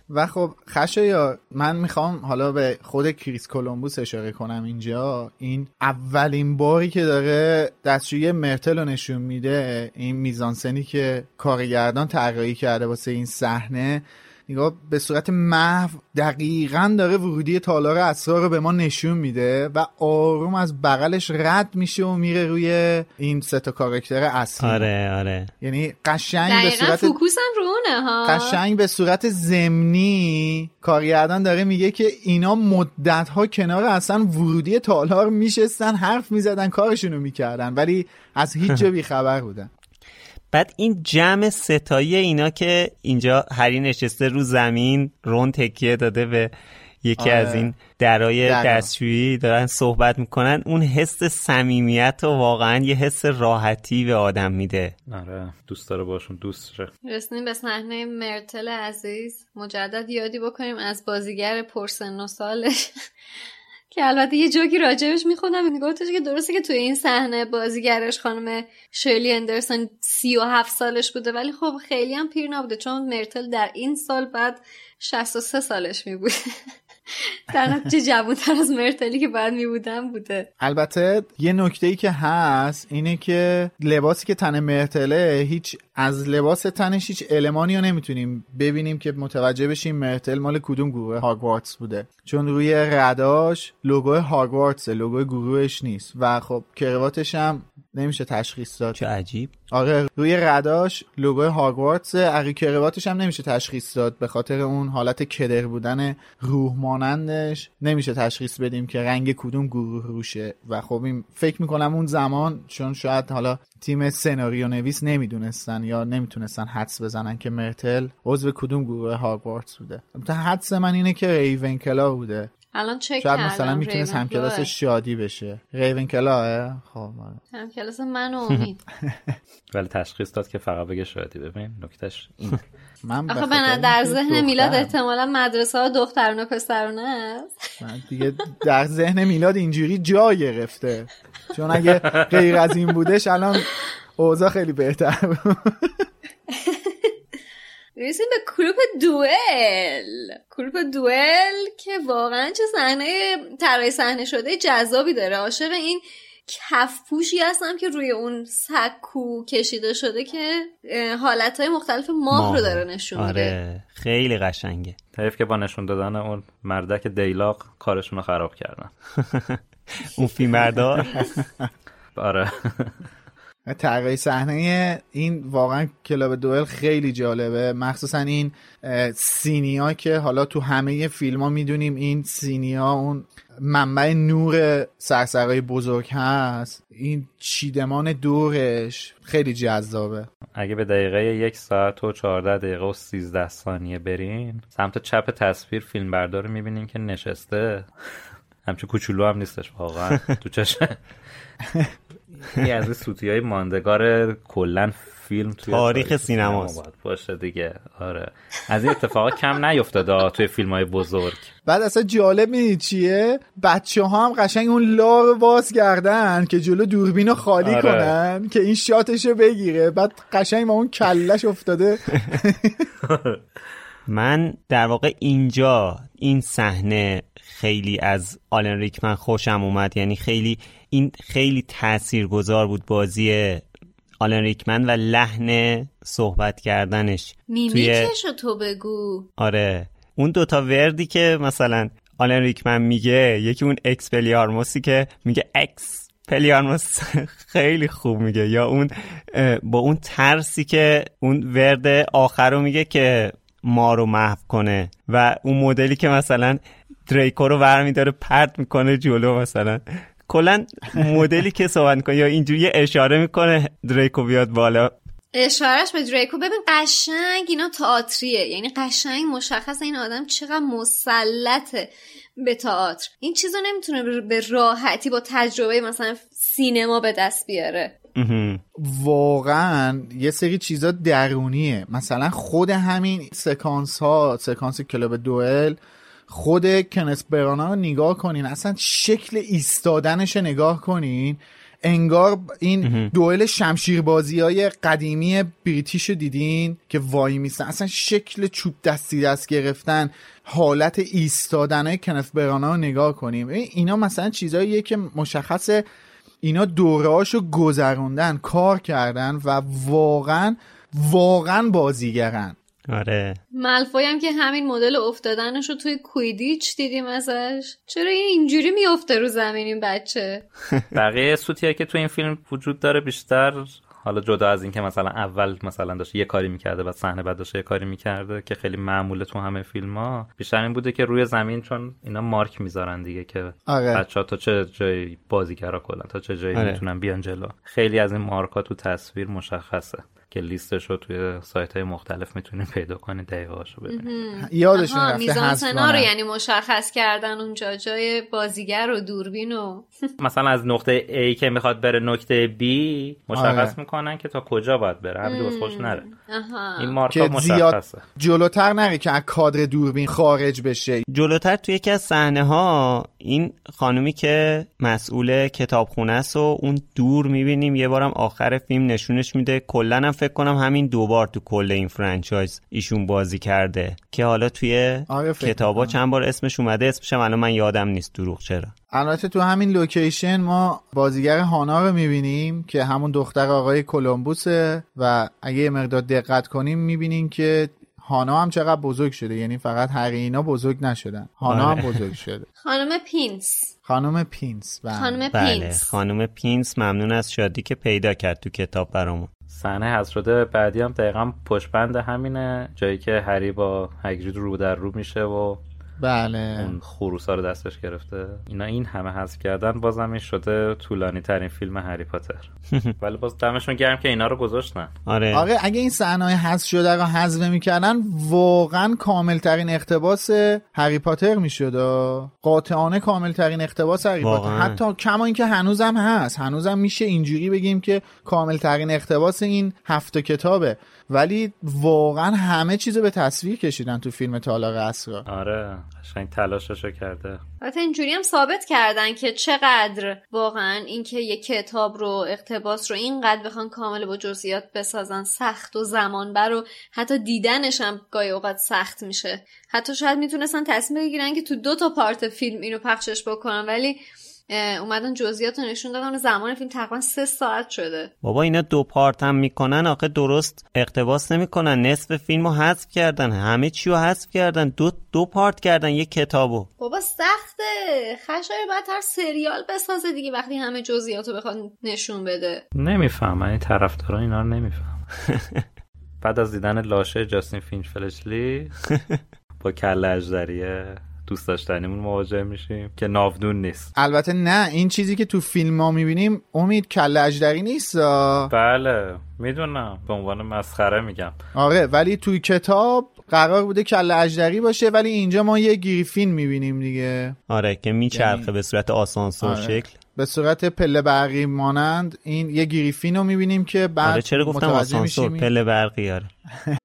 و خب خشایا من می‌خوام حالا به خود کریس کولومبوس اشاره کنم اینجا. این اولین باری که داره دستشوی مرتل رو نشون میده این میزانسنی که کارگردان طراحی کرده واسه این صحنه. نگاه به صورت محو دقیقا داره ورودی تالار اسرار رو به ما نشون میده و آروم از بغلش رد میشه و میره روی این سه تا کاراکتر اصلی. آره آره. یعنی قشنگ به صورت فوکوسم رو اونه ها. قشنگ به صورت زمینی کارگردان داره میگه که اینا مدت ها کنار اصلا ورودی تالار میشستن حرف می‌زدن کارشونو می‌کردن ولی از هیچ جا بیخبر بودن. بعد این جمع ستایی اینا که اینجا هری نشسته رو زمین رون تکیه داده به یکی آره. از این درای. دستشویی دارن صحبت می‌کنن. اون حس صمیمیت و واقعا یه حس راحتی به آدم میده. آره دوست داره باشون دوست شه. رسیدیم به صحنه مرتل عزیز. مجدد یادی بکنیم از بازیگر پرسن و سالش. که البته یه جوکی راجبش می‌خونم. میگفتش که درسته که توی این صحنه بازیگرش خانم شرلی اندرسون سی و هفت سالش بوده ولی خب خیلی هم پیر نبوده چون مرتل در این سال بعد 63 سالش میبود در نتیجه جوانتر از مرتلی که باید میبودم بوده. البته یه نکته ای که هست اینه که لباسی که تن مرتله هیچ از لباس تنش هیچ المانی رو نمی‌تونیم ببینیم که متوجه بشیم مرتل مال کدوم گروه هاگوارتس بوده. چون روی رداش لوگو هاگوارتس لوگو گروهش نیست. و خب کرواتش هم نمیشه تشخیص داد. چه عجیب. آره روی رداش لوگو هاگوارتس عقی کرواتش هم نمیشه تشخیص داد. به خاطر اون حالت کدر بودن روح مانندش نمیشه تشخیص بدیم که رنگ کدوم گروه روشه. و خب این فکر می‌کنم اون زمان چون شاید حالا تیم سناریو نویس نمی‌دونستن یا نمی‌تونستن حدس بزنن که مرتل عضو کدوم گروه هاگوارتس بوده. حدس من اینه که ریونکلا بوده. الان چک شاید مثلا می‌تونست همکلاس شادی بشه. ریون کلاه خب همکلاس من و امید. ولی تشخیص داد که فقط بگه شادی. ببین نکتهش این من آخه من در ذهن میلاد احتمالا مدرسه ها دخترونه و پسرونه است. دیگه در ذهن میلاد اینجوری جا گرفته. چون اگه غیر از این بودش الان اوضاع خیلی بهتر بود. می‌رسیم به کلوپ دوئل. کلوپ دوئل که واقعا چه صحنه طراحی صحنه شده جذابی داره. عاشق این کف پوشی هستم که روی اون سکو کشیده شده که حالتهای مختلف ماه رو داره نشون میده. آره. خیلی قشنگه. تعریف که با نشون دادن اون مردک دیلاق کارشون رو خراب کردن. اون فیلمبردار آره. طراحی صحنه این واقعا کلاب دوئل خیلی جالبه. مخصوصا این سینیا که حالا تو همه فیلم ها می‌دونیم این سینیا اون منبع نور سرسرهای بزرگ هست. این چیدمان دورش خیلی جذابه. اگه به دقیقه یک ساعت و چهارده دقیقه و سیزده ثانیه برین سمت چپ تصویر فیلم بردار می‌بینین که نشسته. همچون کوچولو هم نیستش واقعا. تو چشم. یه از سوتی های ماندگار کلا فیلم توی تاریخ سینما باشه دیگه. آره. از این اتفاقا کم نیفتاده توی فیلم های بزرگ. بعد اصلا جالب می چیه؟ بچه ها هم قشنگ اون لار باز کردن که جلو دوربین رو خالی آره. کنن که این شاتشو بگیره. بعد قشنگ ما اون کلش افتاده. من در واقع اینجا این صحنه خیلی از آلن ریکمن خوشم اومد. یعنی خیلی این خیلی تاثیرگذار بود بازی آلن ریکمن و لحن صحبت کردنش. میمیکشو تو بگو. آره. اون دوتا وردی که مثلا آلن ریکمن میگه یکی اون اکسپلیارموسی که میگه اکسپلیارموس خیلی خوب میگه. یا اون با اون ترسی که اون ورد آخر رو میگه که ما رو محو کنه. و اون مدلی که مثلا دریکو رو برمیداره پرت می‌کنه جلو مثلا. کلا مدلی که صحبت می‌کنه یا اینجوری اشاره می‌کنه دریکو بیاد بالا. اشارش به دریکو. ببین قشنگ اینا تئاتریه. یعنی قشنگ مشخص این آدم چقدر مسلطه به تئاتر. این چیزو نمی‌تونه به راحتی با تجربه مثلا سینما به دست بیاره. واقعا یه سری چیزا درونیه. مثلا خود همین سکانس ها سکانس کلوب دوئل خود کنس برانا رو نگاه کنین. اصلا شکل ایستادنش نگاه کنین. انگار این دوئل شمشیربازی های قدیمی بریتیش دیدین که وای میستن اصلا شکل چوب دستی دست گرفتن حالت ایستادن های کنف برانا رو نگاه کنیم اینا مثلا چیزاییه که مشخصه اینا دورهاشو گذروندن کار کردن و واقعا واقعا بازیگرن. آره. ملفوی هم که همین مدل افتادنش رو توی کویدیچ دیدیم ازش. چرا یه اینجوری میافته رو زمین این بچه؟ بقیه سوتیه که تو این فیلم وجود داره بیشتر حالا جدا از اینکه مثلا اول مثلا داشت یه کاری می‌کرده و صحنه بعد داشت یه کاری می‌کرده که خیلی معموله تو همه فیلم ها بیشتر این بوده که روی زمین چون اینا مارک می‌ذارن دیگه که آره. بچه ها تا چه جایی بازیگرا کلا تا چه جایی آره. می‌تونن بیان جلو خیلی از این مارکا تو تصویر مشخصه که لیستش رو توی سایت های مختلف می‌تونید پیدا کنید دقیقه رو ببینید یادشون رفته میزان رو یعنی مشخص کردن اونجا جای بازیگر و دوربین و مثلا از نقطه A که می‌خواد بره نقطه B مشخص آره. می‌کنن که تا کجا باید بره. همین خوش نره. آها. این مارکا مشخصه. جلوتر نره که از کادر دوربین خارج بشه. جلوتر توی یکی از صحنه ها این خانومی که مسئول کتابخونه است و اون دور می‌بینیم یه بارم آخر فیلم نشونش میده. کلا هم فکر کنم همین دوبار تو کل این فرانچایز ایشون بازی کرده. که حالا توی آره کتابا. چند بار اسمش اومده اسمش هم الان من یادم نیست دروغ چرا. البته تو همین location ما بازیگر هانا رو می‌بینیم که همون دختر آقای کلمبوسه و اگه یه مقدار دقت کنیم می‌بینیم که هانا هم چقدر بزرگ شده. یعنی فقط هر اینا بزرگ نشدن. هانا هم آره. بزرگ شده. خانم پینس. خانم پینس بله. خانم بله پینس. خانم پینس ممنون از شادی که پیدا کرد تو کتاب برامون. صحنه شده بعدی هم دقیقا پشت همینه جایی که هری با هگرید رو در رو میشه و بله. اون خروسا رو دستش گرفته. اینا این همه حذف کردن بازم این شده طولانی ترین فیلم هری پاتر. ولی باز دمشون گرم که اینا رو گذاشتن. آره. آره اگه این صحنه حذف شده رو حذف می‌کردن واقعا کامل ترین اقتباس هری پاتر می‌شد. قاطعانه کامل ترین اقتباس هری پاتر. حتی کما اینکه هنوزم هست. هنوزم میشه اینجوری بگیم که کامل ترین اقتباس این هفت کتابه. ولی واقعا همه چیزو به تصویر کشیدن تو فیلم تالار اسرار آره قشنگ تلاششو کرده. البته اینجوری هم ثابت کردن که چقدر واقعا اینکه یه کتاب رو اقتباس رو اینقدر بخوان کامل با جزئیات بسازن سخت و زمان بر و حتی دیدنش هم گاهی اوقات سخت میشه. حتی شاید می‌تونستن تصمیم بگیرن که تو دو تا پارت فیلم اینو پخشش بکنن ولی اومدن جزئیات رو نشون دادن و زمان فیلم تقریبا سه ساعت شده. بابا اینا دو پارت هم می‌کنن آخه درست اقتباس نمی‌کنن. نصف فیلم رو حذف کردن همه چی رو حذف کردن دو دو پارت کردن یه کتابو. بابا سخته. خشای باید هر سریال بسازه دیگه وقتی همه جزئیات رو بخواد نشون بده. نمیفهم من این طرفداران اینا رو نمیفهم بعد از دیدن لاشه جاستین فینچ فلشلی با کله اجدریه دوست داشتنیمون مواجه میشیم که ناودون نیست. البته نه این چیزی که تو فیلم ها می‌بینیم امید کله اجدری نیست. بله می‌دونم. به عنوان مسخره میگم. آره ولی توی کتاب قرار بوده کله اجدری باشه ولی اینجا ما یه گریفین می‌بینیم دیگه. آره که میچرخه یعنی- به صورت آسانسور آره. شکل. به صورت پله برقی مانند این یه گریفین رو می‌بینیم که بعد آره چرا گفتم آسانسور؟ پله برقی آره.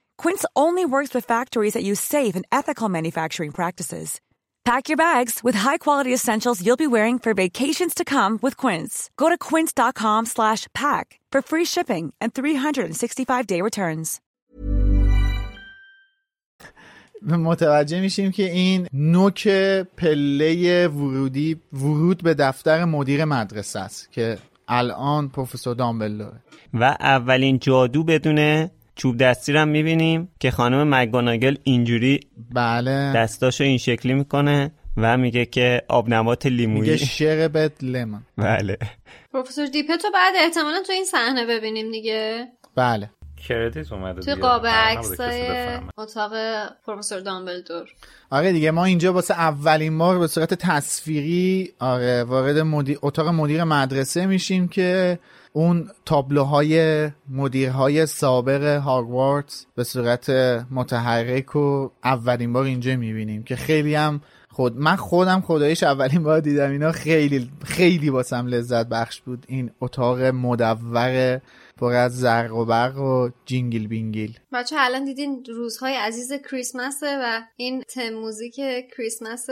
Quince only works with factories that use safe and ethical manufacturing practices. Pack your bags with high-quality essentials you'll be wearing for vacations to come with Quince. Go to quince.com slash pack for free shipping and 365-day returns. متوجه میشیم که این نوک پله ورودی ورود به دفتر مدیر مدرسه است که الان پروفسور دامبلدوره و اولین جادو بدون چوب دستی رو هم می‌بینیم که خانم مگاناگل اینجوری بله. دستاشو این شکلی می‌کنه و میگه که آبنبات لیمویی. میگه شربت لمن. بله. پروفسور دیپتو بعد احتمالا تو این صحنه ببینیم دیگه. بله. کردیت اومده توی دیگه. قاب عکسای بفهمه. اتاق پروفسور دامبلدور. آره دیگه ما اینجا واسه اولین بار به صورت تصویری آره وارد مدیر... اتاق مدیر مدرسه میشیم که اون تابلوهای مدیرهای سابق هاگوارتس به صورت متحرک و اولین بار اینجا می‌بینیم که خیلی هم خود من خودم خدایش اولین بار دیدم اینا خیلی خیلی واسم لذت بخش بود. این اتاق مدور پر از زرق و برق و جینگل بینگل. بچه الان دیدین روزهای عزیز کریسمسه و این theme music کریسمس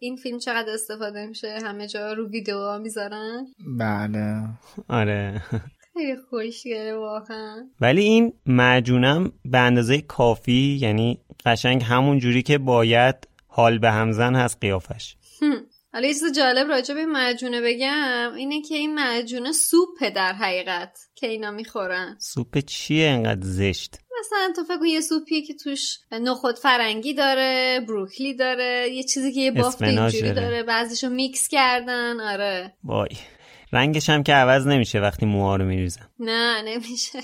این فیلم چقدر استفاده میشه؟ همه جا رو ویدیو می‌ذارن؟ بله. آره. خیلی خوشگله واقعا. ولی این معجونم به اندازه کافی یعنی قشنگ همون جوری که باید حال به همزن هست قیافش. حالا یه چیز جالب راجع به این معجونه بگم اینه که این معجونه سوپه در حقیقت که اینا می‌خورن. سوپ چیه انقدر زشت؟ مثلا تو فکر کن یه سوپیه که توش نخود فرنگی داره بروکلی داره یه چیزی که یه بافت اینجوری داره. داره بعضیشو میکس کردن آره. وای. رنگش هم که عوض نمیشه وقتی موها رو میریزم نه نمیشه.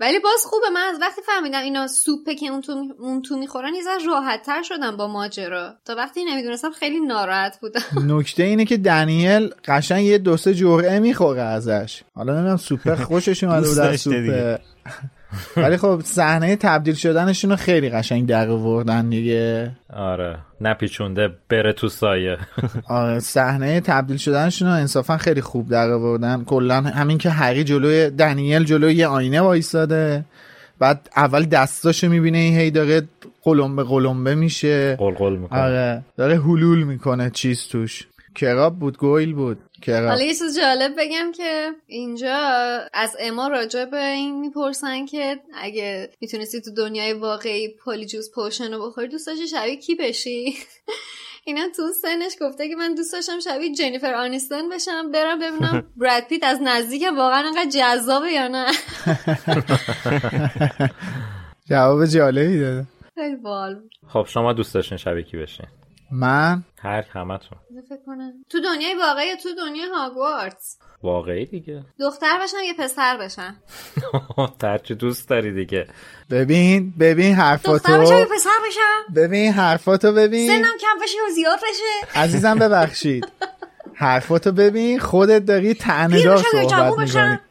ولی باز خوبه. من از وقتی فهمیدم اینا سوپه که اون تو, اون تو می‌خورن یه ذره راحت تر شدم با ماجرا. تا وقتی نمی‌دونستم خیلی ناراحت بودم. نکته اینه که دنیل قشنگ یه دو سه جرعه می‌خوره ازش. حالا نمی‌دونم سوپه رو خوشش اومده بود از. سوپه رو ولی خب صحنه تبدیل شدنشون رو خیلی قشنگ در آوردن دیگه. آره نپیچونده بره تو سایه. آره صحنه تبدیل شدنشون رو انصافا خیلی خوب در آوردن. کلا همین که هری جلوی دنیل جلوی یه آینه وایساده. بعد اول دستاشو می‌بینه این هی داره قلمبه قلمبه میشه. قلقل می‌کنه. آره داره حلول می‌کنه چیز توش. کراب بود گویل بود. کراب حالا یه چیز جالب بگم که اینجا از اما راجع به این می‌پرسن که اگه می‌تونستی تو دنیای واقعی پولیجوس پوشن رو بخوری دوست داشتی شبیه کی بشی؟ اینا تو سنش گفته که من دوست داشتم شبیه جنیفر آنیستون بشم برم ببینم براد پیت از نزدیک واقعا انقدر جذابه یا نه؟ جواب جالبی داده. خیلی. خب شما دوست داشتین شبیه کی بشین؟ من هر همتون. فکر کنم. تو دنیای واقعی یا تو دنیای هاگوارتس واقعی دیگه. دختر بشن یا پسر بشن؟ ترچی دوست داری دیگه. ببین ببین دختر بشن یا حرفاتو پسر بشن؟ ببین حرفاتو ببین. سنم کم بشه یا زیاد بشه؟ عزیزم ببخشید. حرفاتو ببین خودت داری تعنه دار صحبت؟ می‌کنی.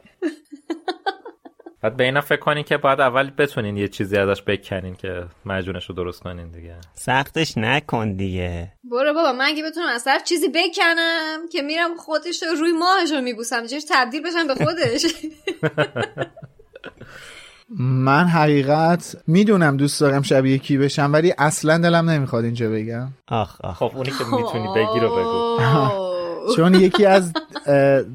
بعد به اینا فکر کنین که باید اول بتونین یه چیزی ازش بکنین که مجونش رو درست کنین دیگه. سختش نکن دیگه. برو بابا من اگه بتونم از هر چیزی بکنم که میرم خودش رو روی ماهش رو میبوسم چش تبدیل بشم به خودش؟ من حقیقت می‌دونم دوست دارم شبیه کی بشم ولی اصلا دلم نمی‌خواد اینجا بگم. آخ آخ. خب اونی که می‌تونی بگی رو بگو. چون یکی از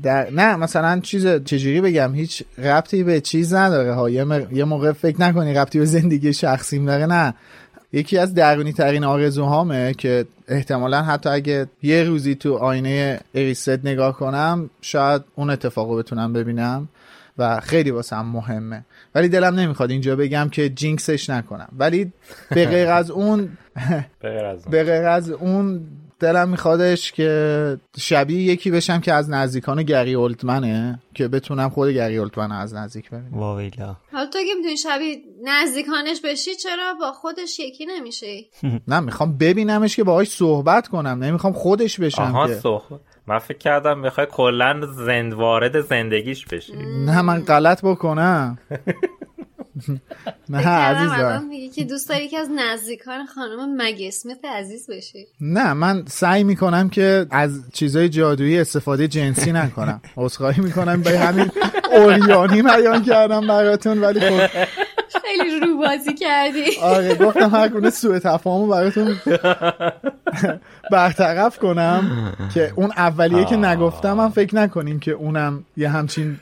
در... نه مثلا چیز چجوری بگم هیچ ربطی به چیز نداره ها. یه, م- یه موقع فکر نکنی ربطی به زندگی شخصیم داره نه. یکی از درونی ترین آرزوهامه که احتمالا حتی اگه یه روزی تو آینه اریست نگاه کنم شاید اون اتفاق رو بتونم ببینم و خیلی واسم مهمه. ولی دلم نمی‌خواد اینجا بگم که جینکسش نکنم. ولی به غیر از اون. به غیر از اون. دلم میخوادش که شبیه یکی بشم که از نزدیکان گری اولتمنه که بتونم خود گری اولتمن از نزدیک ببینم. واویلا. حالا تو که می‌تونی شبیه نزدیکانش بشی چرا با خودش یکی نمیشی؟ نه می‌خوام ببینمش که باهاش صحبت کنم نمی‌خوام خودش بشم آها که. سخ من فکر کردم می‌خوای کلا زند وارد زندگیش بشی. نه من غلط بکنم. نه الان میگی که دوست داری که از نزدیکان خانم مگ اسمیت عزیز بشی. نه من سعی می‌کنم که از چیزای جادویی استفاده جنسی نکنم. عذرخواهی می‌کنم به همین اوریانی بیان کردم براتون ولی خب. خیلی رو بازی کردی. آره گفتم هر گونه سوء تفاهمو براتون برطرف کنم که اون اولیه که نگفتم هم فکر نکنیم که اونم یه همچین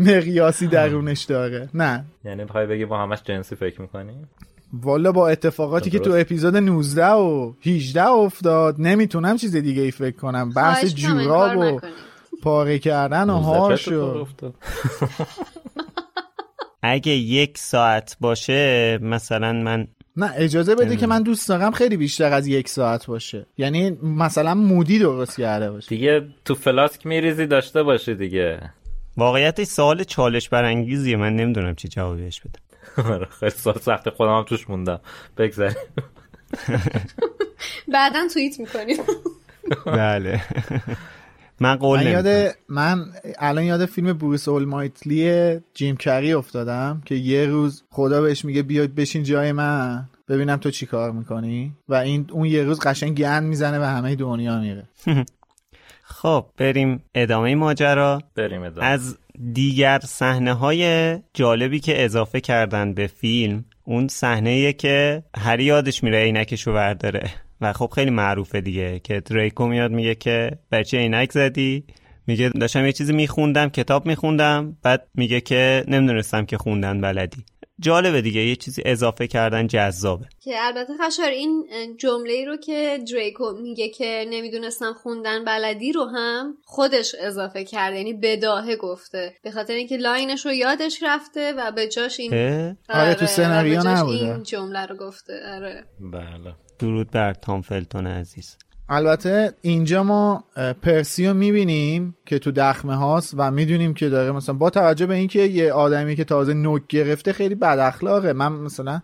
مقیاسی درونش داره. نه. یعنی می‌خوای بگی با همش جنسی فکر می‌کنی؟ والا با اتفاقاتی که تو اپیزود 19 و 18 افتاد نمی‌تونم چیز دیگه ای فکر کنم. بحث جوراب و. پاره کردن و هاش و اگه یک ساعت باشه مثلا من نه اجازه بده که من دوست دارم خیلی بیشتر از یک ساعت باشه. یعنی مثلا مودی درست کرده باشه. دیگه تو فلاسک میریزی داشته باشی دیگه. واقعیتش سوال چالش برانگیزیه. من نمی‌دونم چی جوابی بهش بدم آره، خیلی سال سخت. خودم هم توش موندم. بگذاریم. بعدا توییت می‌کنیم. بله. من قول من. یاد من الان یاد فیلم بروس اولمایتلی جیم کری افتادم که یه روز خدا بهش میگه بیا بشین جای من ببینم تو چی کار می‌کنی؟ و این اون یه روز قشنگ گند می‌زنه و همه دنیا میره. خب بریم ادامه ماجرا. بریم ادامه. از دیگر صحنه های جالبی که اضافه کردن به فیلم اون صحنه که هری یادش میره عینکشو برداره و خب خیلی معروفه دیگه که دریکو میاد میگه که بچه عینک زدی؟ میگه داشتم یه چیزی میخوندم کتاب میخوندم بعد میگه که نمی‌دونستم که خوندن بلدی. جالبه دیگه یه چیزی اضافه کردن جذابه. که البته خشار این جمله ای رو که دریکو میگه که نمی‌دونستم خوندن بلدی رو هم خودش اضافه کرده یعنی بداهه گفته. به خاطر اینکه لاینش رو یادش رفته و به جاش این اه؟ آره، تو سناریو نبوده. این جمله رو گفته آره. بله. درود بر تام فلتون عزیز. البته اینجا ما پرسی رو می‌بینیم که تو دخمه هاست و می‌دونیم که داره مثلا با توجه به اینکه یه آدمی که تازه نوک گرفته خیلی بد اخلاقه من مثلا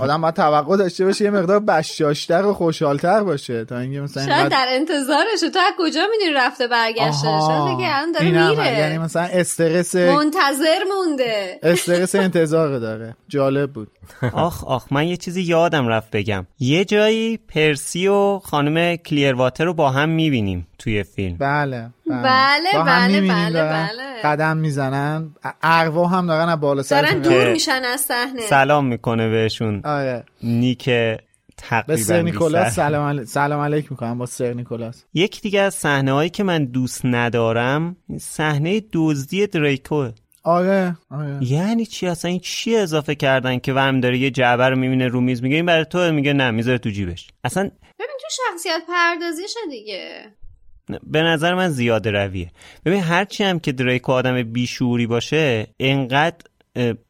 آدم باید توقع داشته باشه یه مقدار بشاشتر و خوشحالتر باشه تا اینکه مثلا شاید اینقدر- در انتظارشه. تو از کجا می‌دونی رفته برگشته. شاید که الان داره میره. یعنی مثلا استرس منتظر مونده. استرس انتظار داره. جالب بود. آخ آخ من یه چیزی یادم رفت بگم. یه جایی پرسی و خانم کلیرواتر رو با هم می‌بینیم. توی فیلم. بله بله، بله، بله، دارن بله. قدم می‌زنن. ارواح هم دارن از بالا دارن سرشون دور که میشن از صحنه. سلام می‌کنه بهشون. آره. نیک به تقریبا سر نیکولاس. سلام, عل... سلام علیک می‌کنم با سر نیکولاس. یک دیگه از صحنه هایی که من دوست ندارم صحنه دزدی دریکو. آره آره. یعنی چی؟ اصلا این چی اضافه کردن که وهم داره؟ یه جعبه رو می‌بینه رو میز میگه این برای تو؟ میگه نه می‌ذاره تو جیبش. اصلا ببین تو شخصیت پردازیشه دیگه. به نظر من زیاده رویه. ببین هرچی هم که دریکو آدم بیشوری باشه انقدر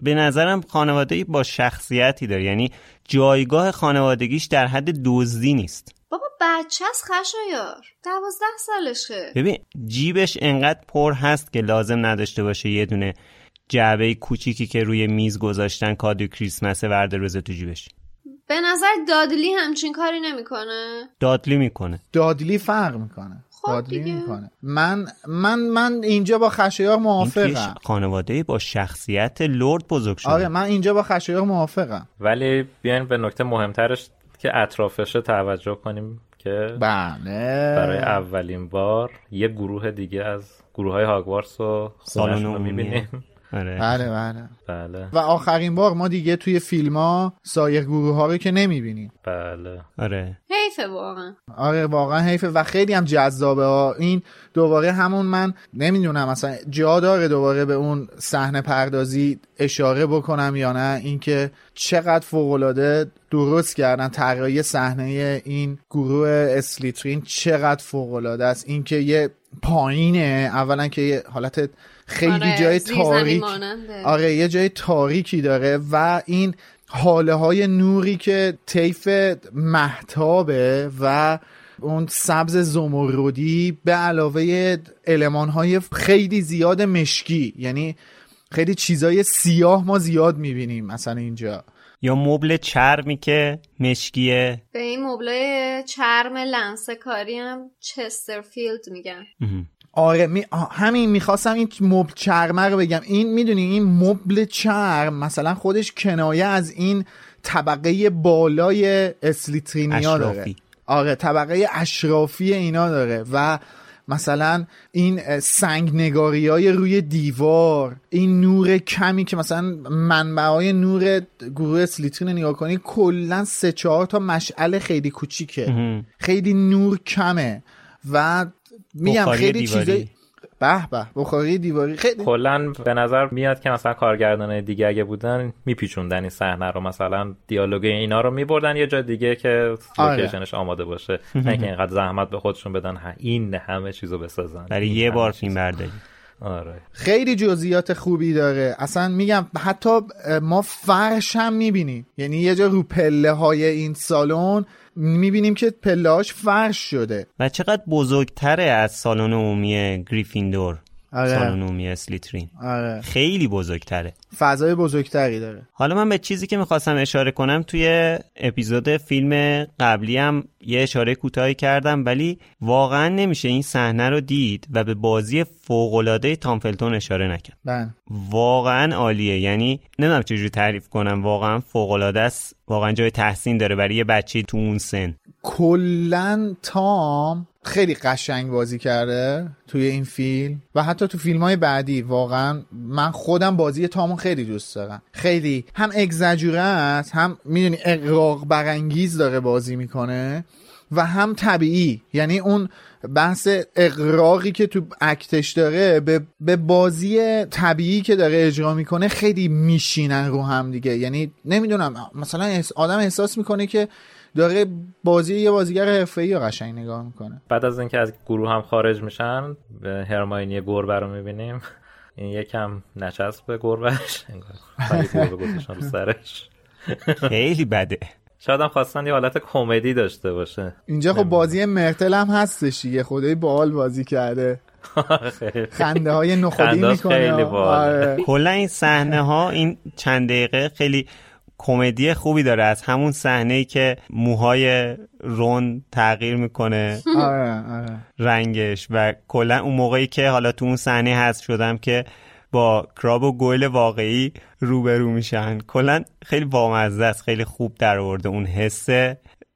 به نظرم خانواده با شخصیتی داره. یعنی جایگاه خانوادگیش در حد دزدی نیست. بابا بچه از خشایار. دوازده سالشه. ببین جیبش انقدر پر هست که لازم نداشته باشه یه دونه جعبه کوچیکی که روی میز گذاشتن کادو کریسمس ورده روزه تو جیبش. به نظر دادلی همچین کاری نمی‌کنه. دادلی می‌کنه. دادلی فرق می‌کنه. خب دادلی دیگه. می‌کنه. من من من اینجا با خشایار موافقم. خانواده با شخصیت لورد بزرگ شده. آره من اینجا با خشایار موافقم. ولی بیاین به نکته مهمترش که اطرافشه توجه کنیم که بله. برای اولین بار یه گروه دیگه از گروه های هاگوارتس و سالن خونه‌شون رو. می‌بینیم. آره. بله بله. بله. و آخرین بار ما دیگه توی فیلم ها سایر گروه ها رو که نمی‌بینیم. بله. آره. حیفه واقعا. آره واقعا حیفه. و خیلی هم جذابه. ها این دوباره همون من نمی‌دونم مثلا جا داره دوباره به اون صحنه پردازی اشاره بکنم یا نه. اینکه چقدر فوقالعاده درست کردن طراحی صحنه این گروه اسلیترین چقدر فوقالعاده است. اینکه یه پایینه. اولا که یه حالت خیلی آره، جای تاریک. ماننده. آره یه جای تاریکی داره و این حاله های نوری که طیف محتابه و اون سبز زمردی به علاوه علمان های خیلی زیاد مشکی. یعنی خیلی چیزای سیاه ما زیاد می‌بینیم مثلا اینجا. یا مبل چرمی که مشکیه. به این مبله چرم لنسه کاری هم چسترفیلد میگن. آره می... همین می‌خواستم این مبل چرمه رو بگم. این می‌دونی این مبل چرم مثلا خودش کنایه از این طبقه بالای اسلیترینیا داره. آره طبقه اشرافی اینا داره. و مثلا این سنگ نگاری های روی دیوار این نور کمی که مثلا منبع های نور گروه اسلیترین رو نگاه کنی کلا سه چهار تا مشعل خیلی کوچیکه. خیلی نور کمه. و میگم خیلی دیواری. چیزای به به بخاری دیواری خیلی کلا به نظر میاد که مثلا کارگردان دیگه اگه بودن میپیچوندن این صحنه رو مثلا دیالوگ اینا رو میبردن یه جا دیگه که آره. لوکیشنش آماده باشه نه اینکه اینقدر زحمت به خودشون بدن این همه چیزو بسازن برای یه بار. فیلم برداری آره. خیلی جزئیات خوبی داره. اصلا میگم حتی ما فرش هم می‌بینیم. یعنی یه جا رو پله های این سالن می‌بینیم که پله هاش فرش شده. و چقدر بزرگتره از سالن عمومی گریفیندور؟ آره. سالن عمومی اسلیترین. آره. خیلی بزرگتره. فضای بزرگتری داره. حالا من به چیزی که می‌خواستم اشاره کنم توی اپیزود فیلم قبلی هم یه اشاره کوتاهی کردم ولی واقعا نمیشه این صحنه رو دید و به بازی فوق‌العاده تام فلتون اشاره نکرد. بله. واقعا عالیه. یعنی نمی‌دونم چجوری تعریف کنم. واقعا فوق‌العاده است. واقعا جای تحسین داره برای یه بچه تو اون سن. کلا تام خیلی قشنگ بازی کرده توی این فیلم و حتی تو فیلم های بعدی واقعا من خودم بازی تامو خیلی دوست دارم. خیلی هم اگزجوره است هم می‌دونی اقراق برانگیز داره بازی می‌کنه و هم طبیعی. یعنی اون بحث اقراقی که تو اکتش داره به, به بازی طبیعی که داره اجرا می‌کنه خیلی میشینن رو هم دیگه. یعنی نمی‌دونم مثلا آدم احساس می‌کنه که داره بازی یه بازیگر حرفه‌ای رو قشنگ نگاه می‌کنه. بعد از اینکه از گروه هم خارج میشن به هرماینی گربه رو می‌بینیم. این یکم نچسب به گربهش. انگار گذاشتن رو سرش. خیلی بده. شاید هم خواستن یه حالت کمدی داشته باشه. اینجا خب بازی مرتل هم هستش دیگه. خدای باحال بازی کرده. خنده های نخودی می‌کنه. آره. کلا این صحنه ها این چند دقیقه خیلی کمدی خوبی داره از همون صحنه ای که موهای رون تغییر می‌کنه. آره آره. رنگش و کلا اون موقعی که حالا تو اون صحنه هست شدم که با کراب و گویل واقعی روبرو میشن. کلا خیلی بامزه است خیلی خوب در آورده. اون حس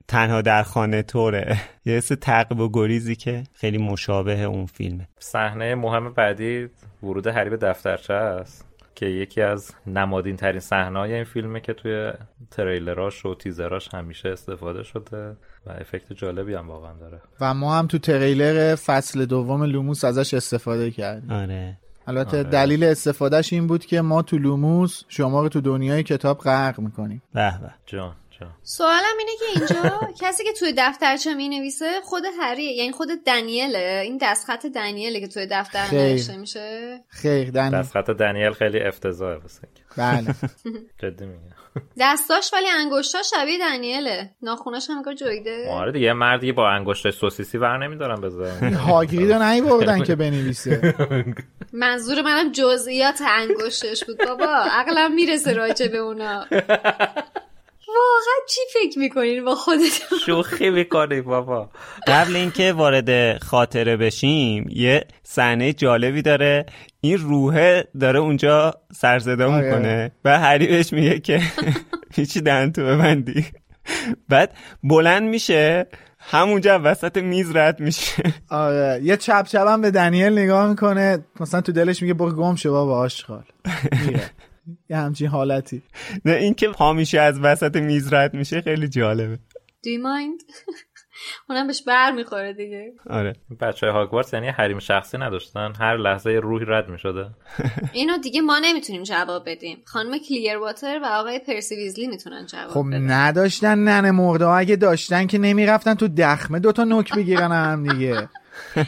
تنها در خانه طوره. یه حس تعقیب و گریزی که خیلی مشابه اون فیلمه. صحنه مهم بعدی ورود هری به دفترچه است. که یکی از نمادین ترین صحنه های این فیلمه که توی تریلراش و تیزراش همیشه استفاده شده و effect جالبی هم واقعا داره. و ما هم تو تریلر فصل دوم لوموس ازش استفاده کردیم. آره. البته آره. دلیل استفادهش این بود که ما تو لوموس شما رو تو دنیای کتاب غرق می‌کنیم. به به. جان جان. سوالم اینه که اینجا کسی که توی دفترچه می نویسه خود هریه یعنی خود دنیله. این دستخط دنیله که توی دفتر. نوشته میشه. خیر دن دستخط دنیل خیلی افتضاحه واسه. بله. جدی میگم. دستاش ولی انگشتا شبیه دنیله. ناخوناش هم جویده. آره دیگه مردی با انگشت سوسیسی ور نمیدارن بذارن. هاگرید رو نیوردن که بنویسه. منظور منم جزئیات انگشتش بود. بابا عقلم می‌رسه راجع به اونا. واقعا چی فکر می‌کنین با خودتون شوخی می‌کنی بابا. قبل اینکه وارد خاطره بشیم یه صحنه جالبی داره. این روحه داره اونجا سرصدا آره. می‌کنه و هری بهش میگه که هیچی دهن تو ببندی. بعد بلند میشه همونجا وسط میز رد میشه. آره. یه چپ چپ هم به دنیل نگاه می‌کنه. مثلا تو دلش میگه برو گم شو بابا آشغال میره. یه همچین حالتی. نه اینکه پا میشه از وسط میز رد میشه خیلی جالبه. Do you mind? اونم بهش بر می‌خوره دیگه. آره. بچه های هاگوارتس یعنی حریم شخصی نداشتن؟ هر لحظه یه روحی رد می‌شده. اینو دیگه ما نمی‌تونیم جواب بدیم. خانم کلیر واتر و آقای پرسی ویزلی می‌تونن جواب خب بدن. نداشتن ننه مرده اگه داشتن که نمی‌رفتن تو دخمه دوتا نوک بگیرن هم دیگه.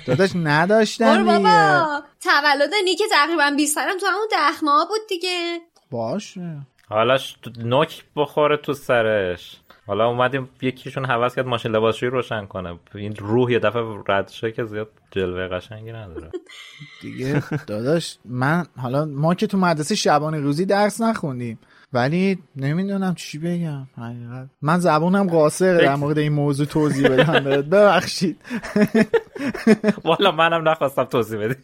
داداش نداشتن دیگه بابا. تولد نیک تقریبا 20 سالم تو همون دخمه ها بود دیگه. باشه حالا نوک بخوره تو سرش. حالا اومدیم یکیشون حوض کرد ماشین لباسشویی روشن کنه. این روح یه دفعه رد شه که زیاد جلوه قشنگی نداره. دیگه داداش من حالا ما که تو مدرسه شبانه روزی درس نخوندیم. ولی نمی‌دونم چی بگم. حقیقت. من زبونم قاصره در مورد این موضوع توضیح بدم. ببخشید. والا منم نخواستم توضیح بدی.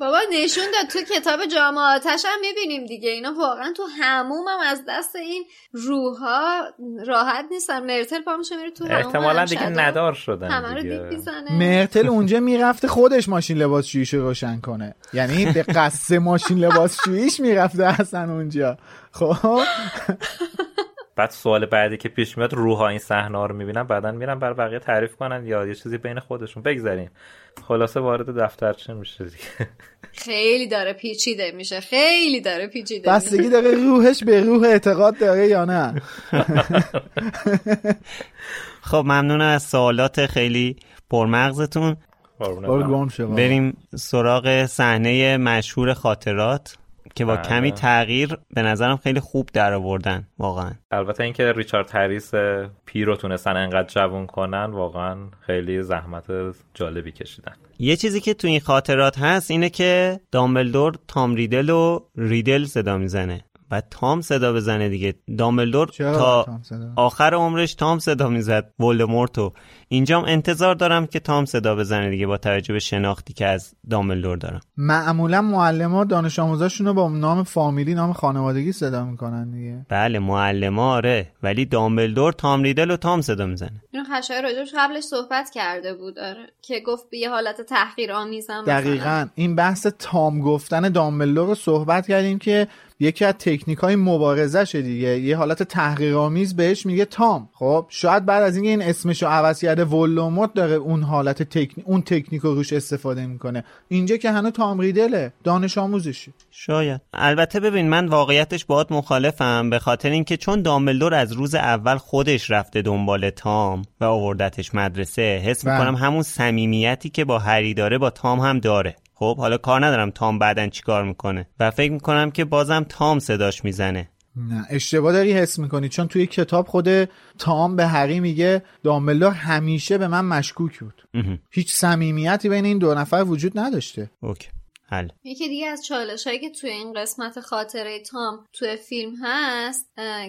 بابا نشون داد تو کتاب جام آتش هم می‌بینیم دیگه. اینا واقعا تو هموم هم از دست این روحها راحت نیستن. مرتل پا میشه میره تو هموم احتمالا دیگه ندار شدن همه رو می‌زنه. مرتل اونجا می‌رفته خودش ماشین لباسشوییشو روشن کنه. یعنی به قصد ماشین لباسشوییش می‌رفته اصلا اونجا. خب. بعد سوال بعدی که پیش میاد روحا این صحنه رو می‌بینن بعدا میرن بر بقیه تعریف کنن یا یه چیزی بین خودشون. بگذاریم. خلاصه وارد دفترچه میشه دیگه؟ خیلی داره پیچیده میشه. خیلی داره پیچیده بستگی داره روحش به روح اعتقاد داره یا نه؟ خب ممنون از سوالات خیلی پرمغزتون. بریم سراغ صحنه مشهور خاطرات. که با بله. کمی تغییر به نظرم خیلی خوب در آوردن واقعا البته اینکه ریچارد هریس پیر رو تونستن انقدر جوون کنن واقعا خیلی زحمت جالبی کشیدن یه چیزی که تو این خاطرات هست اینه که دامبلدور تام ریدل و ریدل صدا می‌زنه و تام صدا بزنه دیگه دامبلدور تا؟ آخر عمرش تام صدا می‌زد ولدمورتو اینجام انتظار دارم که تام صدا بزنه دیگه با توجه به شناختی که از دامبلدور دارم. معمولا معلم دانش آموزاشون رو با نام فامیلی نام خانوادگی صدا می‌کنن دیگه. بله معلم آره. ولی دامبلدور تام ریدل و تام صدا می‌زنه. اینو خشای راجبش قبلش صحبت کرده بود آره. که گفت به یه حالت تحقیر آمیزم. دقیقا. این بحث تام گفتن دامبلدور رو صحبت کردیم که یکی از تکنیک های مبارزشه دیگه. یه حالت تحقیرآمیز بهش میگه تام. خب شاید بعد از اینکه این اسمشو عوض کرده ولوموت داره اون حالت تکنیک اون تکنیک رو روش استفاده می‌کنه. اینجا که هنوز تام ریدله دانش آموزشه شاید. البته ببین من واقعیتش باهات مخالفم به خاطر اینکه چون دامبلدور از روز اول خودش رفته دنبال تام و آوردتش مدرسه حس بله. می‌کنم همون صمیمیتی که با هری داره با تام هم داره. خب حالا کار ندارم تام بعدن چیکار می‌کنه. و فکر می‌کنم که بازم تام صداش می‌زنه. نه اشتباه داری حس می‌کنی. چون توی کتاب خود تام به هری میگه دامبلدور همیشه به من مشکوک بود. هیچ صمیمیتی بین این دو نفر وجود نداشته. اوکی. حل یکی دیگه از چالش هایی که توی این قسمت خاطره تام توی فیلم هست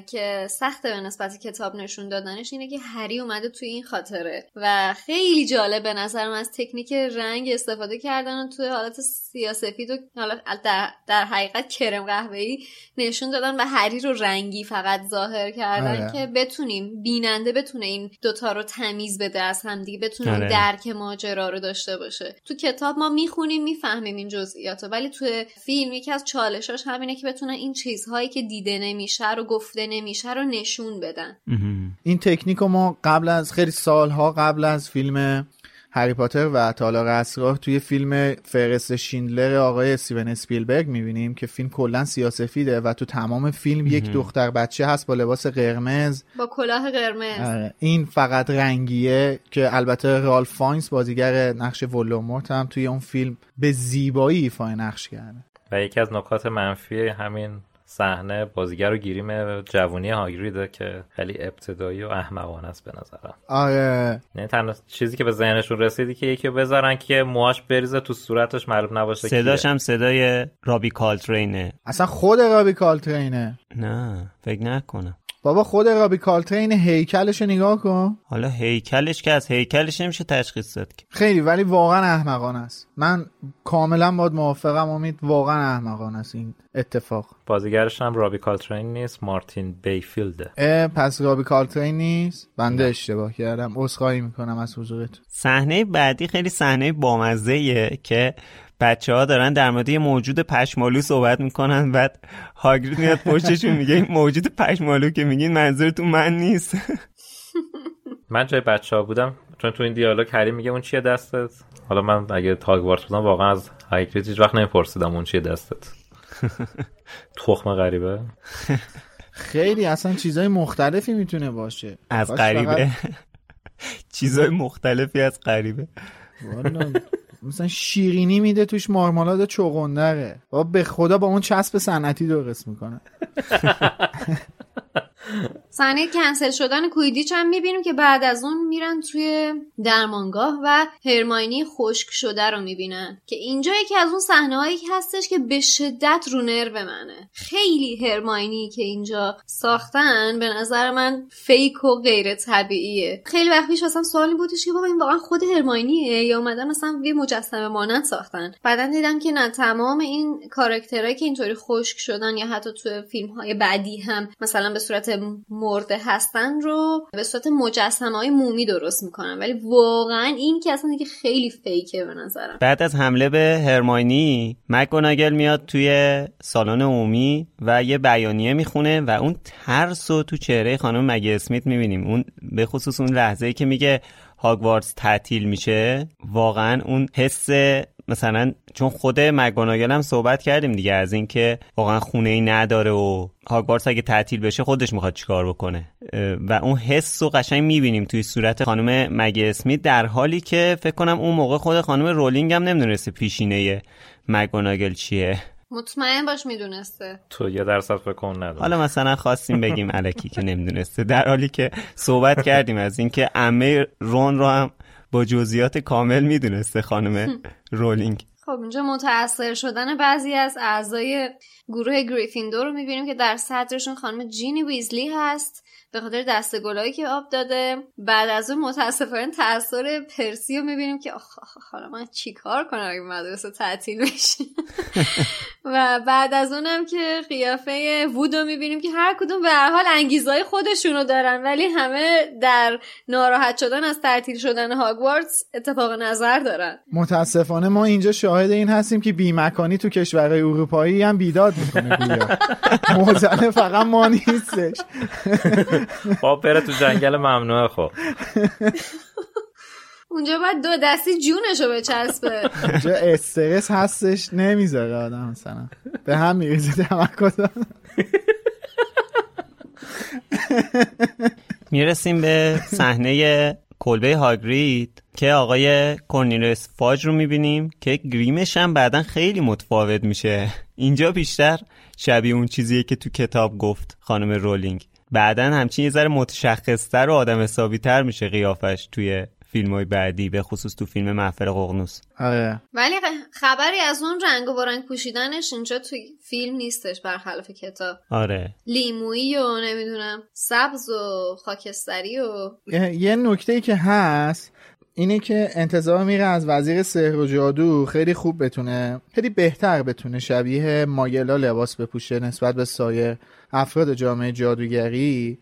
که سخته به نسبت کتاب نشون دادنش اینه که هری اومده توی این خاطره و خیلی جالب به نظرم از تکنیک رنگ استفاده کردن و توی حالت سیاسفید و حالا در, در حقیقت کرم قهوه‌ای نشون دادن و هری رو رنگی فقط ظاهر کردن آره. که بتونیم بیننده بتونه این دوتا رو تمیز بده از هم دیگه بتونه آره. درک ماجرا رو داشته باشه تو کتاب ما می‌خونیم می‌فهمیم این جزئیات ولی تو فیلم یکی از چالشاش همینه که بتونن این چیزهایی که دیده نمیشه رو گفته نمیشه رو نشون بدن. این تکنیک رو ما قبل از خیلی سالها قبل از فیلم هری پاتر و تالار اسرار توی فیلم فهرست شیندلر آقای استیون اسپیلبرگ می‌بینیم که فیلم کلا سیاه سفیده و تو تمام فیلم یک دختر بچه هست با لباس قرمز. با کلاه قرمز. آره. این فقط رنگیه که البته رالف فاینز بازیگر نقش ولدمورت هم توی اون فیلم به زیبایی ایفای نقش کرده. و یکی از نکات منفی همین صحنه بازیگر رو گیریم جوونی هاگریده که خیلی ابتدایی و احمقانه است به نظرم. آره. یعنی تنها چیزی که به ذهنشون رسیدی که یکی رو بذارن که موهاش بریزه تو صورتش معلوم نباشه صداش. هم صدای رابی کالترینه. اصلا خود رابی کالترینه. نه فکر نکنم. بابا خود رابی کالترین هیکلش رو نگاه کن. حالا هیکلش که از هیکلش نمیشه تشخیص داد که. خیلی ولی واقعا احمقانه است. من کاملا باید موافقم امید واقعا احمقانه است این اتفاق. بازیگرش هم رابی کالترین نیست مارتین بیفیلده. پس رابی کالترین نیست؟ بنده اشتباه کردم. عذرخواهی می‌کنم از حضورتون. صحنه بعدی خیلی صحنه بامزه که بچه ها دارن در مورد یه موجود پشمالو صحبت می‌کنن بعد هاگرید میاد پشتشون میگه این موجود پشمالو که میگین منظورتون من نیست. من جای بچه ها بودم چون تو این دیالوگ هری میگه اون چیه دستت؟ حالا من اگه تاگوارت بودم واقعا از هاگرید هیچ وقت نمیپرسیدم اون چیه دستت. تخم غریبه. خیلی اصلا چیزای مختلفی می‌تونه باشه. از غریبه. چیزای مختلفی از غریبه. مثلا شیرینی میده توش مارمالاد چغندره. بابا به خدا با اون چسب صنعتی درست می‌کنه. صحنه کنسل شدن کویدیچ هم می‌بینیم که بعد از اون میرن توی درمانگاه و هرماینی خشک شده رو می‌بینن. که اینجا یکی از اون صحنه هایی هستش که به شدت رو نرو منه. خیلی هرماینی که اینجا ساختن به نظر من فیک و غیر طبیعیه. خیلی وقت پیش اصلا سوالی بودش که بابا این واقعا خود هرماینیه؟ یا اومدن مثلا یه مجسمه مانند ساختن. بعدا دیدم که نه تمام این کاراکترهایی که اینطوری خشک شدن یا حتی تو فیلم های بعدی هم مثلا به صورت مرده هستن رو به صورت مجسمه های مومی درست می‌کنن. ولی واقعا این که اصلا دیگه خیلی فیکه به نظرم. بعد از حمله به هرماینی مکگوناگل میاد توی سالن عمومی و یه بیانیه می‌خونه و اون ترس رو تو چهره خانم مگی اسمیت می‌بینیم. اون به خصوص اون لحظه ای که میگه هاگوارتس تعطیل میشه واقعا اون حس مثلا چون خود مگوناگل هم صحبت کردیم دیگه از اینکه واقعا خونه ای نداره و هاگوارتس اگه تعطیل بشه خودش می‌خواد چیکار بکنه. و اون حس رو قشنگ می‌بینیم توی صورت خانم مگی اسمیت در حالی که فکر کنم اون موقع خود خانم رولینگ هم نمی‌دونسته پیشینه مگوناگل چیه. مطمئن باش می‌دونسته. تو یه درصد فکر کن نداره. حالا مثلا خواستیم بگیم علکی که نمی‌دونسته. در حالی که صحبت کردیم از اینکه عمه رون رو هم با جزئیات کامل می‌دونسته خانم رولینگ. خب اینجا متاثر شدن بعضی از اعضای گروه گریفیندور رو می‌بینیم که در صدرشون خانم جینی ویزلی هست. به خاطر دست گلایی که آب داده. بعد از اون متاسفانه تاثیر پرسی رو می‌بینیم که آخ حالا من چیکار کنم اگه مدرسه تعطیل بشه؟ و بعد از اونم که قیافه وود رو می‌بینیم که هر کدوم به هر حال انگیزهای خودشونو دارن ولی همه در ناراحت شدن از تعطیل شدن هاگوارتس اتفاق نظر دارن. متاسفانه ما اینجا شاهد این هستیم که بیمکانی تو کشورهای اروپایی هم بیداد می‌کنه موزنه فقط ما نیستش. با بره تو جنگل ممنوعه خب. اونجا باید دو دستی جونشو بچسبه. اونجا استرس هستش نمی‌ذاره آدم مثلا. به هم میریزه تمرکز. می‌رسیم به صحنه کلبه هاگرید که آقای کورنیلوس فاج رو می‌بینیم که گریمش هم بعدا خیلی متفاوت میشه. اینجا بیشتر شبیه اون چیزیه که تو کتاب گفت خانم رولینگ. بعدا همچین یه ذره متشخصتر و آدم حسابی تر میشه قیافش توی فیلم های بعدی به خصوص تو فیلم محفل قغنوس آره. ولی خبری از اون رنگ و برنگ پوشیدنش اینجا توی فیلم نیستش برخلاف کتاب. آره. لیمویی و نمی‌دونم سبز و خاکستری و یه نکته ای که هست اینه که انتظار میره از وزیر سحر و جادو خیلی خوب بتونه خیلی بهتر بتونه شبیه ماگلا لباس بپوشه نسبت به سایر افراد جامعه جادوگری.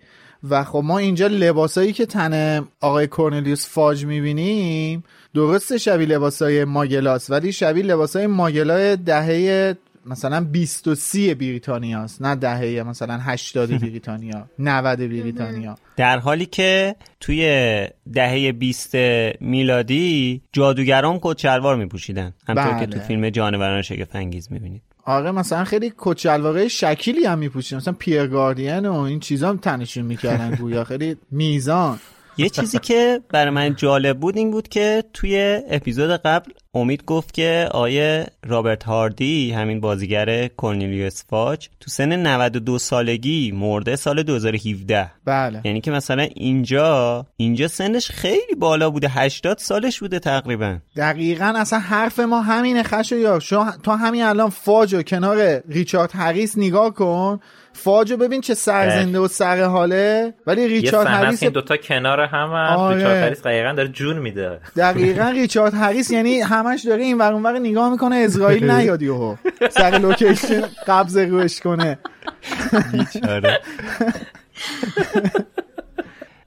و خب ما اینجا لباسایی که تن آقای کورنلیوس فاج می‌بینیم درسته شبیه لباسای ماگلاس ولی شبیه لباسای ماگلا دهه مثلا 20 و 30 بریتانیا است نه دهه مثلا 80 بریتانیا 90 بریتانیا. در حالی که توی دهه 20 میلادی جادوگران کچلوار میپوشیدن همطور بله. که تو فیلم جانوران شگفت انگیز می‌بینید. آره مثلا خیلی کچلواقع شکیلی هم میپوشیدن مثلا پیر گاردین و این چیزا هم تنشون می‌کردن گویا. خیلی میزان. یه چیزی که برای من جالب بود این بود که توی اپیزود قبل امید گفت که آیه رابرت هاردی همین بازیگر کورنیلیوس فاج تو سن 92 سالگی مرده سال 2017 بله. یعنی که مثلا اینجا اینجا سنش خیلی بالا بوده. 80 سالش بوده تقریبا. دقیقا اصلا حرف ما همینه خشایار شو تا همین الان فاج رو کنار ریچارد هریس نگاه کن. فاج رو ببین چه سرزنده و سر حاله. ولی ریچارد هریس این دوتا کنار هم آره. ریچارد هریس دقیقا داره جون میده. دقیقا ریچارد هریس یعنی همش داره این ور اونور نگاه می‌کنه عزرائیل نیاد یهو. سر لوکیشن قبض روش کنه. بیچاره.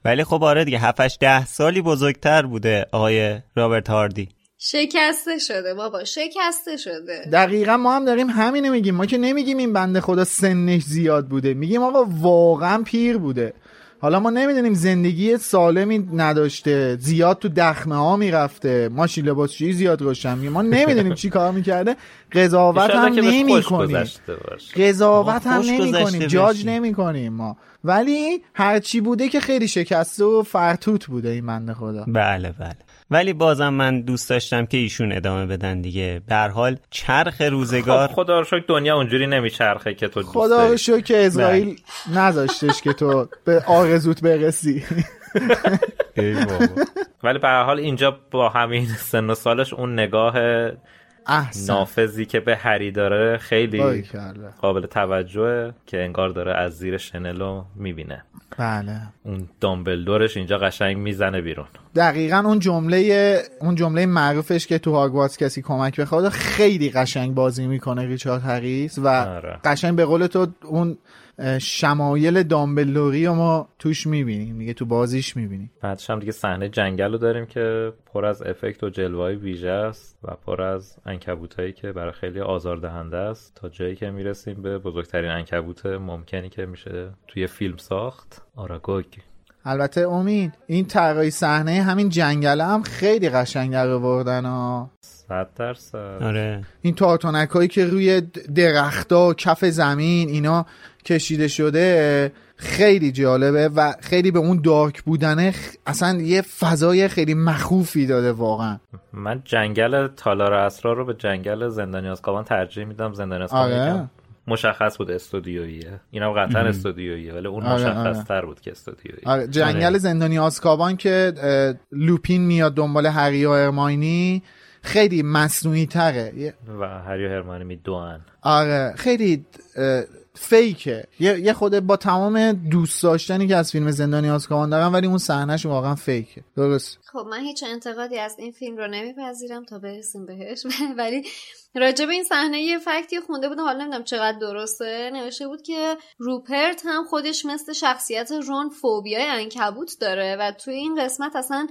ولی خب آره دیگه 7 ده سالی بزرگتر بوده آقای رابرت هاردی. شکسته شده بابا شکسته شده. دقیقا ما هم داریم همینه میگیم. ما که نمیگیم این بنده خدا سنش زیاد بوده. میگیم آقا واقعا پیر بوده. حالا ما نمی‌دونیم زندگی سالمی نداشته زیاد تو دخمه ها می‌رفته. ماشین لباسشویی زیاد روشن ما نمی‌دونیم چی کار می‌کرده. قضاوت هم نمی کنیم قضاوت هم نمی کنیم جاج نمی کنیم ما. ولی هرچی بوده که خیلی شکسته و فرتوت بوده این بنده خدا. بله بله. ولی بازم من دوست داشتم که ایشون ادامه بدن دیگه. به هر چرخ روزگار خب خدا رو شکر دنیا اونجوری نمیچرخه که تو دوست خدا رو شکر که اسرائیل نذاشتش که تو به آرزوت برسی. ولی به هر حال اینجا با همین سن و سالش اون نگاه احسن. نافذی که به هری داره خیلی قابل توجهه که انگار داره از زیر شنلو می‌بینه بله اون دامبلدورش اینجا قشنگ می‌زنه بیرون دقیقا اون جمله اون جمله معروفش که تو هاگوارتس کسی کمک بخواد خیلی قشنگ بازی می‌کنه ریچارد هریس و آره. قشنگ به قول تو اون شمایل دامبلدوری رو ما توش می‌بینیم. دیگه تو بازیش می‌بینیم. بعدش هم دیگه صحنه جنگل رو داریم که پر از افکت و جلوهای ویژه است و پر از انکبوت هایی که برای خیلی آزاردهنده است. تا جایی که می‌رسیم به بزرگترین انکبوت ممکنی که میشه توی فیلم ساخت آراگوگ. البته امید این طراحی صحنه همین جنگل هم خیلی قشنگ در آوردن ها صد درصد. آره. این تارتانک هایی که روی درختا و کف زمین اینا کشیده شده خیلی جالبه و خیلی به اون دارک بودنه اصلا یه فضای خیلی مخوفی داده واقعا. من جنگل تالار اسرار رو به جنگل زندانی آزکابان ترجیح میدم. زندانی آزکابان آره. مشخص بود استودیوییه. اینا قطعا استودیوییه ولی اون آره، مشخص آره. تر بود که استودیویی آره، جنگل زندانی آزکابان که لوپین میاد دنبال هری و ارماینی خیلی مصنوعی تره و هری و هرمانی میدوان آره خیلی فیکه. یه یه خود با تمام دوست داشتنی که از فیلم زندانی آزکابان دارم ولی اون صحنهش واقعا فیکه. درست. خب من هیچ انتقادی از این فیلم رو نمیپذیرم تا برسیم بهش ولی راجع به این صحنه یه فکتی خونده بودم حالا نمی‌دونم چقدر درسته نوشته بود که روپرت هم خودش مثل شخصیت رون فوبیای انکبوت داره و توی این قسمت اصلا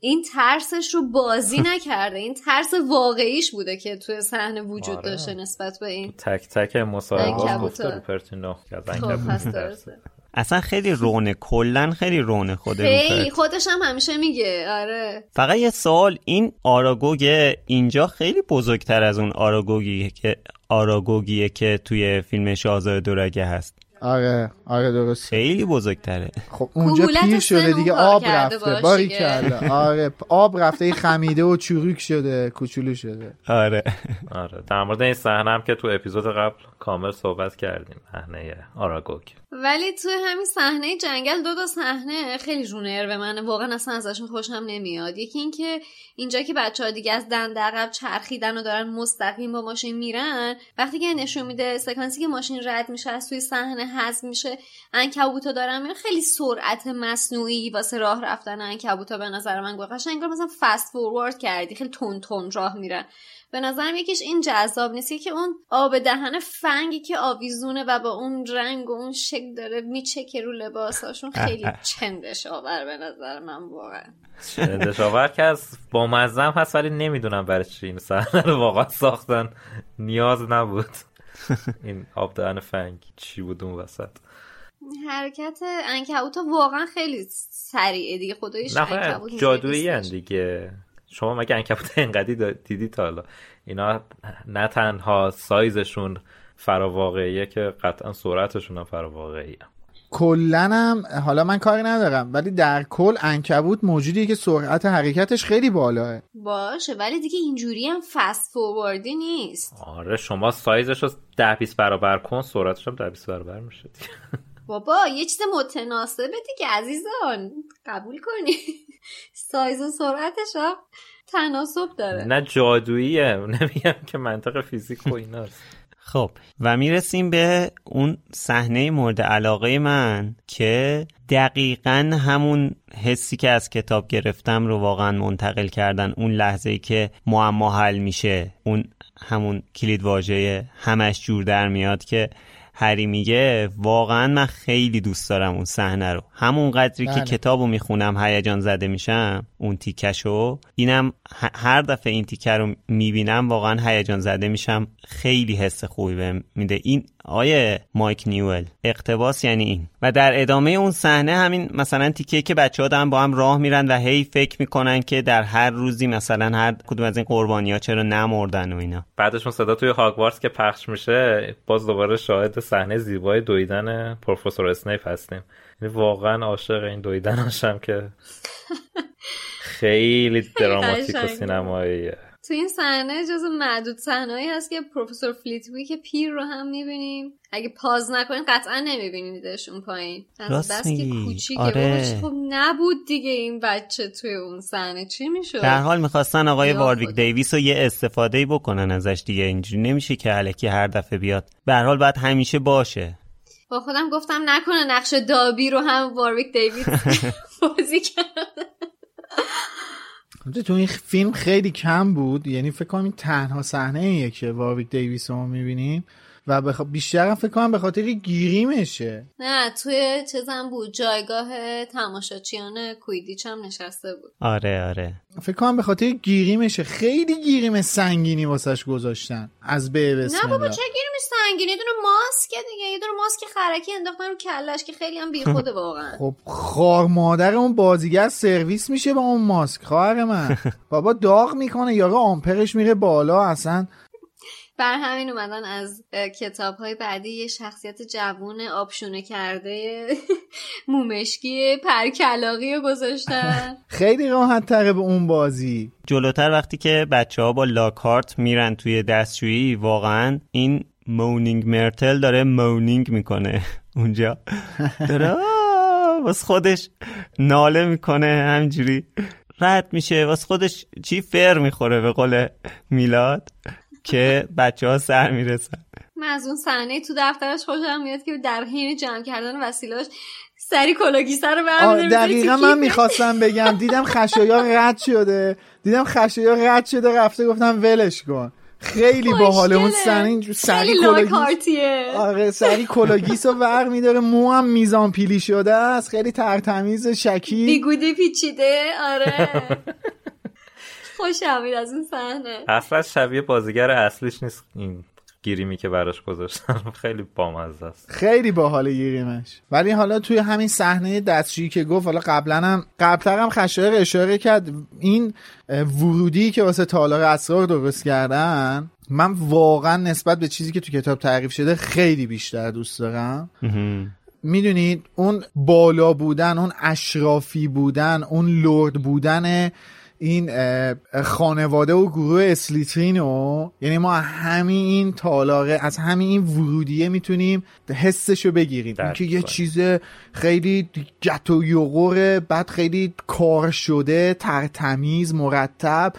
این ترسش رو بازی نکرده این ترس واقعیش بوده که توی صحنه وجود آره. داشته نسبت به این تک تک مصاحبه. گفته روپرتینو که از خب انکبوت. درسته اصلا خیلی رونه کلا خیلی رونه خود خیلی. روپرت خودش هم همیشه میگه. آره. فقط یه سوال این آراگوگ اینجا خیلی بزرگتر از اون آراگوگیه که آراگوگیه که توی فیلم شاهزاده دورگه هست. آره آره درست خیلی بزرگتره. خب اونجا پیر شده دیگه آب رفته. باری. کرده آره آب رفته خمیده و چروک شده کوچولو شده. آره. آره در مورد این صحنه هم که تو اپیزود قبل کامل صحبت کردیم صحنه آراگوگ. ولی توی همین صحنه جنگل دو تا صحنه خیلی رو نرو منه. واقعا اصلا ازشون خوشم نمیاد. یکی اینکه اینجا که بچه ها دیگه از دنده عقب چرخیدن و دارن مستقیم با ماشین میرن وقتی که نشون میده سکانسی که ماشین رد میشه از توی صحنه حذف میشه انکبوتا دارن میرن. خیلی سرعت مصنوعی واسه راه رفتن انکبوتا به نظر من گفت قشنگ. مثلا فست فوروارد کردی خیلی تون تون راه میرن به نظرم یکیش این جذاب نیست که اون آب دهن فنگی که آویزونه و با اون رنگ و اون شکل داره میچکه رو لباساشون. خیلی چندش آور به نظر من واقعا. دشاور که از با مزم هست ولی نمی‌دونم برای چی این صحنه رو واقعا ساختن. نیاز نبود. این آب دهن فنگ چی بود اون وسط؟ حرکت انکبوتا واقعا خیلی سریعه دیگه. خدایش انکبوت جادویی. دیگه. شما مگه انکبوت انقدی دیدی تا حالا؟ اینا نه تنها سایزشون فراواقعیه که قطعا سرعتشون هم فراواقعیه. کلا هم حالا من کاری ندارم ولی در کل انکبوت موجودیه که سرعت حرکتش خیلی بالاه. باشه ولی دیگه اینجوری هم فست فورواردی نیست. آره شما سایزش رو ده بیست برابر کن سرعتش هم ده بیست برابر میشه دیگه. بابا یه چیز متناسبه دیگه عزیزان. قبول کنی. سایز و سرعتش هم تناسب داره. نه جادوییه. نمیگم که منطق فیزیک و ایناست. خب و می‌رسیم به اون صحنه مورد علاقه من که دقیقا همون حسی که از کتاب گرفتم رو واقعا منتقل کردن. اون لحظه ای که معما حل میشه اون همون کلید واژه همش جور در میاد که هری میگه واقعا من خیلی دوست دارم اون صحنه رو. همون قدری که بله. کتابو می‌خونم هیجان زده میشم اون تیکشو اینم هر دفعه این تیکه رو می‌بینم واقعا هیجان زده میشم. خیلی حس خوبی بهم میده. این آیه مایک نیول. اقتباس یعنی این. و در ادامه اون صحنه همین مثلا تیکه که بچه ها دارن با هم راه میرن و هی فکر می‌کنن که در هر روزی مثلا هر کدوم از این قربانی ها چرا نمردن و اینا. بعدشون صدا توی هاگوارتس که پخش میشه باز دوباره شاهد صحنه زیبای دویدن پروفسور اسنیپ هستیم. یعنی واقعا عاشق این دویدناشم که خیلی دراماتیک و. سینماییه. تو این صحنه جز معدود صحنه‌ای هست که پروفسور فلیتوی که پیر رو هم می‌بینیم. اگه پاز نکنین قطعا نمیبینیدش اون پایین. از بس که. کوچیکه آره. خب نبود دیگه این بچه توی اون صحنه. چی می‌شد؟ در حال می‌خواستن آقای خدا. دیویس رو یه استفاده بکنن ازش دیگه. اینجوری نمیشه که علکی هر دفعه بیاد. به هر حال باید همیشه باشه. با خودم گفتم نکنه نقش دابی رو هم وارویک دیوید بازی البته تو این فیلم خیلی کم بود یعنی فکر کنم این تنها صحنه ایه که وارویک دیویس رو می‌بینیم. و بخ... بیشتر هم فکر کنم به خاطر گیریمشه. نه توی چیزم بود. جایگاه تماشاچیان کویدیچ هم نشسته بود. آره آره. فکر کنم به خاطر گیریمشه. خیلی گیریم سنگینی واسش گذاشتن. از به بسم نه بابا. چه گیرمی سنگینی؟ یه دونه ماسک دیگه. یه دونه ماسک خرکی انداختن رو کلش که خیلی هم بیخوده واقعا. خب خار مادر اون بازیگر سرویس میشه با اون ماسک. خواهر من. بابا داغ می‌کنه. یارو آمپرش میره بالا. اصلا بر همین اومدن از کتاب های بعدی یه شخصیت جوون آبشونه کرده مومشکی پرکلاقی رو گذاشتن. خیلی راحت تره به اون بازی. جلوتر وقتی که بچه ها با لاکارت میرن توی دستشویی واقعا این مونینگ مرتل داره مونینگ می‌کنه. اونجا. داره واس خودش ناله می‌کنه همجوری رد میشه واس خودش چی فر می‌خوره به قول میلاد؟ که بچه ها سر می‌رسن. من از اون صحنه تو دفترش خوشم میاد که در حین جمع کردن وسیله‌هاش سری کلاه گیسه رو برمیداره دقیقا من می‌خواستم بگم. دیدم خشایار رد شده. دیدم خشایار رد شده رفته گفتم ولش کن. خیلی باحال اون سنین سری کلاه گیس. آره سری کلاه گیس رو ور میداره. مو هم میزان پیلی شده است. خیلی ترتمیز شکیل بیگودی پیچیده. آره. خوشم میاد از اون صحنه. اصلا شبیه بازیگر اصلیش نیست این گیریمی که براش گذاشتن. خیلی بامزه است. خیلی باحال گیریمش. ولی حالا توی همین صحنه دستشویی که گفت حالا قبلا هم قبلتر هم خشایق اشاره کرد. این ورودی که واسه تالار اسرار درست کردن من واقعا نسبت به چیزی که تو کتاب تعریف شده خیلی بیشتر دوست دارم. می‌دونید اون بالا بودن اون اشرافی بودن اون لرد بودن این خانواده و گروه اسلیترینو یعنی ما همین این تالاقه از همین این ورودیه می‌تونیم حسشو بگیریم. اینکه یه چیز خیلی گت و یغوره بعد خیلی کار شده ترتمیز مرتب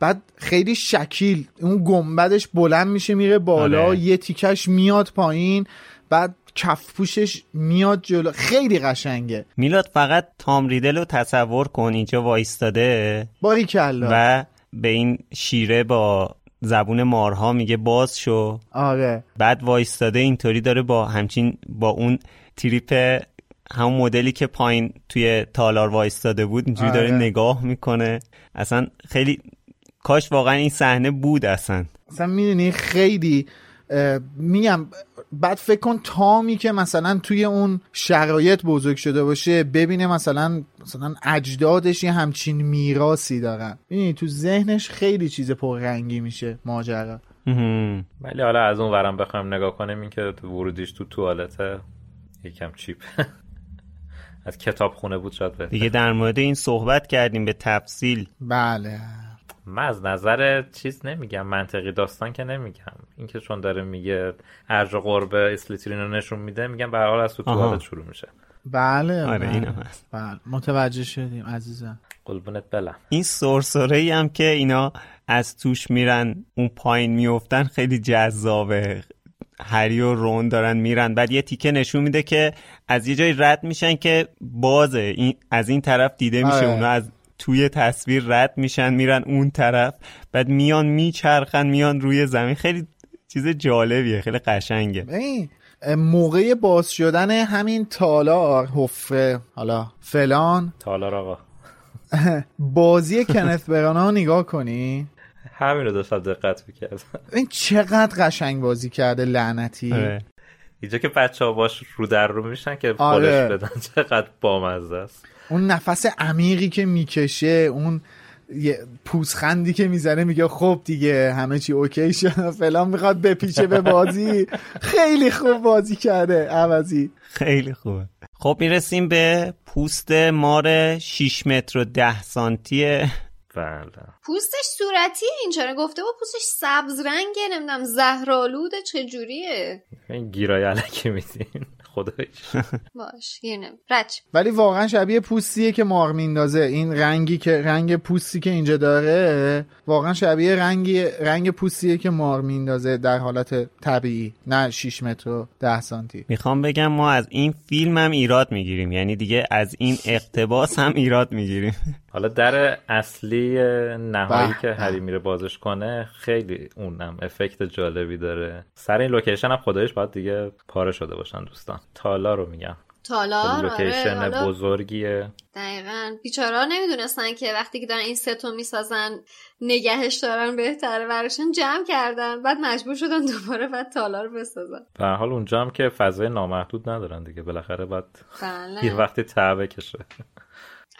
بعد خیلی شکیل. اون گنبدش بلند میشه میره بالا آره. یه تیکش میاد پایین بعد کف پوشش میاد جلو. خیلی قشنگه. میلاد فقط تام ریدل رو تصور کن اینجا وایستاده. باری کلا و به این شیره با زبون مارها میگه باز شو. آره. بعد وایستاده اینطوری داره با همچین با اون تریپ همون مدلی که پایین توی تالار وایستاده بود اینجوری آره. داره نگاه می‌کنه. اصلا خیلی کاش واقعا این صحنه بود اصلا. اصلا می‌دونی خیلی میگم بعد فکر کن تامی که مثلا توی اون شرایط بزرگ شده باشه ببینه مثلا مثلا اجدادش یه همچین میراسی دارن. ببینی تو ذهنش خیلی چیز پررنگی میشه ماجرا. ولی حالا از اون ورم بخوایم نگاه کنیم این که ورودیش تو توالته یکم چیپ. از کتاب خونه بود شاید دیگه در مورد این صحبت کردیم به تفصیل. بله. من از نظر چیز نمیگم منطقی داستان که نمیگم. اینکه چون داره میگه ارج قرب اسلیترین رو نشون میده میگم به حال از تو توالت شروع میشه. بله آره بله. این هم هست. بله. متوجه شدیم عزیزم. قلبونت بلم این سرسره ای هم که اینا از توش میرن اون پایین میفتن خیلی جذابه. هری و رون دارن میرن. بعد یه تیکه نشون میده که از یه جای رد میشن که بازه. این از این طرف دیده میشه اونا از توی تصویر رد میشن میرن اون طرف بعد میان میچرخن میان روی زمین. خیلی چیز جالبیه خیلی قشنگه. موقع باز شدن همین تالار حفره حالا فلان. تالار آقا. بازی کنت برانا نگاه کنی. همین رو داشتم دقت می‌کرد این چقدر قشنگ بازی کرده لعنتی. آره. اینجا که بچه ها باش رو در رو میشن که آره. بالش بدن چقدر بامزه است. اون نفس عمیقی که می‌کشه اون یه پوزخندی که می‌زنه میگه خب دیگه همه چی اوکی شد فلان می‌خواد بپیچه به بازی. خیلی خوب بازی کرده عوضی. خیلی خوبه. خب می‌رسیم به پوست مار 6 متر و 10 سانتی بله. پوستش صورتی این چرا گفته؟ با پوستش سبز رنگه نمی‌دونم زهرالوده چجوریه؟ این گیرای علکی میدین. خدایش. باش رچ. ولی واقعا شبیه پوستیه که مار میندازه. این رنگی که رنگ پوستی که اینجا داره واقعا شبیه رنگی رنگ پوستیه که مار میندازه در حالت طبیعی. نه 6 متر و 10 سانتی. می‌خوام بگم ما از این فیلم هم ایراد می‌گیریم. یعنی دیگه از این اقتباس هم ایراد می‌گیریم. حالا در اصلی نهایی که. هری میره بازش کنه خیلی اونم افکت جالبی داره. سر این لوکیشن هم خدایش باید دیگه پاره شده باشن دوستان. تالا رو میگم. تالار لوکیشن آره حالا بزرگیه. دقیقا. بیچارا نمی‌دونستن که وقتی که دارن این ستو می‌سازن نگهش دارن بهتره براشون جمع کردن. بعد مجبور شدن دوباره بعد تالار بسازن. به هر حال اونجا هم که فضای نامحدود ندارن دیگه. بالاخره باید بله. یه وقتی ته بکشه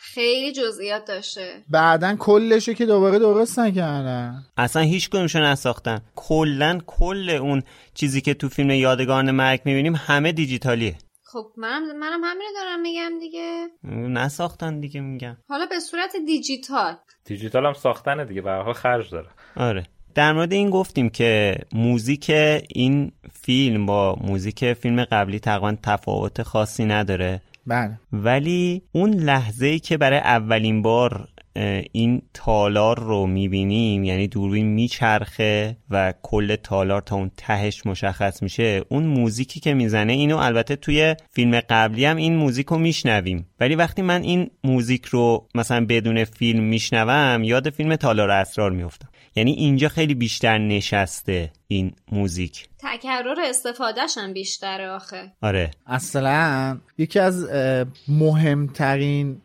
خیلی جزئیات داشته. بعدا کلشو که دوباره درست نکردن. اصلا هیچ کدومشو نساختن. کلا کل اون چیزی که تو فیلم یادگان مرگ می‌بینیم همه دیجیتالیه. خب منم منم همینو دارم میگم دیگه. نساختن دیگه میگم. حالا به صورت دیجیتال. دیجیتال هم ساختنه دیگه به خرج داره. آره. در مورد این گفتیم که موزیک این فیلم با موزیک فیلم قبلی تقریبا تفاوت خاصی نداره. بله. ولی اون لحظه که برای اولین بار این تالار رو می‌بینیم یعنی دوربین میچرخه و کل تالار تا اون تهش مشخص میشه اون موزیکی که می‌زنه اینو البته توی فیلم قبلی هم این موزیک رو میشنویم. ولی وقتی من این موزیک رو مثلا بدون فیلم میشنوم یاد فیلم تالار اسرار میفتم یعنی اینجا خیلی بیشتر نشسته این موزیک. تکرر استفادهش هم بیشتره آخه. آره. اصلا یکی از مهمترین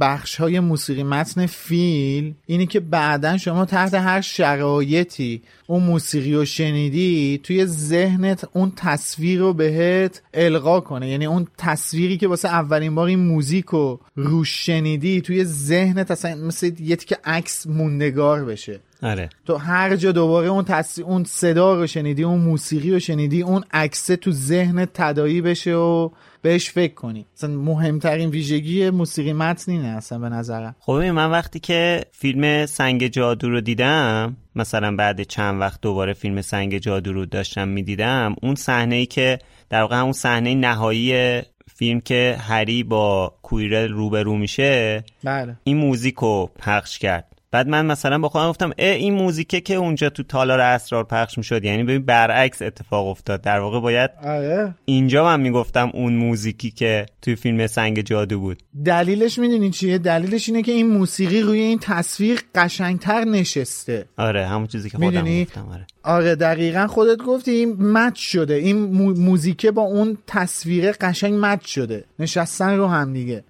بخش های موسیقی متن فیلم اینی که بعدا شما تحت هر شرایطی اون موسیقی رو شنیدی توی ذهنت اون تصویر رو بهت القا کنه. یعنی اون تصویری که واسه اولین بار این موزیک رو روش شنیدی توی ذهنت اصلا مثل یه که عکس موندگار بشه. آره. تو هر جا دوباره اون تصویر اون صدا رو شنیدی اون موسیقی رو شنیدی اون عکسه تو ذهنت تدایی بشه و بهش فکر کنی. مثلا مهمترین ویژگی موسیقی متنی نه اصلا به نظرم. خب من وقتی که فیلم سنگ جادو رو دیدم مثلا بعد چند وقت دوباره فیلم سنگ جادو رو داشتم می‌دیدم اون صحنه ای که در واقع اون صحنه نهایی فیلم که هری با کویرل روبرو میشه بله. این موزیک رو پخش کرد. بعد من مثلا با خودم گفتم اه این موزیکه که اونجا تو تالار اسرار پخش می‌شد. یعنی ببین برعکس اتفاق افتاد. در واقع باید آره. اینجا من می‌گفتم اون موزیکی که توی فیلم سنگ جادو بود. دلیلش می‌دونین چیه؟ دلیلش اینه که این موسیقی روی این تصویر قشنگتر نشسته. آره همون چیزی که خودم گفتم آره. آره دقیقا خودت گفتی این مچ شده. این موزیکه با اون تصویر قشنگ مچ شده. نشستن رو هم دیگه.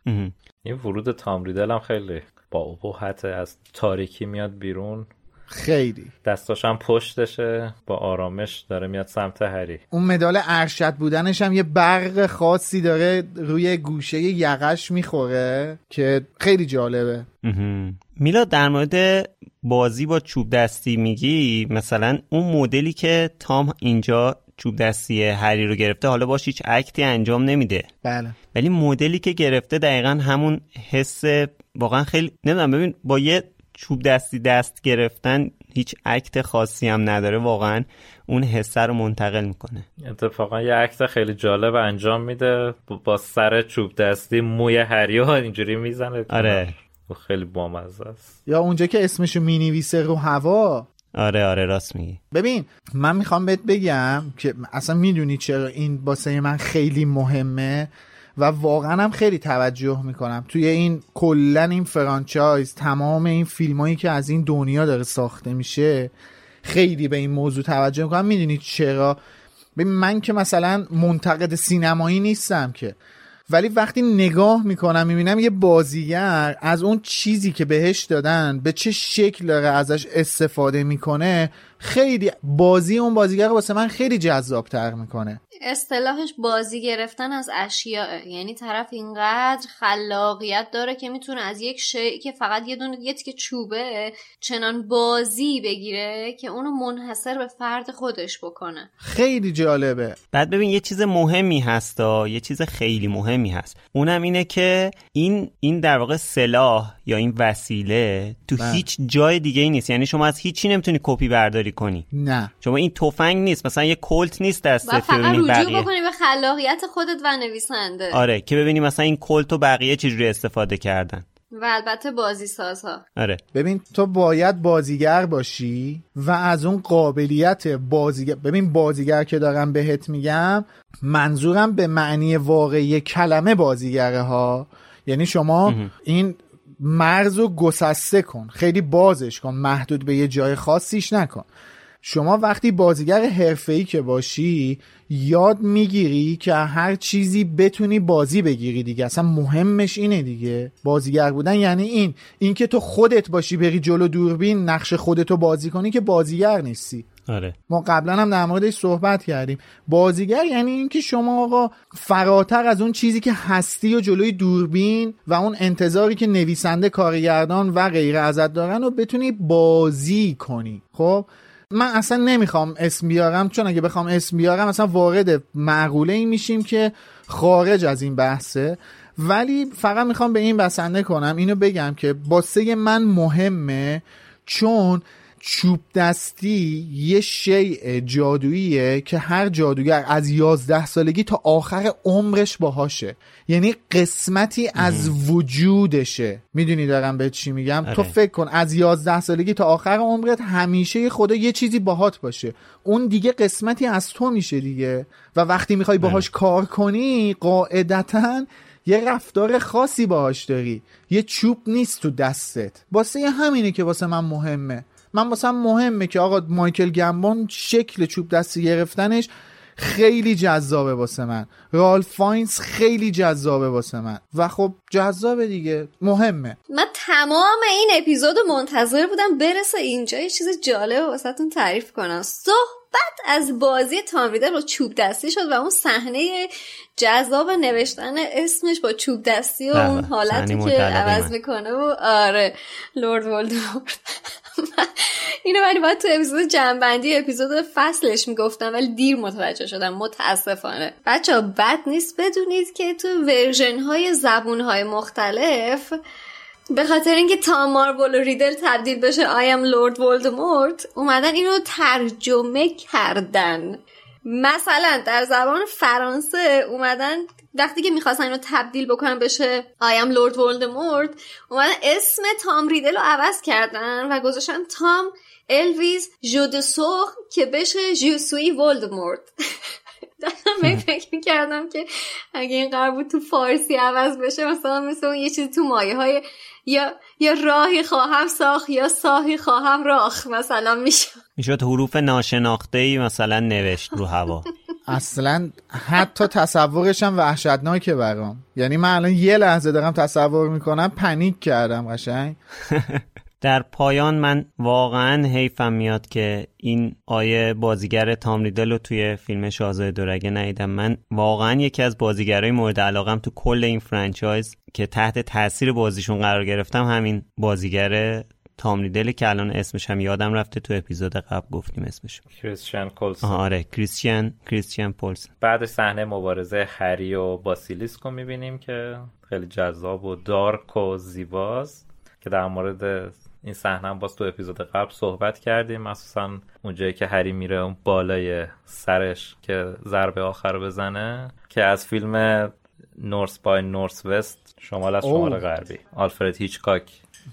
این ورود تامریدل هم خیلی با ابهت از تاریکی میاد بیرون. خیلی. دستاش هم پشتشه با آرامش داره میاد سمت هری. اون مدال ارشد بودنش هم یه برق خاصی داره روی گوشه یقش می‌خوره که خیلی جالبه. میلا در مورد بازی با چوب دستی میگی؟ مثلا اون مدلی که تام اینجا چوب دستی هری رو گرفته حالا باش هیچ اکتی انجام نمیده. بله. ولی مدلی که گرفته دقیقا همون حس واقعا خیلی نمی‌دونم ببین با یه چوب دستی دست گرفتن هیچ عکت خاصی هم نداره. واقعا اون حسه رو منتقل می‌کنه. اتفاقا یه عکت خیلی جالب انجام میده. با سر چوب دستی موی هریو اینجوری می‌زنه. آره. خیلی بامزه است. یا اونجا که اسمشو می‌نویسه رو هوا. آره آره راست میگی. ببین من می‌خوام بهت بگم که اصلا می‌دونی چرا این باسه من خیلی مهمه. و واقعا هم خیلی توجه می‌کنم. توی این کلا این فرانچایز تمام این فیلمایی که از این دنیا داره ساخته میشه خیلی به این موضوع توجه می‌کنم. می‌دونید چرا؟ ببین من که مثلا منتقد سینمایی نیستم که. ولی وقتی نگاه می‌کنم می‌بینم یه بازیگر از اون چیزی که بهش دادن به چه شکل داره ازش استفاده می‌کنه خیلی بازی اون بازیگر رو واسه من خیلی جذابتر می‌کنه. اصطلاحش بازی گرفتن از اشیاء یعنی طرف اینقدر خلاقیت داره که می‌تونه از یک شی که فقط یه دونه یه که چوبه چنان بازی بگیره که اونو منحصر به فرد خودش بکنه. خیلی جالبه. بعد ببین یه چیز مهمی هستا یه چیز خیلی مهمی هست. اونم اینه که این این در واقع سلاح یا این وسیله تو بله. هیچ جای دیگه ای نیست. یعنی شما از هیچی نمی‌تونی کپی برداری کنی. نه. شما این تفنگ نیست مثلا یه کلت نیست دستت که فقط ببینی رجوع بکنی به خلاقیت خودت و نویسنده. آره که ببینی مثلا این کلت و بقیه چجوری استفاده کردن. و البته بازی سازها آره. ببین تو باید بازیگر باشی و از اون قابلیت بازیگر ببین بازیگر که دارم بهت میگم منظورم به معنی واقعی کلمه بازیگره ها. یعنی شما این مرز رو گسسته کن. خیلی بازش کن. محدود به یه جای خاصیش نکن. شما وقتی بازیگر حرفه‌ای که باشی یاد می‌گیری که هر چیزی بتونی بازی بگیری دیگه. اصلا مهمش اینه دیگه. بازیگر بودن یعنی این. اینکه تو خودت باشی بری جلو دوربین نقش خودتو بازی کنی که بازیگر نیستی. آره. ما قبلا هم در موردش صحبت کردیم. بازیگر یعنی اینکه شما آقا فراتر از اون چیزی که هستی و جلوی دوربین و اون انتظاری که نویسنده کارگردان و غیره ازت دارن و بتونی بازی کنی. خب؟ من اصلا نمی‌خوام اسم بیارم چون اگه بخوام اسم بیارم اصلا وارد معقوله این میشیم که خارج از این بحثه. ولی فقط می‌خوام به این بسنده کنم اینو بگم که باسه من مهمه چون چوب دستی یه شیء جادوییه که هر جادوگر از یازده سالگی تا آخر عمرش باهاشه. یعنی قسمتی از وجودشه. می‌دونی دارم به چی میگم؟ تو آره. فکر کن از یازده سالگی تا آخر عمرت همیشه خدا یه چیزی باهات باشه. اون دیگه قسمتی از تو میشه دیگه. و وقتی می‌خوای باهاش کار کنی قاعدتا یه رفتار خاصی باهاش داری. یه چوب نیست تو دستت. واسه همینه که واسه من مهمه. من واسه مهمه که آقا مایکل گمبون شکل چوب دستی گرفتنش خیلی جذابه واسه من. رال فاینز خیلی جذابه واسه من. و خب جذابه دیگه. مهمه. من تمام این اپیزود رو منتظر بودم برسه اینجا. یه چیز جالب واسهتون تعریف کنم. صحبت از بازی تام ریدر با چوب دستی شد و اون صحنه جذاب نوشتن اسمش با چوب دستی و اون حالتی که عوض. می‌کنه و آره لورد ولدمورت اینو ولی باید تو اپیزود جمع‌بندی اپیزود فصلش می‌گفتم ولی دیر متوجه شدم. متاسفانه. بچه بد نیست بدونید که تو ورژن های زبون های مختلف به خاطر اینکه تام ماروولو ریدل تبدیل بشه I am Lord Voldemort اومدن اینو ترجمه کردن. مثلا در زبان فرانسه اومدن وقتی که می‌خواستن اینو تبدیل بکنن بشه آی ام لورد ولدمورت اومدن اسم تام ریدل رو عوض کردن و گذاشتن تام الویز جود سوخ که بشه جوسوی ولدمورت داشتم فکر می‌کردم که اگه این قرار بود تو فارسی عوض بشه مثلا مثل اون یه چیزی تو مایه های یا یا راهی خواهم ساخت یا ساهی خواهم راخ مثلا میشه. می‌شد حروف ناشناخته ای مثلا نوشت رو هوا. اصلا حتی تصورش هم وحشتناکه برام. یعنی من الان یه لحظه دارم تصور می‌کنم پنیک کردم قشنگ. در پایان من واقعا حیفم میاد که این آیه بازیگر تام ریدل رو توی فیلم شاهزاده دورگه ندیدم. من واقعا یکی از بازیگرای مورد علاقم تو کل این فرانچایز که تحت تاثیر بازیشون قرار گرفتم همین بازیگر تام ریدل که الان اسمش هم یادم رفته تو اپیزود قبل گفتیم اسمش. کریستیان کولسون آره کریستیان کریستیان پولسن. بعدش صحنه مبارزه هری و باسیلیسک رو می‌بینیم که خیلی جذاب و دارک و زیباست که در مورد این صحنه هم باز تو اپیزود قبل صحبت کردیم. مخصوصا اونجایی که هری میره اون بالای سرش که ضربه آخر رو بزنه که از فیلم نورس بای نورس وست شمال از شمال. غربی. آلفرد هیچکاک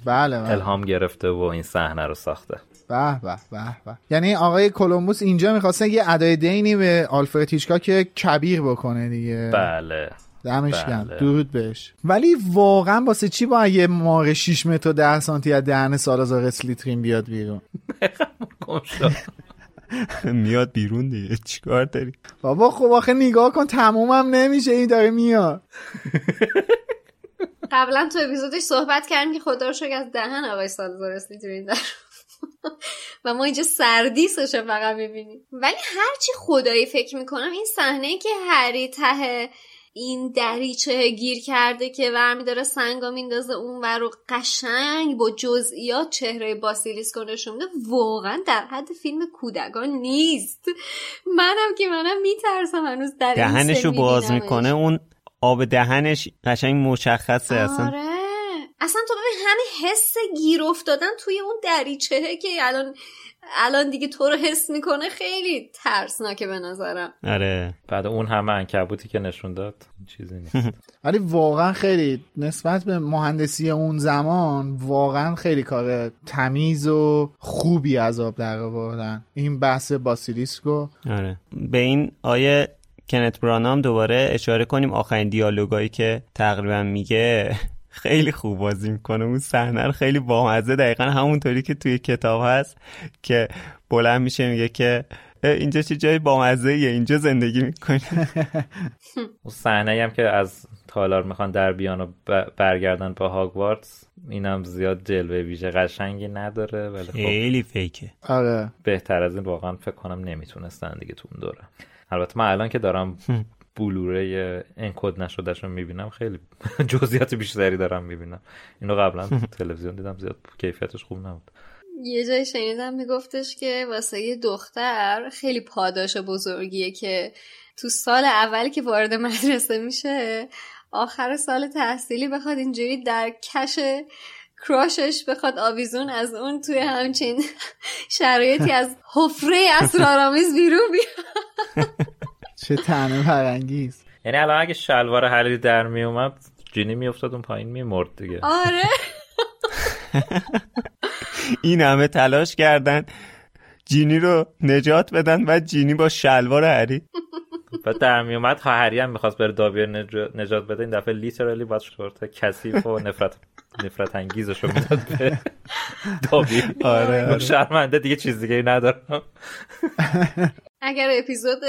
بله بله. الهام گرفته و این صحنه رو ساخته. به به به به. یعنی آقای کلمبوس اینجا می‌خواستن یه ادای دینی به آلفرد هیچکاک کبیر بکنه دیگه. بله. دمش گرم. بله. درود بهش. ولی واقعا واسه چی با یه مار 6 متر و 10 سانتی از دهن سالازار اسلیترین بیاد بیرون. میاد بیرون دیگه. چیکار داری؟ بابا خب آخه نگاه کن تمومم نمیشه. این داره میاد. قبلا تو اپیزودش صحبت کردیم که خدا رو از دهن آقای سالزار اسلیترین در و ما اینجا سردیسش فقط می‌بینیم. ولی هرچی خدایی فکر می‌کنم این صحنه که هری ته این دریچه گیر کرده که ورمی داره سنگا میندازه اون و رو قشنگ با جزئیات چهره باسیلیسکو نشون میده. واقعا در حد فیلم کودکان نیست. منم که منم میترسم هنوز در این دهنش سن رو باز. می‌کنه. اون آب دهنش قشنگ مشخصه. آره. اصلا تو ببین همین حس گیر افتادن توی اون دریچهه که الان الان دیگه تو رو حس می‌کنه خیلی ترسناکه به نظرم. آره. بعد اون همه انکبوتی که نشون داد چیزی نیست. ولی واقعا خیلی نسبت به مهندسی اون زمان واقعا خیلی کار تمیز و خوبی از آب در آوردن. این بحث باسیلیسکو. آره. به این آیه کنت برانام دوباره اشاره کنیم. آخرین دیالوگایی که تقریبا میگه خیلی خوب بازی می‌کنه. اون صحنه رو خیلی بامزه. دقیقا همونطوری که توی کتاب هست که بلند میشه میگه که اینجا چه جای بامزه ایه اینجا زندگی می‌کنی. اون صحنه هم که از تالار می‌خوان در بیان و برگردن با هاگوارتس اینم زیاد جلوه ویژه قشنگی نداره ولی خب خیلی فیکه. آره. بهتر از این واقعا فکر کنم نمی‌تونستن دیگه تو اون دوره. البته من الان که دارم بلوره انکد نشدهش رو می‌بینم. خیلی جزئیات بیشتری دارم می‌بینم. اینو قبلا تلویزیون دیدم. زیاد کیفیتش خوب نبود. یه جای شنیدم میگفتش که واسه یه دختر خیلی پاداش بزرگیه که تو سال اول که وارد مدرسه میشه آخر سال تحصیلی بخواد اینجوری در کش کراشش بخواد آویزون از اون توی همچین شرایطی از حفره اسرارآمیز بیرون بیاد. چه تنه فرنگیز یعنی الان اگه شلوار حلیلی در میومد جینی میافتاد اون پایین میمرد دیگه. آره. این همه تلاش کردن جینی رو نجات بدن و جینی با شلوار هری و در میومد هری هم می‌خواست بره دابیر نجات بده این دفعه لیترالی با شورت کثیف و نفرت نفرت انگیزش رو می‌داد به دابی. آره, آره. شرمنده دیگه چیز دیگه ندارم. اگر اپیزود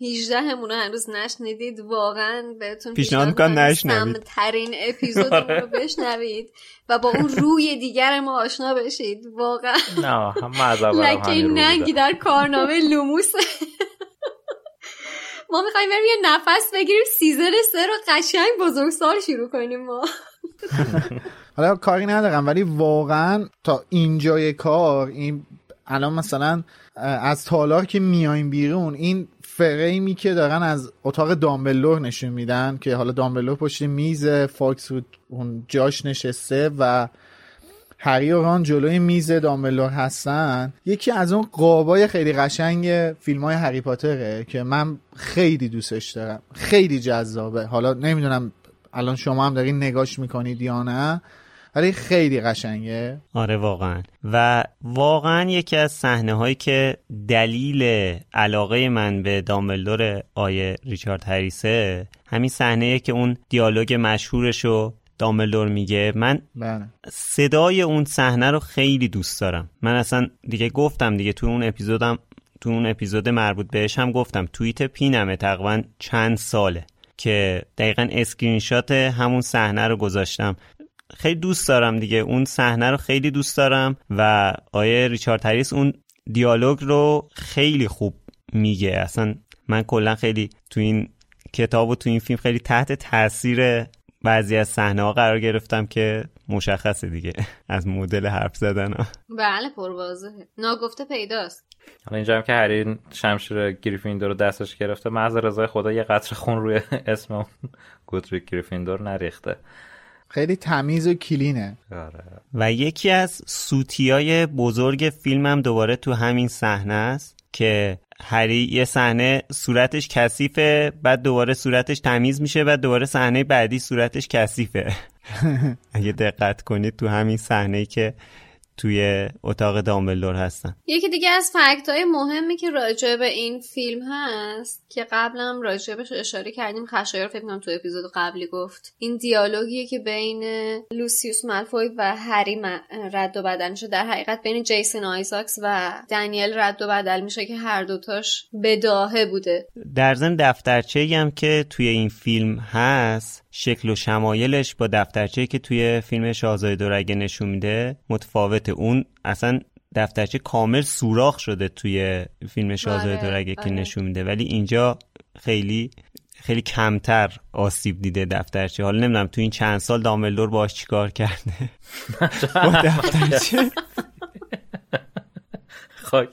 18 همون هنوز نشنیدید واقعا بهتون پیشنهاد می‌کنم نشنوید. ترین اپیزود رو بشنوید و با اون روی دیگر ما آشنا بشید. واقعا. نه لکه ننگی در کارنامه لوموس. ما می‌خوایم بریم یه نفس بگیریم. season سه رو قشنگ بزرگسال شروع کنیم ما. حالا کاری ندارم ولی واقعا تا اینجای کار این الان مثلا از تالار که میایم بیرون این فریمی که دارن از اتاق دامبلدور نشون میدن که حالا دامبلدور پشت میز فاکس رو اون جاش نشسته و هری و ران جلوی میز دامبلدور هستن. یکی از اون قابای خیلی قشنگ فیلم های هری پاتره که من خیلی دوستش دارم. خیلی جذابه. حالا نمی‌دونم الان شما هم دارین نگاش می‌کنید یا نه. ولی خیلی قشنگه. آره واقعا. و واقعا یکی از صحنه هایی که دلیل علاقه من به دامبلدور آیه ریچارد هریسه همین صحنه که اون دیالوگ مشهورش رو دامبلدور میگه من بله. صدای اون صحنه رو خیلی دوست دارم. من اصلا دیگه گفتم دیگه تو اون اپیزودم تو اون اپیزود مربوط بهش هم گفتم. توییت پینمه تقریبا چند ساله که دقیقا اسکرین شات همون صحنه رو گذاشتم. خیلی دوست دارم دیگه. اون صحنه رو خیلی دوست دارم و آقای ریچارد هریس اون دیالوگ رو خیلی خوب میگه. اصلا من کلا خیلی تو این کتاب و تو این فیلم خیلی تحت تاثیر بعضی از صحنه ها قرار گرفتم که مشخصه دیگه از مدل حرف زدن ها. بله پروازه ناگفته پیداست. حالا اینجا هم که هری شمشیر گریفیندور رو دستش گرفته محض رضای خدا یه قطره خون روی اسم گودریک گریفیندور نریخته. خیلی تمیز و کلینه آره. و یکی از سوتیای بزرگ فیلمم دوباره تو همین صحنه است که هری یه صحنه صورتش کثیفه بعد دوباره صورتش تمیز میشه بعد دوباره صحنه بعدی صورتش کثیفه اگه دقت کنید تو همین صحنه که توی اتاق دامبلدور هستن. یکی دیگه از فکت های مهمی که راجع به این فیلم هست که قبلم راجع بهش اشاره کردیم خشایر فکر کنم تو اپیزود قبلی گفت. این دیالوگیه که بین لوسیوس مالفوی و هری رد و بدل میشه. در حقیقت بین جیسون آیزاکس و دنیل رد و بدل میشه که هر دوتاش بداهه بوده. در ضمن دفترچه هم که توی این فیلم هست شکل و شمایلش با دفترچه که توی فیلم شاهزاده دورگه نشون میده متفاوته اون. اصلا دفترچه کامل سوراخ شده توی فیلم شاهزاده آره، دورگه که آره. نشون میده. ولی اینجا خیلی خیلی کمتر آسیب دیده دفترچه. حالا نمی‌دونم تو این چند سال دامبلدور باش چیکار کرده؟ با دفترچه. خاک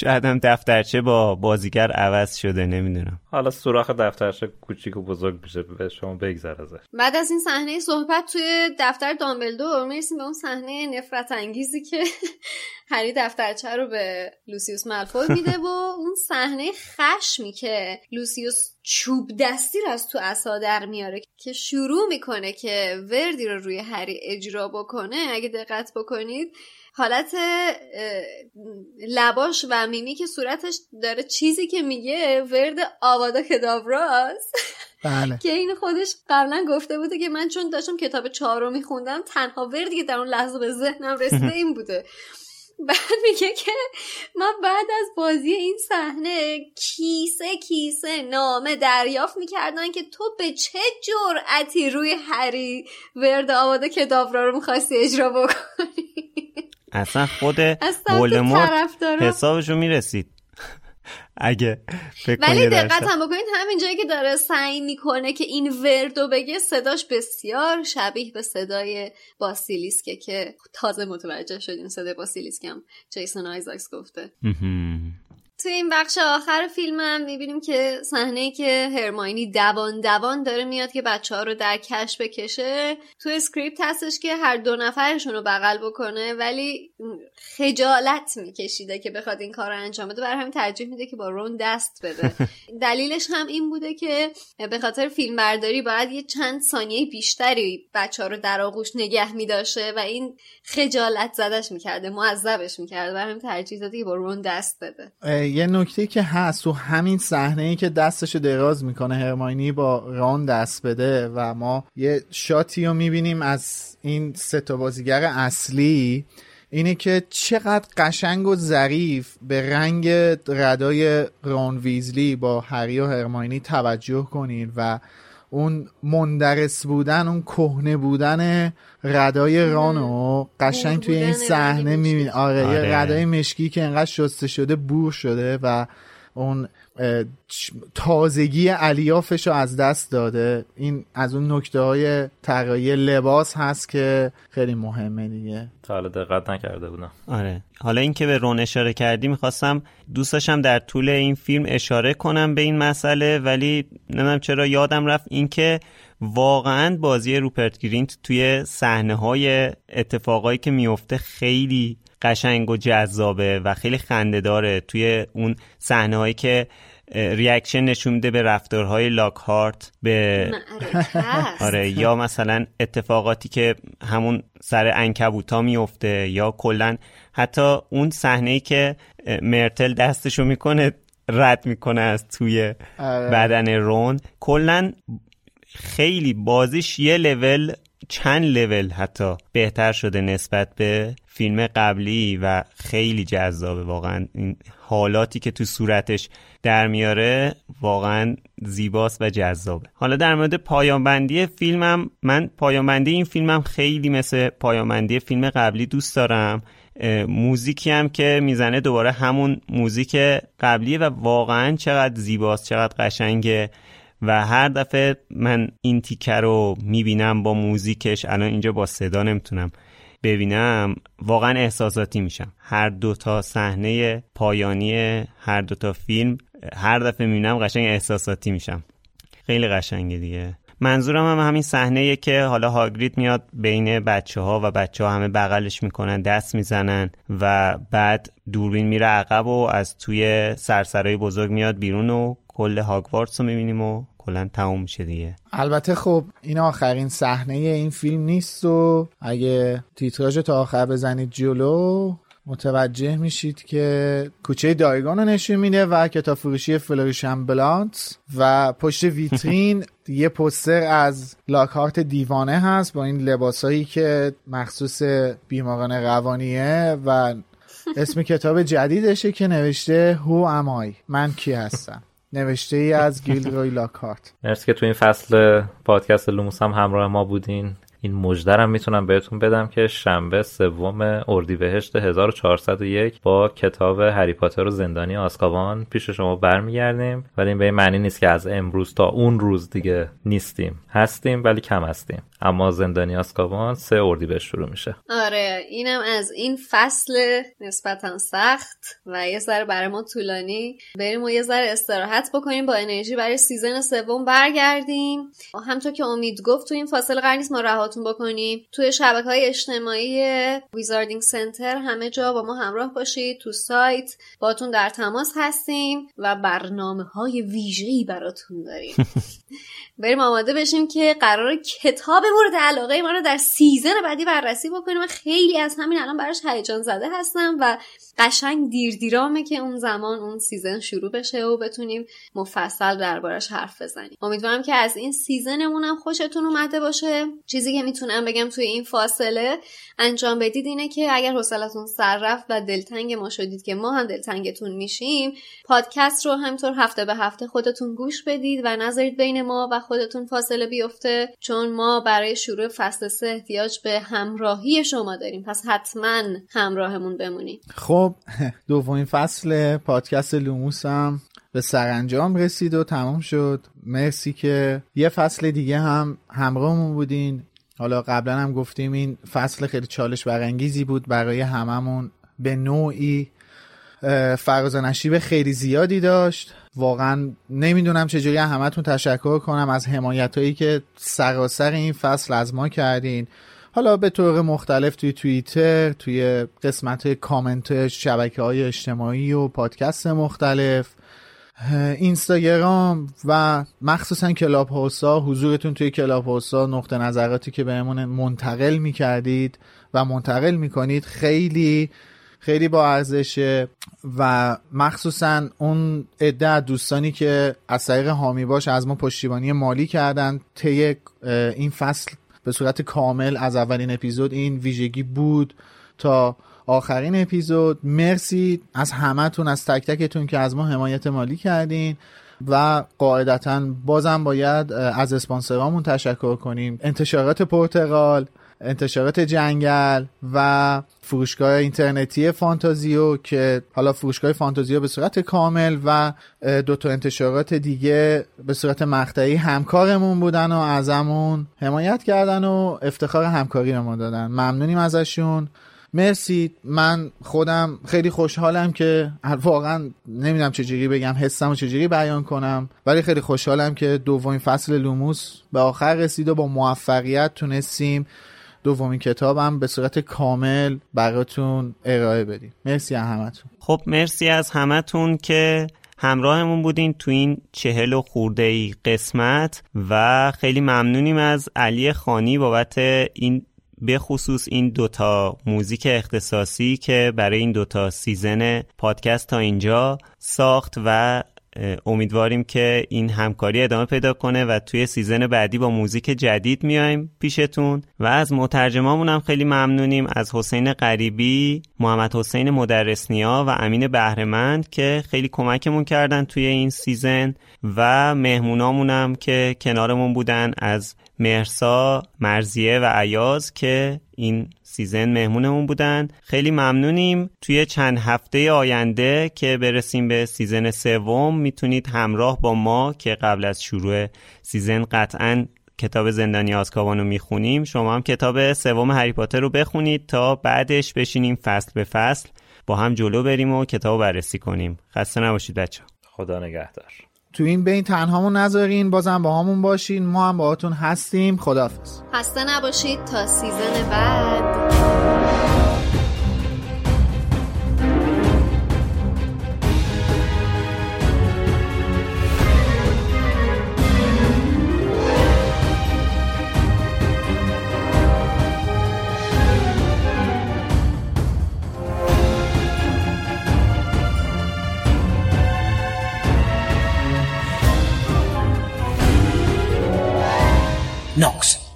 شاید هم دفترچه با بازیگر عوض شده نمی‌دونم. حالا سوراخ دفترچه کوچیک و بزرگ میشه به شما بگذر ازش. بعد از این صحنه صحبت توی دفتر دامبلدور می‌رسیم به اون صحنه نفرت انگیزی که هری دفترچه رو به لوسیوس مالفوی میده و اون صحنه خشمی که لوسیوس چوب دستی رو از تو عصا در میاره که شروع می‌کنه که وردی رو روی هری اجرا بکنه. اگه دقت بکنید حالت لباش و میمی که صورتش داره چیزی که میگه ورد آوادا کداوراست بله. که این خودش قبلا گفته بوده که من چون داشتم کتاب چهار رو میخوندم تنها وردی که در اون لحظه به ذهنم رسیده این بوده. بعد میگه که من بعد از بازی این صحنه کیسه کیسه نامه دریافت می‌کردن که تو به چه جرأتی روی هری ورد آباده کتاب رو می‌خواستی اجرا بکنی؟ اصلا خود ولدمورت حسابشو می‌رسید. اگه ولی دقت هم بکنید همین جایی که داره سعی می‌کنه که این وردو بگه صداش بسیار شبیه به صدای باسیلیسکه که تازه متوجه شدیم صدای باسیلیسکم جیسون آیزاکس گفته. توی این بخش آخر فیلمم می‌بینیم که صحنه که هرماینی دوان دوان داره میاد که بچه ها رو در کش بکشه. تو script هستش که هر دو نفرشون رو بغل بکنه ولی خجالت میکشیده که بخواد این کار رو انجام بده. برای همین ترجیح میده که با رون دست بده. دلیلش هم این بوده که به خاطر فیلم برداری باید یه چند ثانیه بیشتری بچه ها رو در آغوش نگه میداشه و این خجالت زدش می‌کرده معذبش می‌کرده. برای همین ترجیح داده که با رون دست بده. یه نکته که هست تو همین صحنه ای که دستش دراز می‌کنه هرماینی با ران دست بده و ما یه شاتی رو می‌بینیم از این سه بازیگر اصلی اینه که چقدر قشنگ و ظریف به رنگ ردای ران ویزلی با هری و هرماینی توجه کنید و اون مندرس بودن اون کهنه بودن ردای رانو قشنگ توی این صحنه میبین آره, آره. ردای مشکی که انقدر شسته شده بور شده و اون تازگی علیافش رو از دست داده. این از اون نکته های طراحی لباس هست که خیلی مهمه دیگه. تا حالا دقت نکرده بودم. آره. حالا اینکه به رون اشاره کردی می‌خواستم دوستشم در طول این فیلم اشاره کنم به این مسئله ولی نمی‌دونم چرا یادم رفت اینکه واقعا بازی روپرت گرینت توی صحنه های اتفاقایی که میفته خیلی قشنگ و جذابه و خیلی خنده داره توی اون صحنه هایی که reaction نشون میده به رفتارهای لاکهارت به آره یا مثلا اتفاقاتی که همون سر انکبوتا میفته یا کلا حتی اون صحنه ای که مرتل دستشو می‌کنه رد می‌کنه از توی آره. بدن رون کلا خیلی بازیش یه لول چند لول حتی بهتر شده نسبت به فیلم قبلی و خیلی جذابه. واقعا این حالاتی که تو صورتش در میاره واقعا زیباست و جذابه. حالا در مورد پایانبندی فیلمم من پایانبندی این فیلمم خیلی مثل پایانبندی فیلم قبلی دوست دارم. موزیکی هم که می‌زنه دوباره همون موزیک قبلیه و واقعا چقدر زیباست چقدر قشنگه. و هر دفعه من این تیکر رو می‌بینم با موزیکش الان اینجا با صدا نمی‌تونم ببینم واقعا احساساتی میشم. هر دوتا صحنه پایانی هر دوتا فیلم هر دفعه می‌بینم قشنگ احساساتی میشم. خیلی قشنگه دیگه. منظورم هم همین صحنه که حالا هاگرید میاد بین بچه ها و بچه ها همه بغلش می‌کنن دست می‌زنن و بعد دوربین میره عقب و از توی سرسرای بزرگ میاد بیرون و کل هاگوارتس رو می‌بینیم و کلا تموم میشه دیگه. البته خب این آخرین صحنه این فیلم نیست و اگه تیتراژ تا آخر بزنید جلو متوجه میشید که کوچه دیاگون رو نشون میده و کتاب فروشی فلوریش اند بلاتز و پشت ویترین یه پوستر از لاکهارت دیوانه هست با این لباسایی که مخصوص بیماران روانیه و اسم کتاب جدیدشه که نوشته Who am I من کی هستم؟ نوشته ای از گیلدروی لاکهارت. مرسی که تو این فصل پادکست لوموس هم همراه ما بودین. این مژده رم می‌تونم بهتون بدم که شنبه سوم اردیبهشت 1401 با کتاب هری پاتر و زندانی آزکابان پیش شما برمیگردیم. ولی این به این معنی نیست که از امروز تا اون روز دیگه نیستیم. هستیم ولی کم هستیم. اما زندانی آزکابان سه اردیبهشت شروع میشه. آره اینم از این فصل نسبتا سخت و یه ذره برای ما طولانی. بریم و یه ذره استراحت بکنیم با انرژی برای season سوم برگردیم. همونطور که امید گفت تو این فاصله قرار نیست ما رهاتون بکنیم. توی شبکه های اجتماعی Wizarding Center همه جا با ما همراه باشید. تو سایت باهاتون در تماس هستیم و برنامه های ویژه‌ای براتون داریم. بریم آماده بشیم که قراره کتاب مورد علاقه ما رو در season بعدی بررسی بکنیم. و خیلی از همین الان براش هیجان زده هستم و قشنگ دیر دیرامه که اون زمان اون season شروع بشه و بتونیم مفصل دربارش حرف بزنیم. امیدوارم که از این season مون هم خوشتون اومده باشه. چیزی که می‌تونم بگم توی این فاصله انجام بدید اینه که اگر حوصلتون سر رفت و دلتنگ ما شدید که ما هم دلتنگتون میشیم پادکست رو همطور هفته به هفته خودتون گوش بدید و نذارید بین ما و خودتون فاصله بیفته چون ما برای شروع فصل سه احتیاج به همراهی شما داریم. پس حتما همراهمون بمونید. خب دومین فصل پادکست لوموس هم به سرانجام رسید و تمام شد. مرسی که یه فصل دیگه هم همراهمون بودین. حالا قبلا هم گفتیم این فصل خیلی چالش برانگیزی بود برای هممون. به نوعی فراز نشیب خیلی زیادی داشت. واقعا نمی‌دونم چجوری همتون تشکر کنم از حمایت هایی که سراسر این فصل از ما کردین. حالا به طور مختلف توی توییتر توی قسمت کامنت شبکه های اجتماعی و پادکست مختلف اینستاگرام و مخصوصا کلاب هاوسا حضورتون توی کلاب هاوسا نقطه نظراتی که بهمون منتقل می‌کردید و منتقل می‌کنید خیلی خیلی با ارزشه و مخصوصا اون عده دوستانی که از طریق حامی باش از ما پشتیبانی مالی کردن طی این فصل به صورت کامل از اولین اپیزود این ویژگی بود تا آخرین اپیزود. مرسی از همتون از تک تکتون که از ما حمایت مالی کردین و قاعدتا بازم باید از اسپانسرامون تشکر کنیم. انتشارات پرتغال انتشارات جنگل و فروشگاه اینترنتی فانتازیو که حالا فروشگاه فانتازیو به صورت کامل و دو تا انتشارات دیگه به صورت مقطعی همکارمون بودن و ازمون حمایت کردن و افتخار همکاری ما دادن. ممنونیم ازشون. مرسی. من خودم خیلی خوشحالم که واقعا نمی‌دونم چجوری بگم حسم و چجوری بیان کنم ولی خیلی خوشحالم که دومین فصل لوموس به آخر رسید و با موفقیت تونستیم دومین کتابم به صورت کامل براتون ارائه بدیم. مرسی همتون. خب مرسی از همتون که همراهمون بودین تو این چهل و خورده ای قسمت و خیلی ممنونیم از علی خانی بابت این به خصوص این دوتا موزیک اختصاصی که برای این دوتا season پادکست تا اینجا ساخت و امیدواریم که این همکاری ادامه پیدا کنه و توی season بعدی با موزیک جدید میایم پیشتون. و از مترجمامون هم خیلی ممنونیم از حسین غریبی، محمد حسین مدرسنیا و امین بهرمند که خیلی کمکمون کردن توی این season و مهمونامون هم که کنارمون بودن از مرسا، مرضیه و ایاز که این season مهمونمون بودن. خیلی ممنونیم. توی چند هفته آینده که برسیم به season سوم می‌تونید همراه با ما که قبل از شروع season قطعا کتاب زندانی آزکابان رو می‌خونیم شما هم کتاب سوم هری پاتر رو بخونید تا بعدش بشینیم فصل به فصل با هم جلو بریم و کتاب بررسی کنیم. خسته نباشید بچه‌ها خدا نگهدار. تو این بین تنهامون نذارین بازم با همون باشین. ما هم باهاتون هستیم. خدافظ خسته نباشید. تا سیزن بعد. Knox.